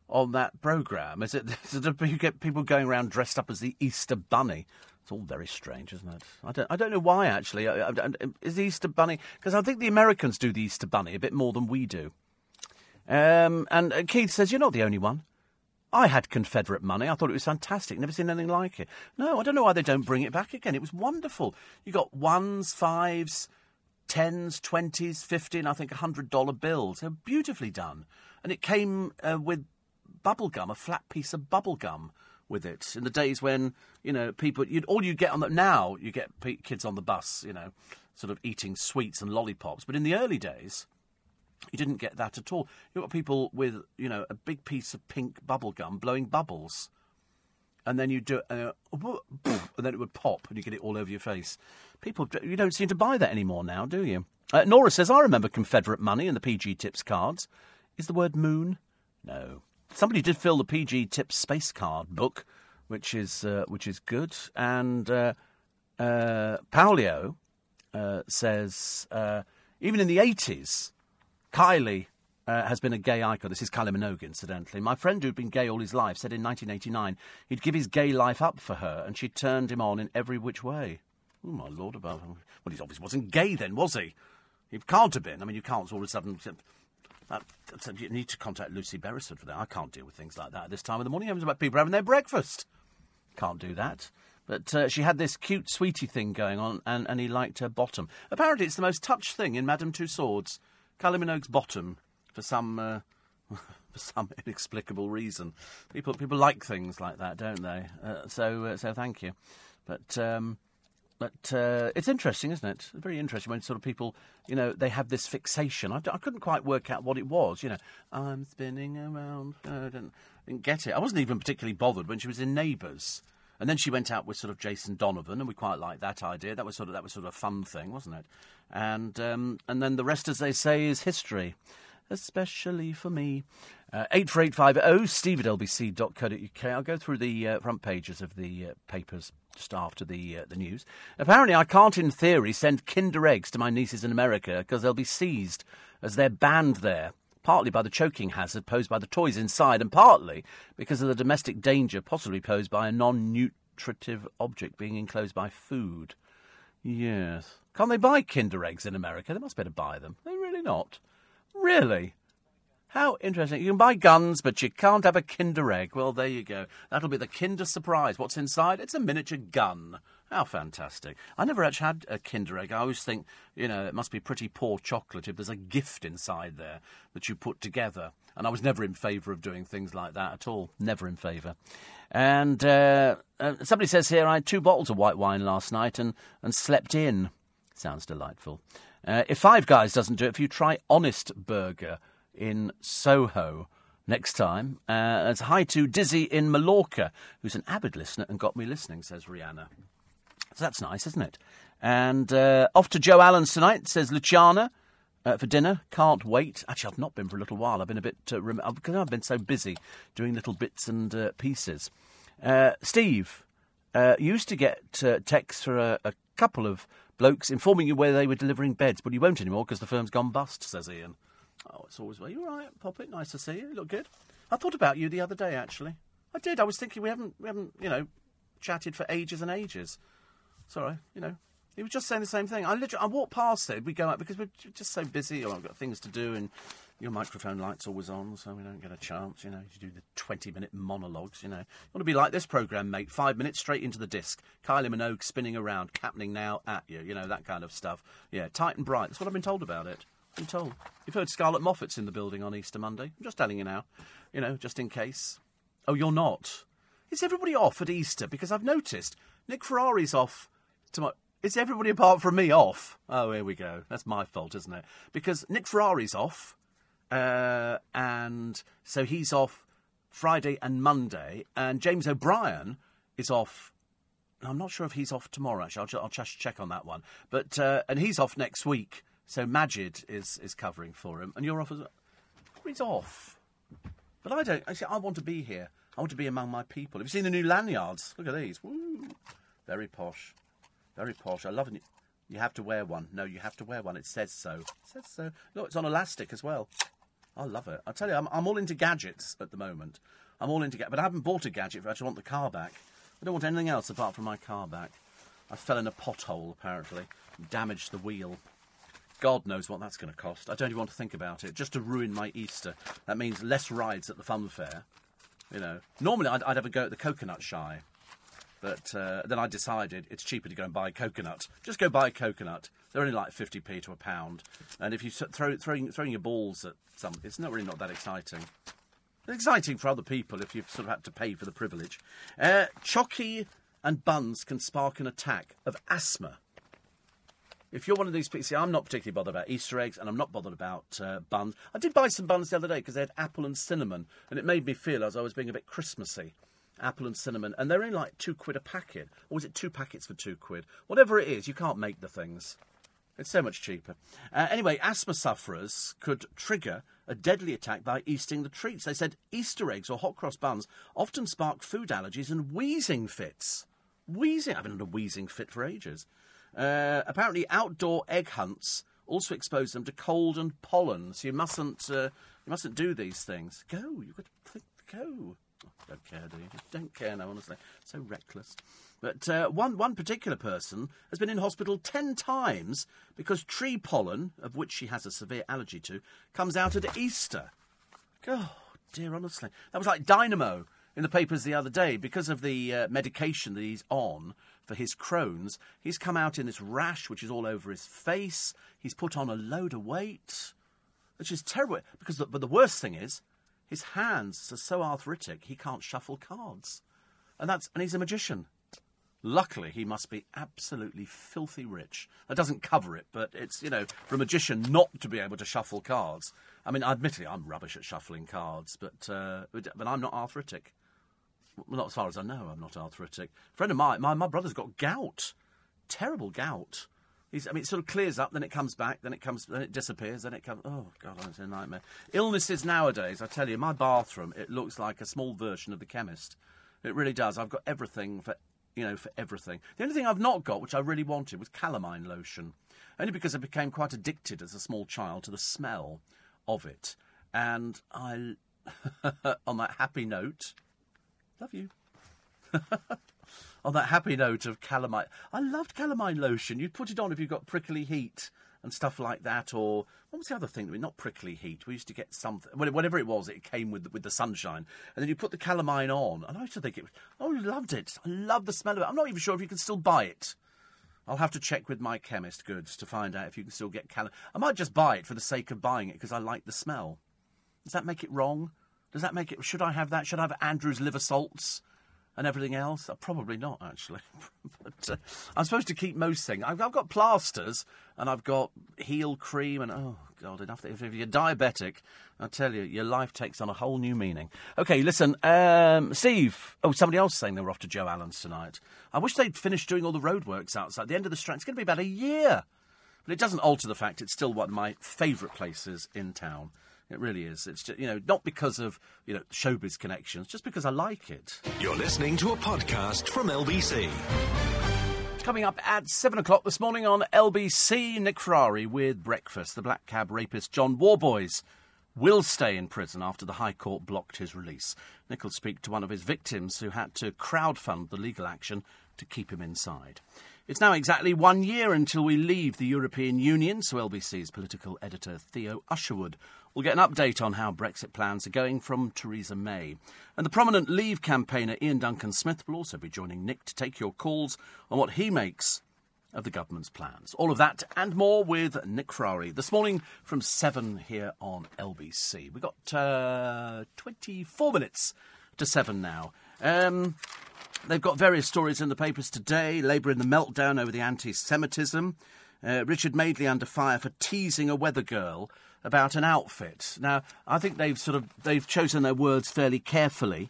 on that programme? Is it, *laughs* it you get people going around dressed up as the Easter Bunny? It's all very strange, isn't it? I don't, I don't know why, actually. I, I, is the Easter Bunny... Because I think the Americans do the Easter Bunny a bit more than we do. Um, and uh, Keith says, you're not the only one. I had Confederate money. I thought it was fantastic. Never seen anything like it. No, I don't know why they don't bring it back again. It was wonderful. You got ones, fives, tens, twenties, fifteen, I think, hundred dollar bills. They're beautifully done, and it came uh, with bubble gum, a flat piece of bubble gum with it in the days when you know people. You'd, all you get on the now you get p- kids on the bus, you know, sort of eating sweets and lollipops. But in the early days, you didn't get that at all. You got people with you know a big piece of pink bubble gum blowing bubbles, and then you do uh, *laughs* and then it would pop and you get it all over your face. People, you don't seem to buy that anymore now, do you? Uh, Nora says, I remember Confederate money and the PG Tips cards. Is the word moon? No somebody did fill the PG Tips space card book, which is uh, which is good. And uh, uh, Paulio uh, says uh, even in the eighties, Kylie. Uh, has been a gay icon. This is Kylie Minogue, incidentally. My friend who'd been gay all his life said in 1989 he'd give his gay life up for her, and she turned him on in every which way. Oh, my lord, about him. Well, he obviously wasn't gay then, was he? He can't have been. I mean, you can't all of a sudden uh, you need to contact Lucy Beresford for that. I can't deal with things like that at this time of the morning. It about people having their breakfast. Can't do that. But uh, she had this cute sweetie thing going on, and, and he liked her bottom. Apparently, it's the most touched thing in Madame Tussauds. Kylie Minogue's bottom, for some uh, *laughs* for some inexplicable reason. People people like things like that, don't they? Uh, so uh, so thank you. But um, but uh, it's interesting, isn't it? Very interesting when sort of people, you know, they have this fixation. I, I couldn't quite work out what it was. You know, I'm spinning around. I didn't, didn't get it. I wasn't even particularly bothered when she was in Neighbours. And then she went out with sort of Jason Donovan, and we quite liked that idea. That was sort of that was sort of a fun thing, wasn't it? And um, and then the rest, as they say, is history, especially for me. Uh, 84850 steve at lbc.co.uk. I'll go through the uh, front pages of the uh, papers just after the uh, the news. Apparently, I can't, in theory, send Kinder eggs to my nieces in America because they'll be seized as they're banned there. Partly by the choking hazard posed by the toys inside, and partly because of the domestic danger possibly posed by a non nutritive object being enclosed by food. Yes. Can't they buy Kinder eggs in America? They must better buy them. They really not. Really? How interesting. You can buy guns, but you can't have a Kinder Egg. Well, there you go. That'll be the Kinder Surprise. What's inside? It's a miniature gun. How fantastic. I never actually had a Kinder Egg. I always think, you know, it must be pretty poor chocolate if there's a gift inside there that you put together. And I was never in favour of doing things like that at all. Never in favour. And uh, uh, somebody says here, I had two bottles of white wine last night and, and slept in. Sounds delightful. Uh, if Five Guys doesn't do it, if you try Honest Burger in Soho next time, uh, it's hi to Dizzy in Mallorca, who's an avid listener and got me listening, says Rihanna. So that's nice, isn't it? And uh, off to Joe Allen's tonight, says Luciana. Uh, for dinner, can't wait. Actually, I've not been for a little while. I've been a bit uh, rem- because I've been so busy doing little bits and uh, pieces. Uh, Steve uh, used to get uh, texts for a, a couple of blokes informing you where they were delivering beds, but you won't anymore because the firm's gone bust. Says Ian. Oh, it's always well. You all right, Poppet? Nice to see you. You look good. I thought about you the other day. Actually, I did. I was thinking we haven't we haven't you know chatted for ages and ages. Sorry, you know. He was just saying the same thing. I literally, I walked past it. We go out because we're just so busy, or I've got things to do, and your microphone light's always on, so we don't get a chance. You know, to do the twenty-minute monologues. You know, you want to be like this program, mate. Five minutes straight into the disc. Kylie Minogue spinning around, happening now at you. You know that kind of stuff. Yeah, tight and bright. That's what I've been told about it. I've been told. You've heard Scarlett Moffat's in the building on Easter Monday. I'm just telling you now. You know, just in case. Oh, you're not. Is everybody off at Easter? Because I've noticed Nick Ferrari's off tomorrow. Is everybody apart from me off? Oh, here we go. That's my fault, isn't it? Because Nick Ferrari's off, uh, and so he's off Friday and Monday, and James O'Brien is off. I'm not sure if he's off tomorrow. Actually, I'll, I'll just check on that one. But uh, and he's off next week. So Majid is is covering for him, and you're off as well. He's off, but I don't. Actually, I want to be here. I want to be among my people. Have you seen the new lanyards? Look at these. Woo. Very posh. Very posh. I love it. You have to wear one. No, you have to wear one. It says so. It says so. Look, it's on elastic as well. I love it. I tell you, I'm, I'm all into gadgets at the moment. I'm all into gadgets, but I haven't bought a gadget. I just want the car back. I don't want anything else apart from my car back. I fell in a pothole apparently, damaged the wheel. God knows what that's going to cost. I don't even want to think about it. Just to ruin my Easter. That means less rides at the fun fair. You know, normally I'd, I'd have a go at the coconut shy. But uh, then I decided it's cheaper to go and buy coconut. Just go buy coconut. They're only like 50p to a pound. And if you throw throwing, throwing your balls at some, it's not really not that exciting. It's exciting for other people if you've sort of have to pay for the privilege. Uh, Chocky and buns can spark an attack of asthma. If you're one of these people, see, I'm not particularly bothered about Easter eggs, and I'm not bothered about uh, buns. I did buy some buns the other day because they had apple and cinnamon, and it made me feel as I was being a bit Christmassy apple and cinnamon, and they're only like two quid a packet. Or is it two packets for two quid? Whatever it is, you can't make the things. It's so much cheaper. Uh, anyway, asthma sufferers could trigger a deadly attack by eating the treats. They said Easter eggs or hot cross buns often spark food allergies and wheezing fits. Wheezing? I haven't had a wheezing fit for ages. Uh, apparently, outdoor egg hunts also expose them to cold and pollen, so you mustn't uh, you mustn't do these things. Go, you've got to go. Don't care, do you? Just don't care now, honestly. So reckless. But uh, one, one particular person has been in hospital ten times because tree pollen, of which she has a severe allergy to, comes out at Easter. Oh, dear, honestly. That was like Dynamo in the papers the other day. Because of the uh, medication that he's on for his Crohn's, he's come out in this rash which is all over his face. He's put on a load of weight, which is terrible. Because the, but the worst thing is, his hands are so arthritic he can't shuffle cards. And that's and he's a magician. Luckily, he must be absolutely filthy rich. That doesn't cover it, but it's, you know, for a magician not to be able to shuffle cards. I mean, admittedly, I'm rubbish at shuffling cards, but, uh, but I'm not arthritic. Well, not as far as I know, I'm not arthritic. A friend of mine, my, my brother's got gout. Terrible gout. He's, I mean, it sort of clears up, then it comes back, then it comes, then it disappears, then it comes. Oh God, it's a nightmare. Illnesses nowadays, I tell you, my bathroom it looks like a small version of the chemist. It really does. I've got everything for, you know, for everything. The only thing I've not got, which I really wanted, was calamine lotion, only because I became quite addicted as a small child to the smell of it, and I, *laughs* on that happy note, love you. *laughs* on that happy note of calamine. I loved calamine lotion. You'd put it on if you've got prickly heat and stuff like that. Or what was the other thing? Not prickly heat. We used to get something, whatever it was. It came with with the sunshine, and then you put the calamine on. And I used to think it was. Oh, I loved it. I love the smell of it. I'm not even sure if you can still buy it. I'll have to check with my chemist goods to find out if you can still get calamine. I might just buy it for the sake of buying it because I like the smell. Does that make it wrong? Does that make it? Should I have that? Should I have Andrew's liver salts? And everything else? Uh, probably not, actually. *laughs* but uh, I'm supposed to keep most things. I've, I've, got plasters and I've got heel cream and oh god, enough. If, if, you're diabetic, I tell you, your life takes on a whole new meaning. Okay, listen, um, Steve. Oh, somebody else saying they were off to Joe Allen's tonight. I wish they'd finished doing all the roadworks outside. The end of the Strand. It's going to be about a year, but it doesn't alter the fact it's still one of my favourite places in town. It really is. It's just, you know, not because of, you know, showbiz connections, just because I like it. You're listening to a podcast from LBC. Coming up at 7 o'clock this morning on LBC, Nick Ferrari with Breakfast. The black cab rapist John Worboys will stay in prison after the High Court blocked his release. Nick will speak to one of his victims who had to crowdfund the legal action to keep him inside. It's now exactly one year until we leave the European Union, so LBC's political editor Theo Usherwood will get an update on how Brexit plans are going from Theresa May. And the prominent Leave campaigner Iain Duncan Smith will also be joining Nick to take your calls on what he makes of the government's plans. All of that and more with Nick Ferrari this morning from 7 here on LBC. We've got uh, 24 minutes to 7 now. Um, They've got various stories in the papers today. Labour in the meltdown over the anti Semitism. Uh, Richard Madeley under fire for teasing a weather girl about an outfit. Now, I think they've sort of they've chosen their words fairly carefully,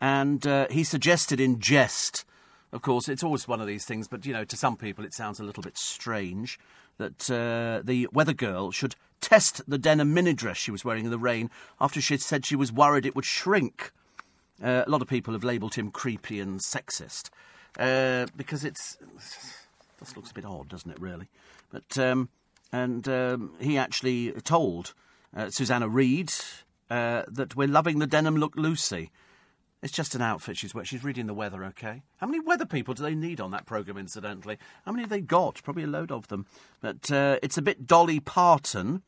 and uh, he suggested in jest. Of course, it's always one of these things, but you know, to some people it sounds a little bit strange that uh, the weather girl should test the denim mini dress she was wearing in the rain after she had said she was worried it would shrink. Uh, a lot of people have labelled him creepy and sexist uh, because it's *sighs* this looks a bit odd, doesn't it? Really, but um, and um, he actually told uh, Susanna Reid uh, that we're loving the denim look, Lucy. It's just an outfit she's wearing. She's reading the weather, okay? How many weather people do they need on that programme, incidentally? How many have they got? Probably a load of them. But uh, it's a bit Dolly Parton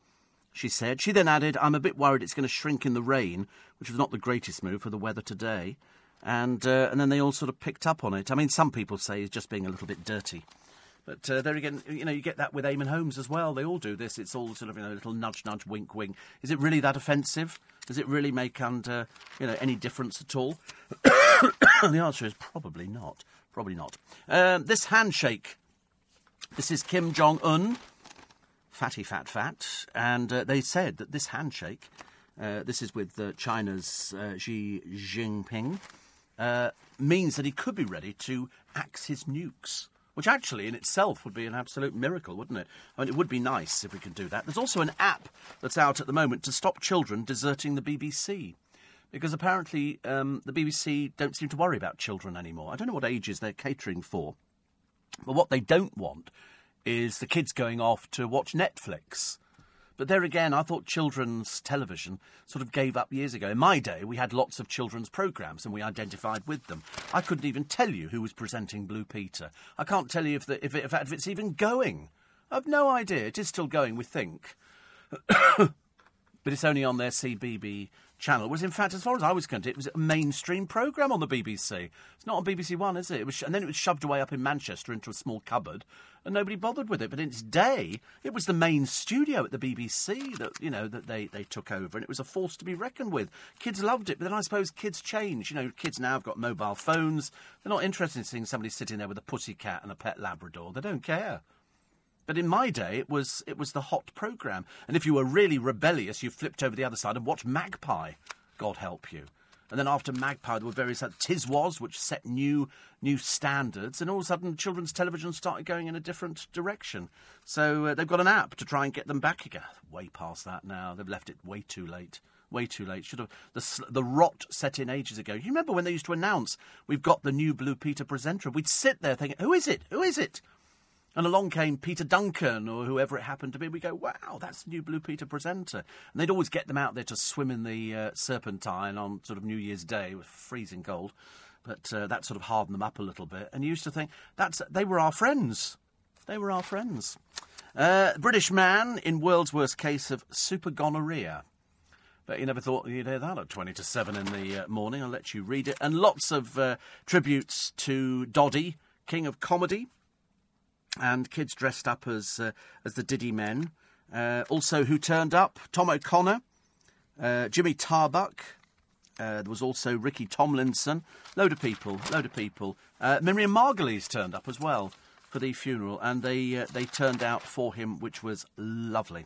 she said. She then added, I'm a bit worried it's going to shrink in the rain, which was not the greatest move for the weather today. And, uh, and then they all sort of picked up on it. I mean, some people say he's just being a little bit dirty. But uh, there again, you know, you get that with Eamonn Holmes as well. They all do this. It's all sort of, you know, a little nudge, nudge, wink, wink. Is it really that offensive? Does it really make under, you know, any difference at all? *coughs* the answer is probably not. Probably not. Um, this handshake. This is Kim Jong Un fatty, fat, fat. And uh, they said that this handshake, uh, this is with uh, China's uh, Xi Jinping, uh, means that he could be ready to axe his nukes. Which actually, in itself, would be an absolute miracle, wouldn't it? I mean, it would be nice if we could do that. There's also an app that's out at the moment to stop children deserting the BBC because apparently um, the BBC don't seem to worry about children anymore. I don't know what ages they're catering for, but what they don't want is the kids going off to watch Netflix. But there again, I thought children's television sort of gave up years ago. In my day, we had lots of children's programmes and we identified with them. I couldn't even tell you who was presenting Blue Peter. I can't tell you if, the, if, it, if it's even going. I've no idea. It is still going, we think. *coughs* but it's only on their CBB channel was, in fact, as far as I was concerned, it was a mainstream programme on the BBC. It's not on BBC One, is it? it was sh- and then it was shoved away up in Manchester into a small cupboard, and nobody bothered with it. But in its day, it was the main studio at the BBC that you know that they, they took over, and it was a force to be reckoned with. Kids loved it, but then I suppose kids change. You know, kids now have got mobile phones. They're not interested in seeing somebody sitting there with a pussy cat and a pet Labrador. They don't care. But in my day, it was it was the hot program, and if you were really rebellious, you flipped over the other side and watched Magpie. God help you. And then after Magpie, there were various uh, Tiswas, which set new new standards, and all of a sudden, children's television started going in a different direction. So uh, they've got an app to try and get them back again. Way past that now. They've left it way too late. Way too late. Should have the the rot set in ages ago. You remember when they used to announce we've got the new Blue Peter presenter? We'd sit there thinking, who is it? Who is it? And along came Peter Duncan or whoever it happened to be. We go, wow, that's the new Blue Peter presenter. And they'd always get them out there to swim in the uh, Serpentine on sort of New Year's Day. It was freezing cold. But uh, that sort of hardened them up a little bit. And you used to think, that's they were our friends. They were our friends. Uh, British man in world's worst case of super gonorrhea. But you never thought you'd hear that at 20 to 7 in the uh, morning. I'll let you read it. And lots of uh, tributes to Doddy, king of comedy, and kids dressed up as, uh, as the Diddy men. Uh, also, who turned up? Tom O'Connor, uh, Jimmy Tarbuck. Uh, there was also Ricky Tomlinson. Load of people, load of people. Miriam Margolyes turned up as well for the funeral, and they, they turned out for him, which was lovely.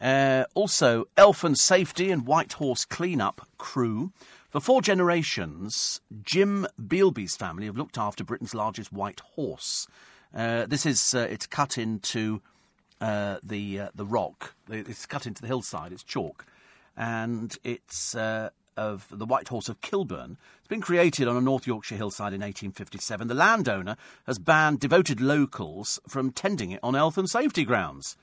Uh, also, Elfin Safety and White Horse Cleanup crew. For four generations, Jim Bealby's family have looked after Britain's largest white horse. Uh, this is uh, it's cut into uh, the uh, the rock. It's cut into the hillside. It's chalk, and it's uh, of the White Horse of Kilburn. It's been created on a North Yorkshire hillside in 1857. The landowner has banned devoted locals from tending it on health and safety grounds.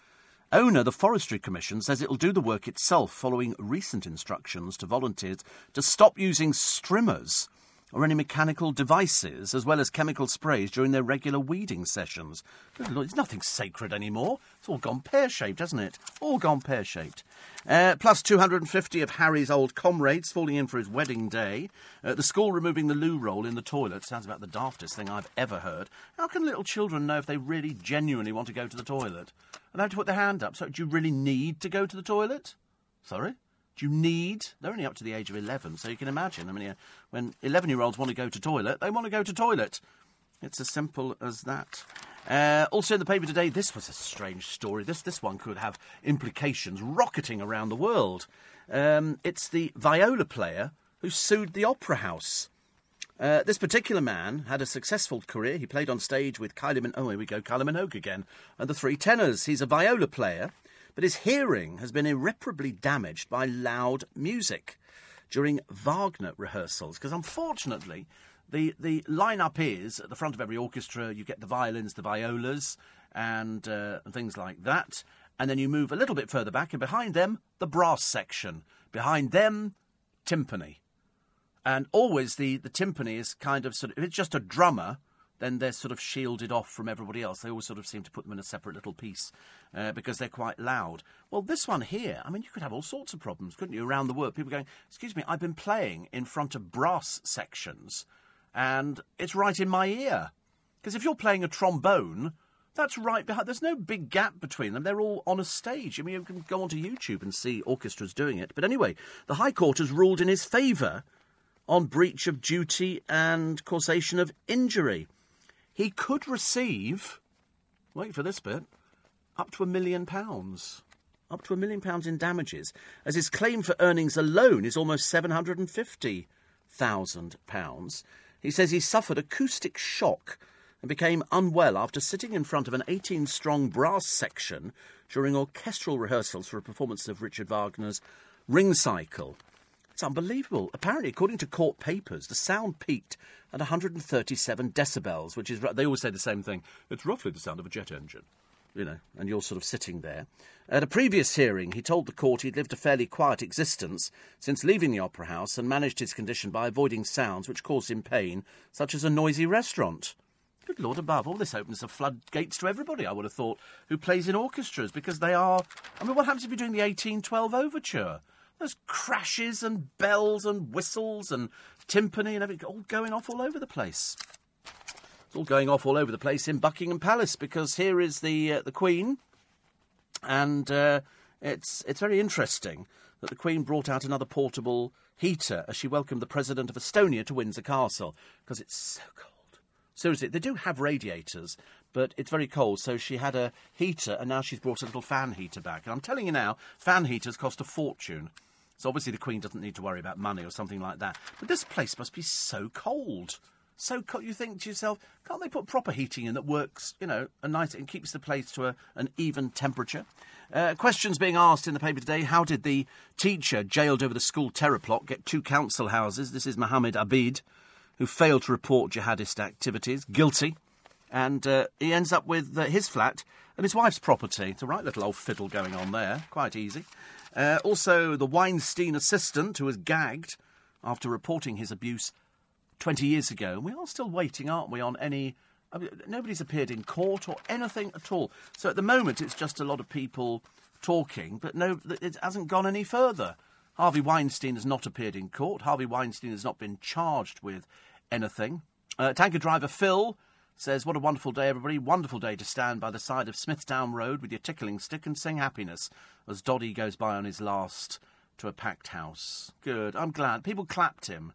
Owner, the Forestry Commission, says it'll do the work itself following recent instructions to volunteers to stop using strimmers or any mechanical devices, as well as chemical sprays during their regular weeding sessions. It's nothing sacred anymore. It's all gone pear shaped, hasn't it? All gone pear shaped. Uh, plus 250 of Harry's old comrades falling in for his wedding day. Uh, the school removing the loo roll in the toilet. Sounds about the daftest thing I've ever heard. How can little children know if they really genuinely want to go to the toilet? And they have to put their hand up. So, do you really need to go to the toilet? Sorry? Do you need? They're only up to the age of 11, so you can imagine. I mean, when 11 year olds want to go to toilet, they want to go to toilet. It's as simple as that. Uh, also in the paper today, this was a strange story. This this one could have implications rocketing around the world. Um, it's the viola player who sued the opera house. Uh, this particular man had a successful career. He played on stage with Kylie Minogue. Oh, here we go, Kylie Minogue again, and the Three Tenors. He's a viola player but his hearing has been irreparably damaged by loud music during Wagner rehearsals. Because unfortunately, the, the lineup is at the front of every orchestra, you get the violins, the violas, and, uh, things like that. And then you move a little bit further back, and behind them, the brass section. Behind them, timpani. And always the, the timpani is kind of sort of, if it's just a drummer, then they're sort of shielded off from everybody else. They always sort of seem to put them in a separate little piece uh, because they're quite loud. Well, this one here, I mean, you could have all sorts of problems, couldn't you, around the world? People going, excuse me, I've been playing in front of brass sections and it's right in my ear. Because if you're playing a trombone, that's right behind. There's no big gap between them. They're all on a stage. I mean, you can go onto YouTube and see orchestras doing it. But anyway, the High Court has ruled in his favour on breach of duty and causation of injury he could receive, wait for this bit, up to a million pounds. Up to a million pounds in damages, as his claim for earnings alone is almost £750,000. He says he suffered acoustic shock and became unwell after sitting in front of an 18 strong brass section during orchestral rehearsals for a performance of Richard Wagner's Ring Cycle. It's unbelievable. Apparently, according to court papers, the sound peaked at 137 decibels, which is, they always say the same thing. It's roughly the sound of a jet engine, you know, and you're sort of sitting there. At a previous hearing, he told the court he'd lived a fairly quiet existence since leaving the opera house and managed his condition by avoiding sounds which caused him pain, such as a noisy restaurant. Good Lord above, all this opens the floodgates to everybody, I would have thought, who plays in orchestras, because they are. I mean, what happens if you're doing the 1812 overture? There's crashes and bells and whistles and timpani and everything all going off all over the place. It's all going off all over the place in Buckingham Palace because here is the uh, the Queen, and uh, it's it's very interesting that the Queen brought out another portable heater as she welcomed the President of Estonia to Windsor Castle because it's so cold. Seriously, they do have radiators, but it's very cold. So she had a heater, and now she's brought a little fan heater back. And I'm telling you now, fan heaters cost a fortune. So obviously the Queen doesn't need to worry about money or something like that. But this place must be so cold. So cold. You think to yourself, can't they put proper heating in that works, you know, a nice and keeps the place to a, an even temperature? Uh, questions being asked in the paper today. How did the teacher jailed over the school terror plot get two council houses? This is Mohammed Abid, who failed to report jihadist activities, guilty. And uh, he ends up with uh, his flat and his wife's property. It's a right little old fiddle going on there. Quite easy. Uh, also, the Weinstein assistant who was gagged after reporting his abuse 20 years ago. We are still waiting, aren't we, on any I mean, nobody's appeared in court or anything at all. So at the moment, it's just a lot of people talking, but no, it hasn't gone any further. Harvey Weinstein has not appeared in court. Harvey Weinstein has not been charged with anything. Uh, tanker driver Phil says, What a wonderful day, everybody. Wonderful day to stand by the side of Smithdown Road with your tickling stick and sing happiness as Doddy goes by on his last to a packed house. Good. I'm glad. People clapped him.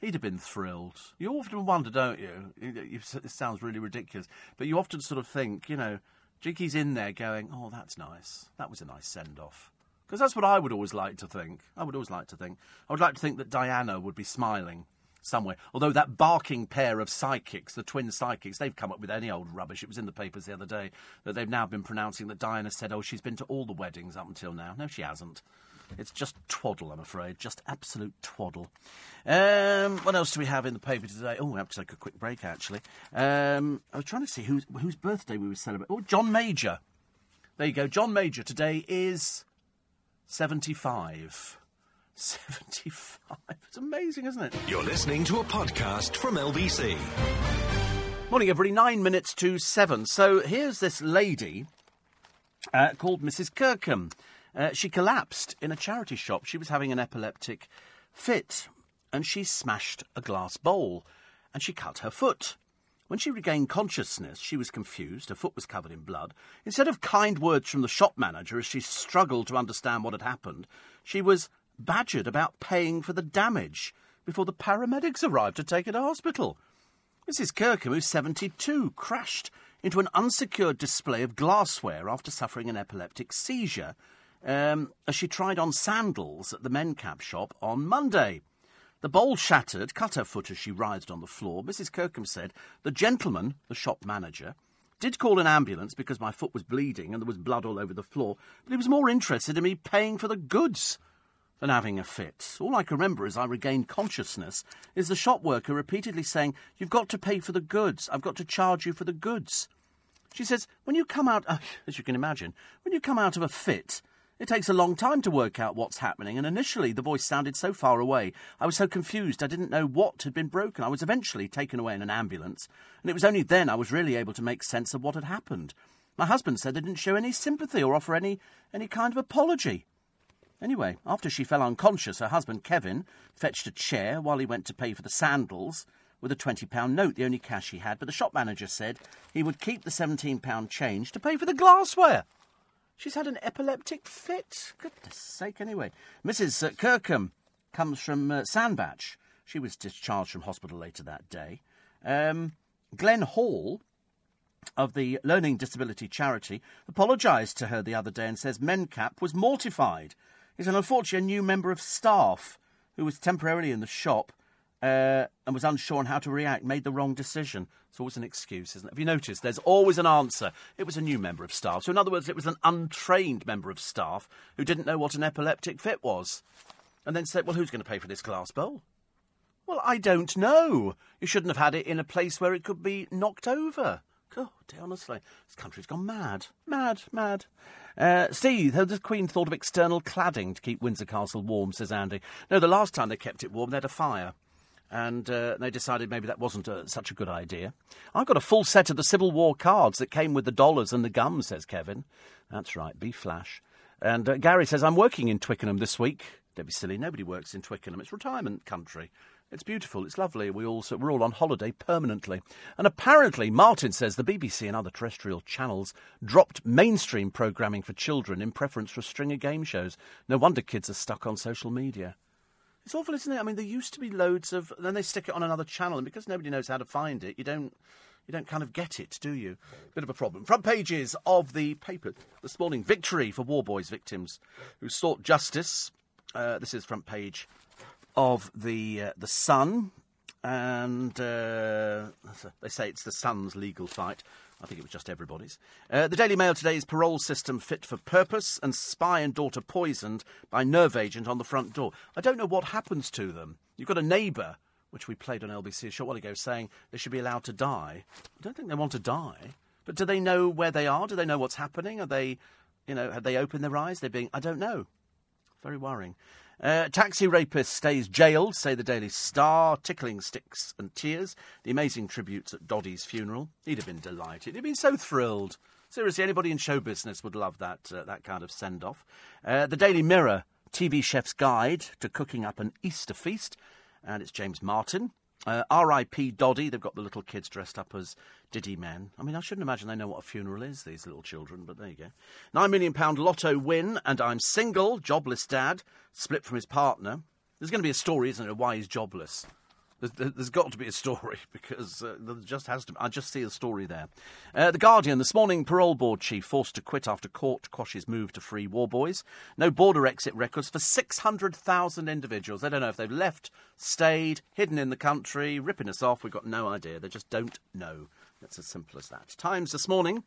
He'd have been thrilled. You often wonder, don't you? It sounds really ridiculous, but you often sort of think, you know, Jinky's in there going, oh, that's nice. That was a nice send off. Because that's what I would always like to think. I would always like to think. I would like to think that Diana would be smiling somewhere. Although that barking pair of psychics, the twin psychics, they've come up with any old rubbish. It was in the papers the other day that they've now been pronouncing that Diana said, oh, she's been to all the weddings up until now. No, she hasn't. It's just twaddle, I'm afraid. Just absolute twaddle. Um, what else do we have in the paper today? Oh, we have to take a quick break, actually. Um, I was trying to see whose, whose birthday we were celebrating. Oh, John Major. There you go. John Major today is 75. 75. It's amazing, isn't it? You're listening to a podcast from LBC. Morning, everybody. Nine minutes to seven. So here's this lady uh, called Mrs. Kirkham. Uh, she collapsed in a charity shop. She was having an epileptic fit and she smashed a glass bowl and she cut her foot. When she regained consciousness, she was confused. Her foot was covered in blood. Instead of kind words from the shop manager as she struggled to understand what had happened, she was badgered about paying for the damage before the paramedics arrived to take her to hospital. Mrs. Kirkham, who's 72, crashed into an unsecured display of glassware after suffering an epileptic seizure um, as she tried on sandals at the Mencap shop on Monday. The bowl shattered, cut her foot as she writhed on the floor. Mrs. Kirkham said the gentleman, the shop manager, did call an ambulance because my foot was bleeding and there was blood all over the floor, but he was more interested in me paying for the goods than having a fit. All I can remember as I regained consciousness is the shop worker repeatedly saying, You've got to pay for the goods. I've got to charge you for the goods. She says, When you come out, uh, as you can imagine, when you come out of a fit, it takes a long time to work out what's happening, and initially the voice sounded so far away. I was so confused I didn't know what had been broken. I was eventually taken away in an ambulance, and it was only then I was really able to make sense of what had happened. My husband said they didn't show any sympathy or offer any, any kind of apology. Anyway, after she fell unconscious, her husband, Kevin, fetched a chair while he went to pay for the sandals with a £20 note, the only cash he had, but the shop manager said he would keep the £17 change to pay for the glassware. She's had an epileptic fit. Goodness sake, anyway. Mrs. Uh, Kirkham comes from uh, Sandbach. She was discharged from hospital later that day. Um, Glenn Hall of the Learning Disability Charity apologised to her the other day and says Mencap was mortified. He's an unfortunate new member of staff who was temporarily in the shop uh, and was unsure on how to react, made the wrong decision. It's always an excuse, isn't it? Have you noticed? There's always an answer. It was a new member of staff. So, in other words, it was an untrained member of staff who didn't know what an epileptic fit was. And then said, Well, who's going to pay for this glass bowl? Well, I don't know. You shouldn't have had it in a place where it could be knocked over. God, honestly, this country's gone mad. Mad, mad. Uh, Steve, has the Queen thought of external cladding to keep Windsor Castle warm, says Andy. No, the last time they kept it warm, they had a fire and uh, they decided maybe that wasn't a, such a good idea. I've got a full set of the Civil War cards that came with the dollars and the gum, says Kevin. That's right, be flash. And uh, Gary says, I'm working in Twickenham this week. Don't be silly, nobody works in Twickenham. It's retirement country. It's beautiful, it's lovely. We all, we're all on holiday permanently. And apparently, Martin says the BBC and other terrestrial channels dropped mainstream programming for children in preference for a string of game shows. No wonder kids are stuck on social media. It's awful, isn't it? I mean, there used to be loads of. Then they stick it on another channel, and because nobody knows how to find it, you don't. You don't kind of get it, do you? Bit of a problem. Front pages of the paper this morning. Victory for Worboys victims who sought justice. Uh, this is front page of the uh, the Sun, and uh, they say it's the Sun's legal fight. I think it was just everybody's. Uh, the Daily Mail today's parole system fit for purpose and spy and daughter poisoned by nerve agent on the front door. I don't know what happens to them. You've got a neighbour, which we played on LBC a short while ago, saying they should be allowed to die. I don't think they want to die. But do they know where they are? Do they know what's happening? Are they, you know, have they opened their eyes? They're being, I don't know. Very worrying. Uh, taxi rapist stays jailed, say the Daily Star. Tickling sticks and tears. The amazing tributes at Doddy's funeral. He'd have been delighted. He'd been so thrilled. Seriously, anybody in show business would love that uh, that kind of send off. Uh, the Daily Mirror, TV chef's guide to cooking up an Easter feast, and it's James Martin. Uh, R.I.P. Doddy. They've got the little kids dressed up as Diddy men. I mean, I shouldn't imagine they know what a funeral is, these little children, but there you go. Nine million pound lotto win, and I'm single, jobless dad, split from his partner. There's going to be a story, isn't there, why he's jobless. There's, there's got to be a story *laughs* because uh, there just has to. I just see a story there. Uh, the Guardian this morning: parole board chief forced to quit after court quashes move to free Worboys. No border exit records for 600,000 individuals. They don't know if they've left, stayed, hidden in the country, ripping us off. We've got no idea. They just don't know. That's as simple as that. Times this morning.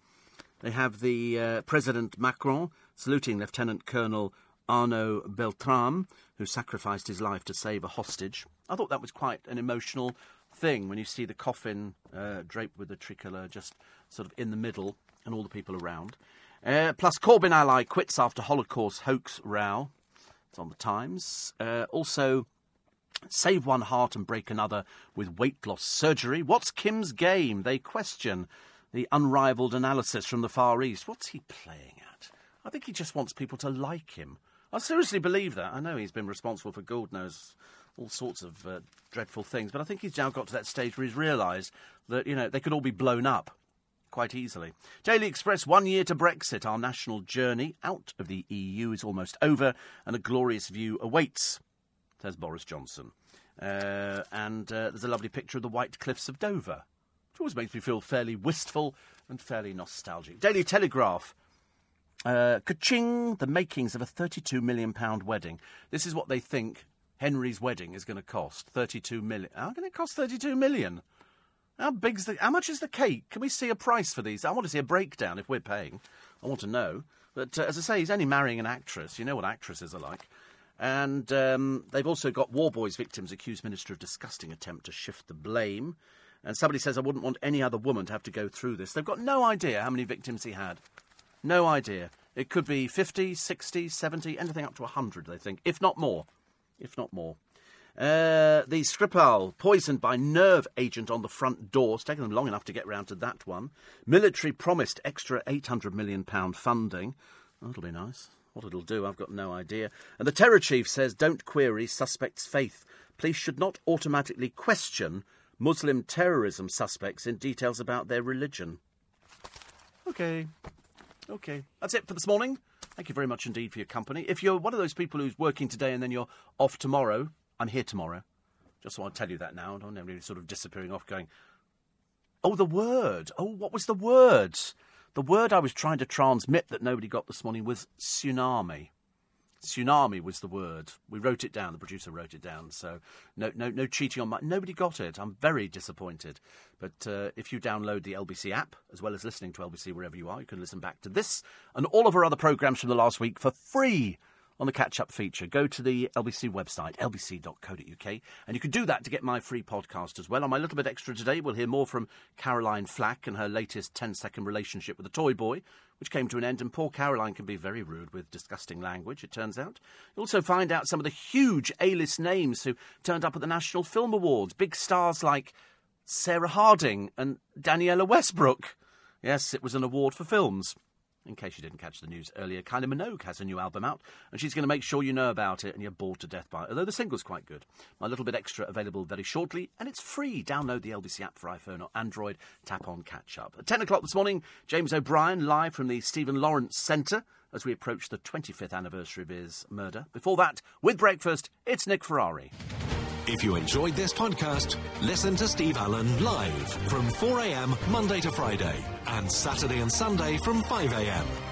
They have the uh, President Macron saluting Lieutenant Colonel Arnaud Beltrame, who sacrificed his life to save a hostage. I thought that was quite an emotional thing when you see the coffin uh, draped with the tricolour just sort of in the middle and all the people around. Uh, plus, Corbyn ally quits after Holocaust hoax row. It's on the Times. Uh, also, save one heart and break another with weight loss surgery. What's Kim's game? They question the unrivaled analysis from the Far East. What's he playing at? I think he just wants people to like him. I seriously believe that. I know he's been responsible for God knows all sorts of uh, dreadful things. But I think he's now got to that stage where he's realised that, you know, they could all be blown up quite easily. Daily Express, one year to Brexit. Our national journey out of the EU is almost over, and a glorious view awaits, says Boris Johnson. Uh, and uh, there's a lovely picture of the white cliffs of Dover, which always makes me feel fairly wistful and fairly nostalgic. Daily Telegraph. Uh, Kaching, the makings of a £32 million wedding. This is what they think Henry's wedding is going to cost 32 million. How can it cost 32 million? How big's the? How much is the cake? Can we see a price for these? I want to see a breakdown if we're paying. I want to know. But uh, as I say, he's only marrying an actress. You know what actresses are like. And um, they've also got Worboys victims accused Minister of disgusting attempt to shift the blame. And somebody says, I wouldn't want any other woman to have to go through this. They've got no idea how many victims he had. No idea. It could be 50, 60, 70, anything up to 100, they think, if not more if not more. Uh, the Skripal, poisoned by nerve agent on the front door. It's taken them long enough to get round to that one. Military promised extra £800 million funding. That'll be nice. What it'll do, I've got no idea. And the terror chief says don't query suspects' faith. Police should not automatically question Muslim terrorism suspects in details about their religion. Okay. Okay. That's it for this morning. Thank you very much indeed for your company. If you're one of those people who's working today and then you're off tomorrow, I'm here tomorrow. Just want to tell you that now. I don't have any sort of disappearing off going, oh, the word. Oh, what was the word? The word I was trying to transmit that nobody got this morning was tsunami. Tsunami was the word. We wrote it down. The producer wrote it down. So no, no, no cheating on my. Nobody got it. I'm very disappointed. But uh, if you download the LBC app as well as listening to LBC wherever you are, you can listen back to this and all of our other programmes from the last week for free on the catch up feature. Go to the LBC website, lbc.co.uk, and you can do that to get my free podcast as well. On my little bit extra today, we'll hear more from Caroline Flack and her latest 10 second relationship with a toy boy, which came to an end. And poor Caroline can be very rude with disgusting language, it turns out. You'll also find out some of the huge A list names who turned up at the National Film Awards. Big stars like Sarah Harding and Daniela Westbrook. Yes, it was an award for films. In case you didn't catch the news earlier, Kylie Minogue has a new album out, and she's going to make sure you know about it and you're bored to death by it. Although the single's quite good. My little bit extra available very shortly, and it's free. Download the LBC app for iPhone or Android. Tap on Catch Up. At 10 o'clock this morning, James O'Brien live from the Stephen Lawrence Centre as we approach the 25th anniversary of his murder. Before that, with breakfast, it's Nick Ferrari. If you enjoyed this podcast, listen to Steve Allen live from 4am Monday to Friday and Saturday and Sunday from 5am.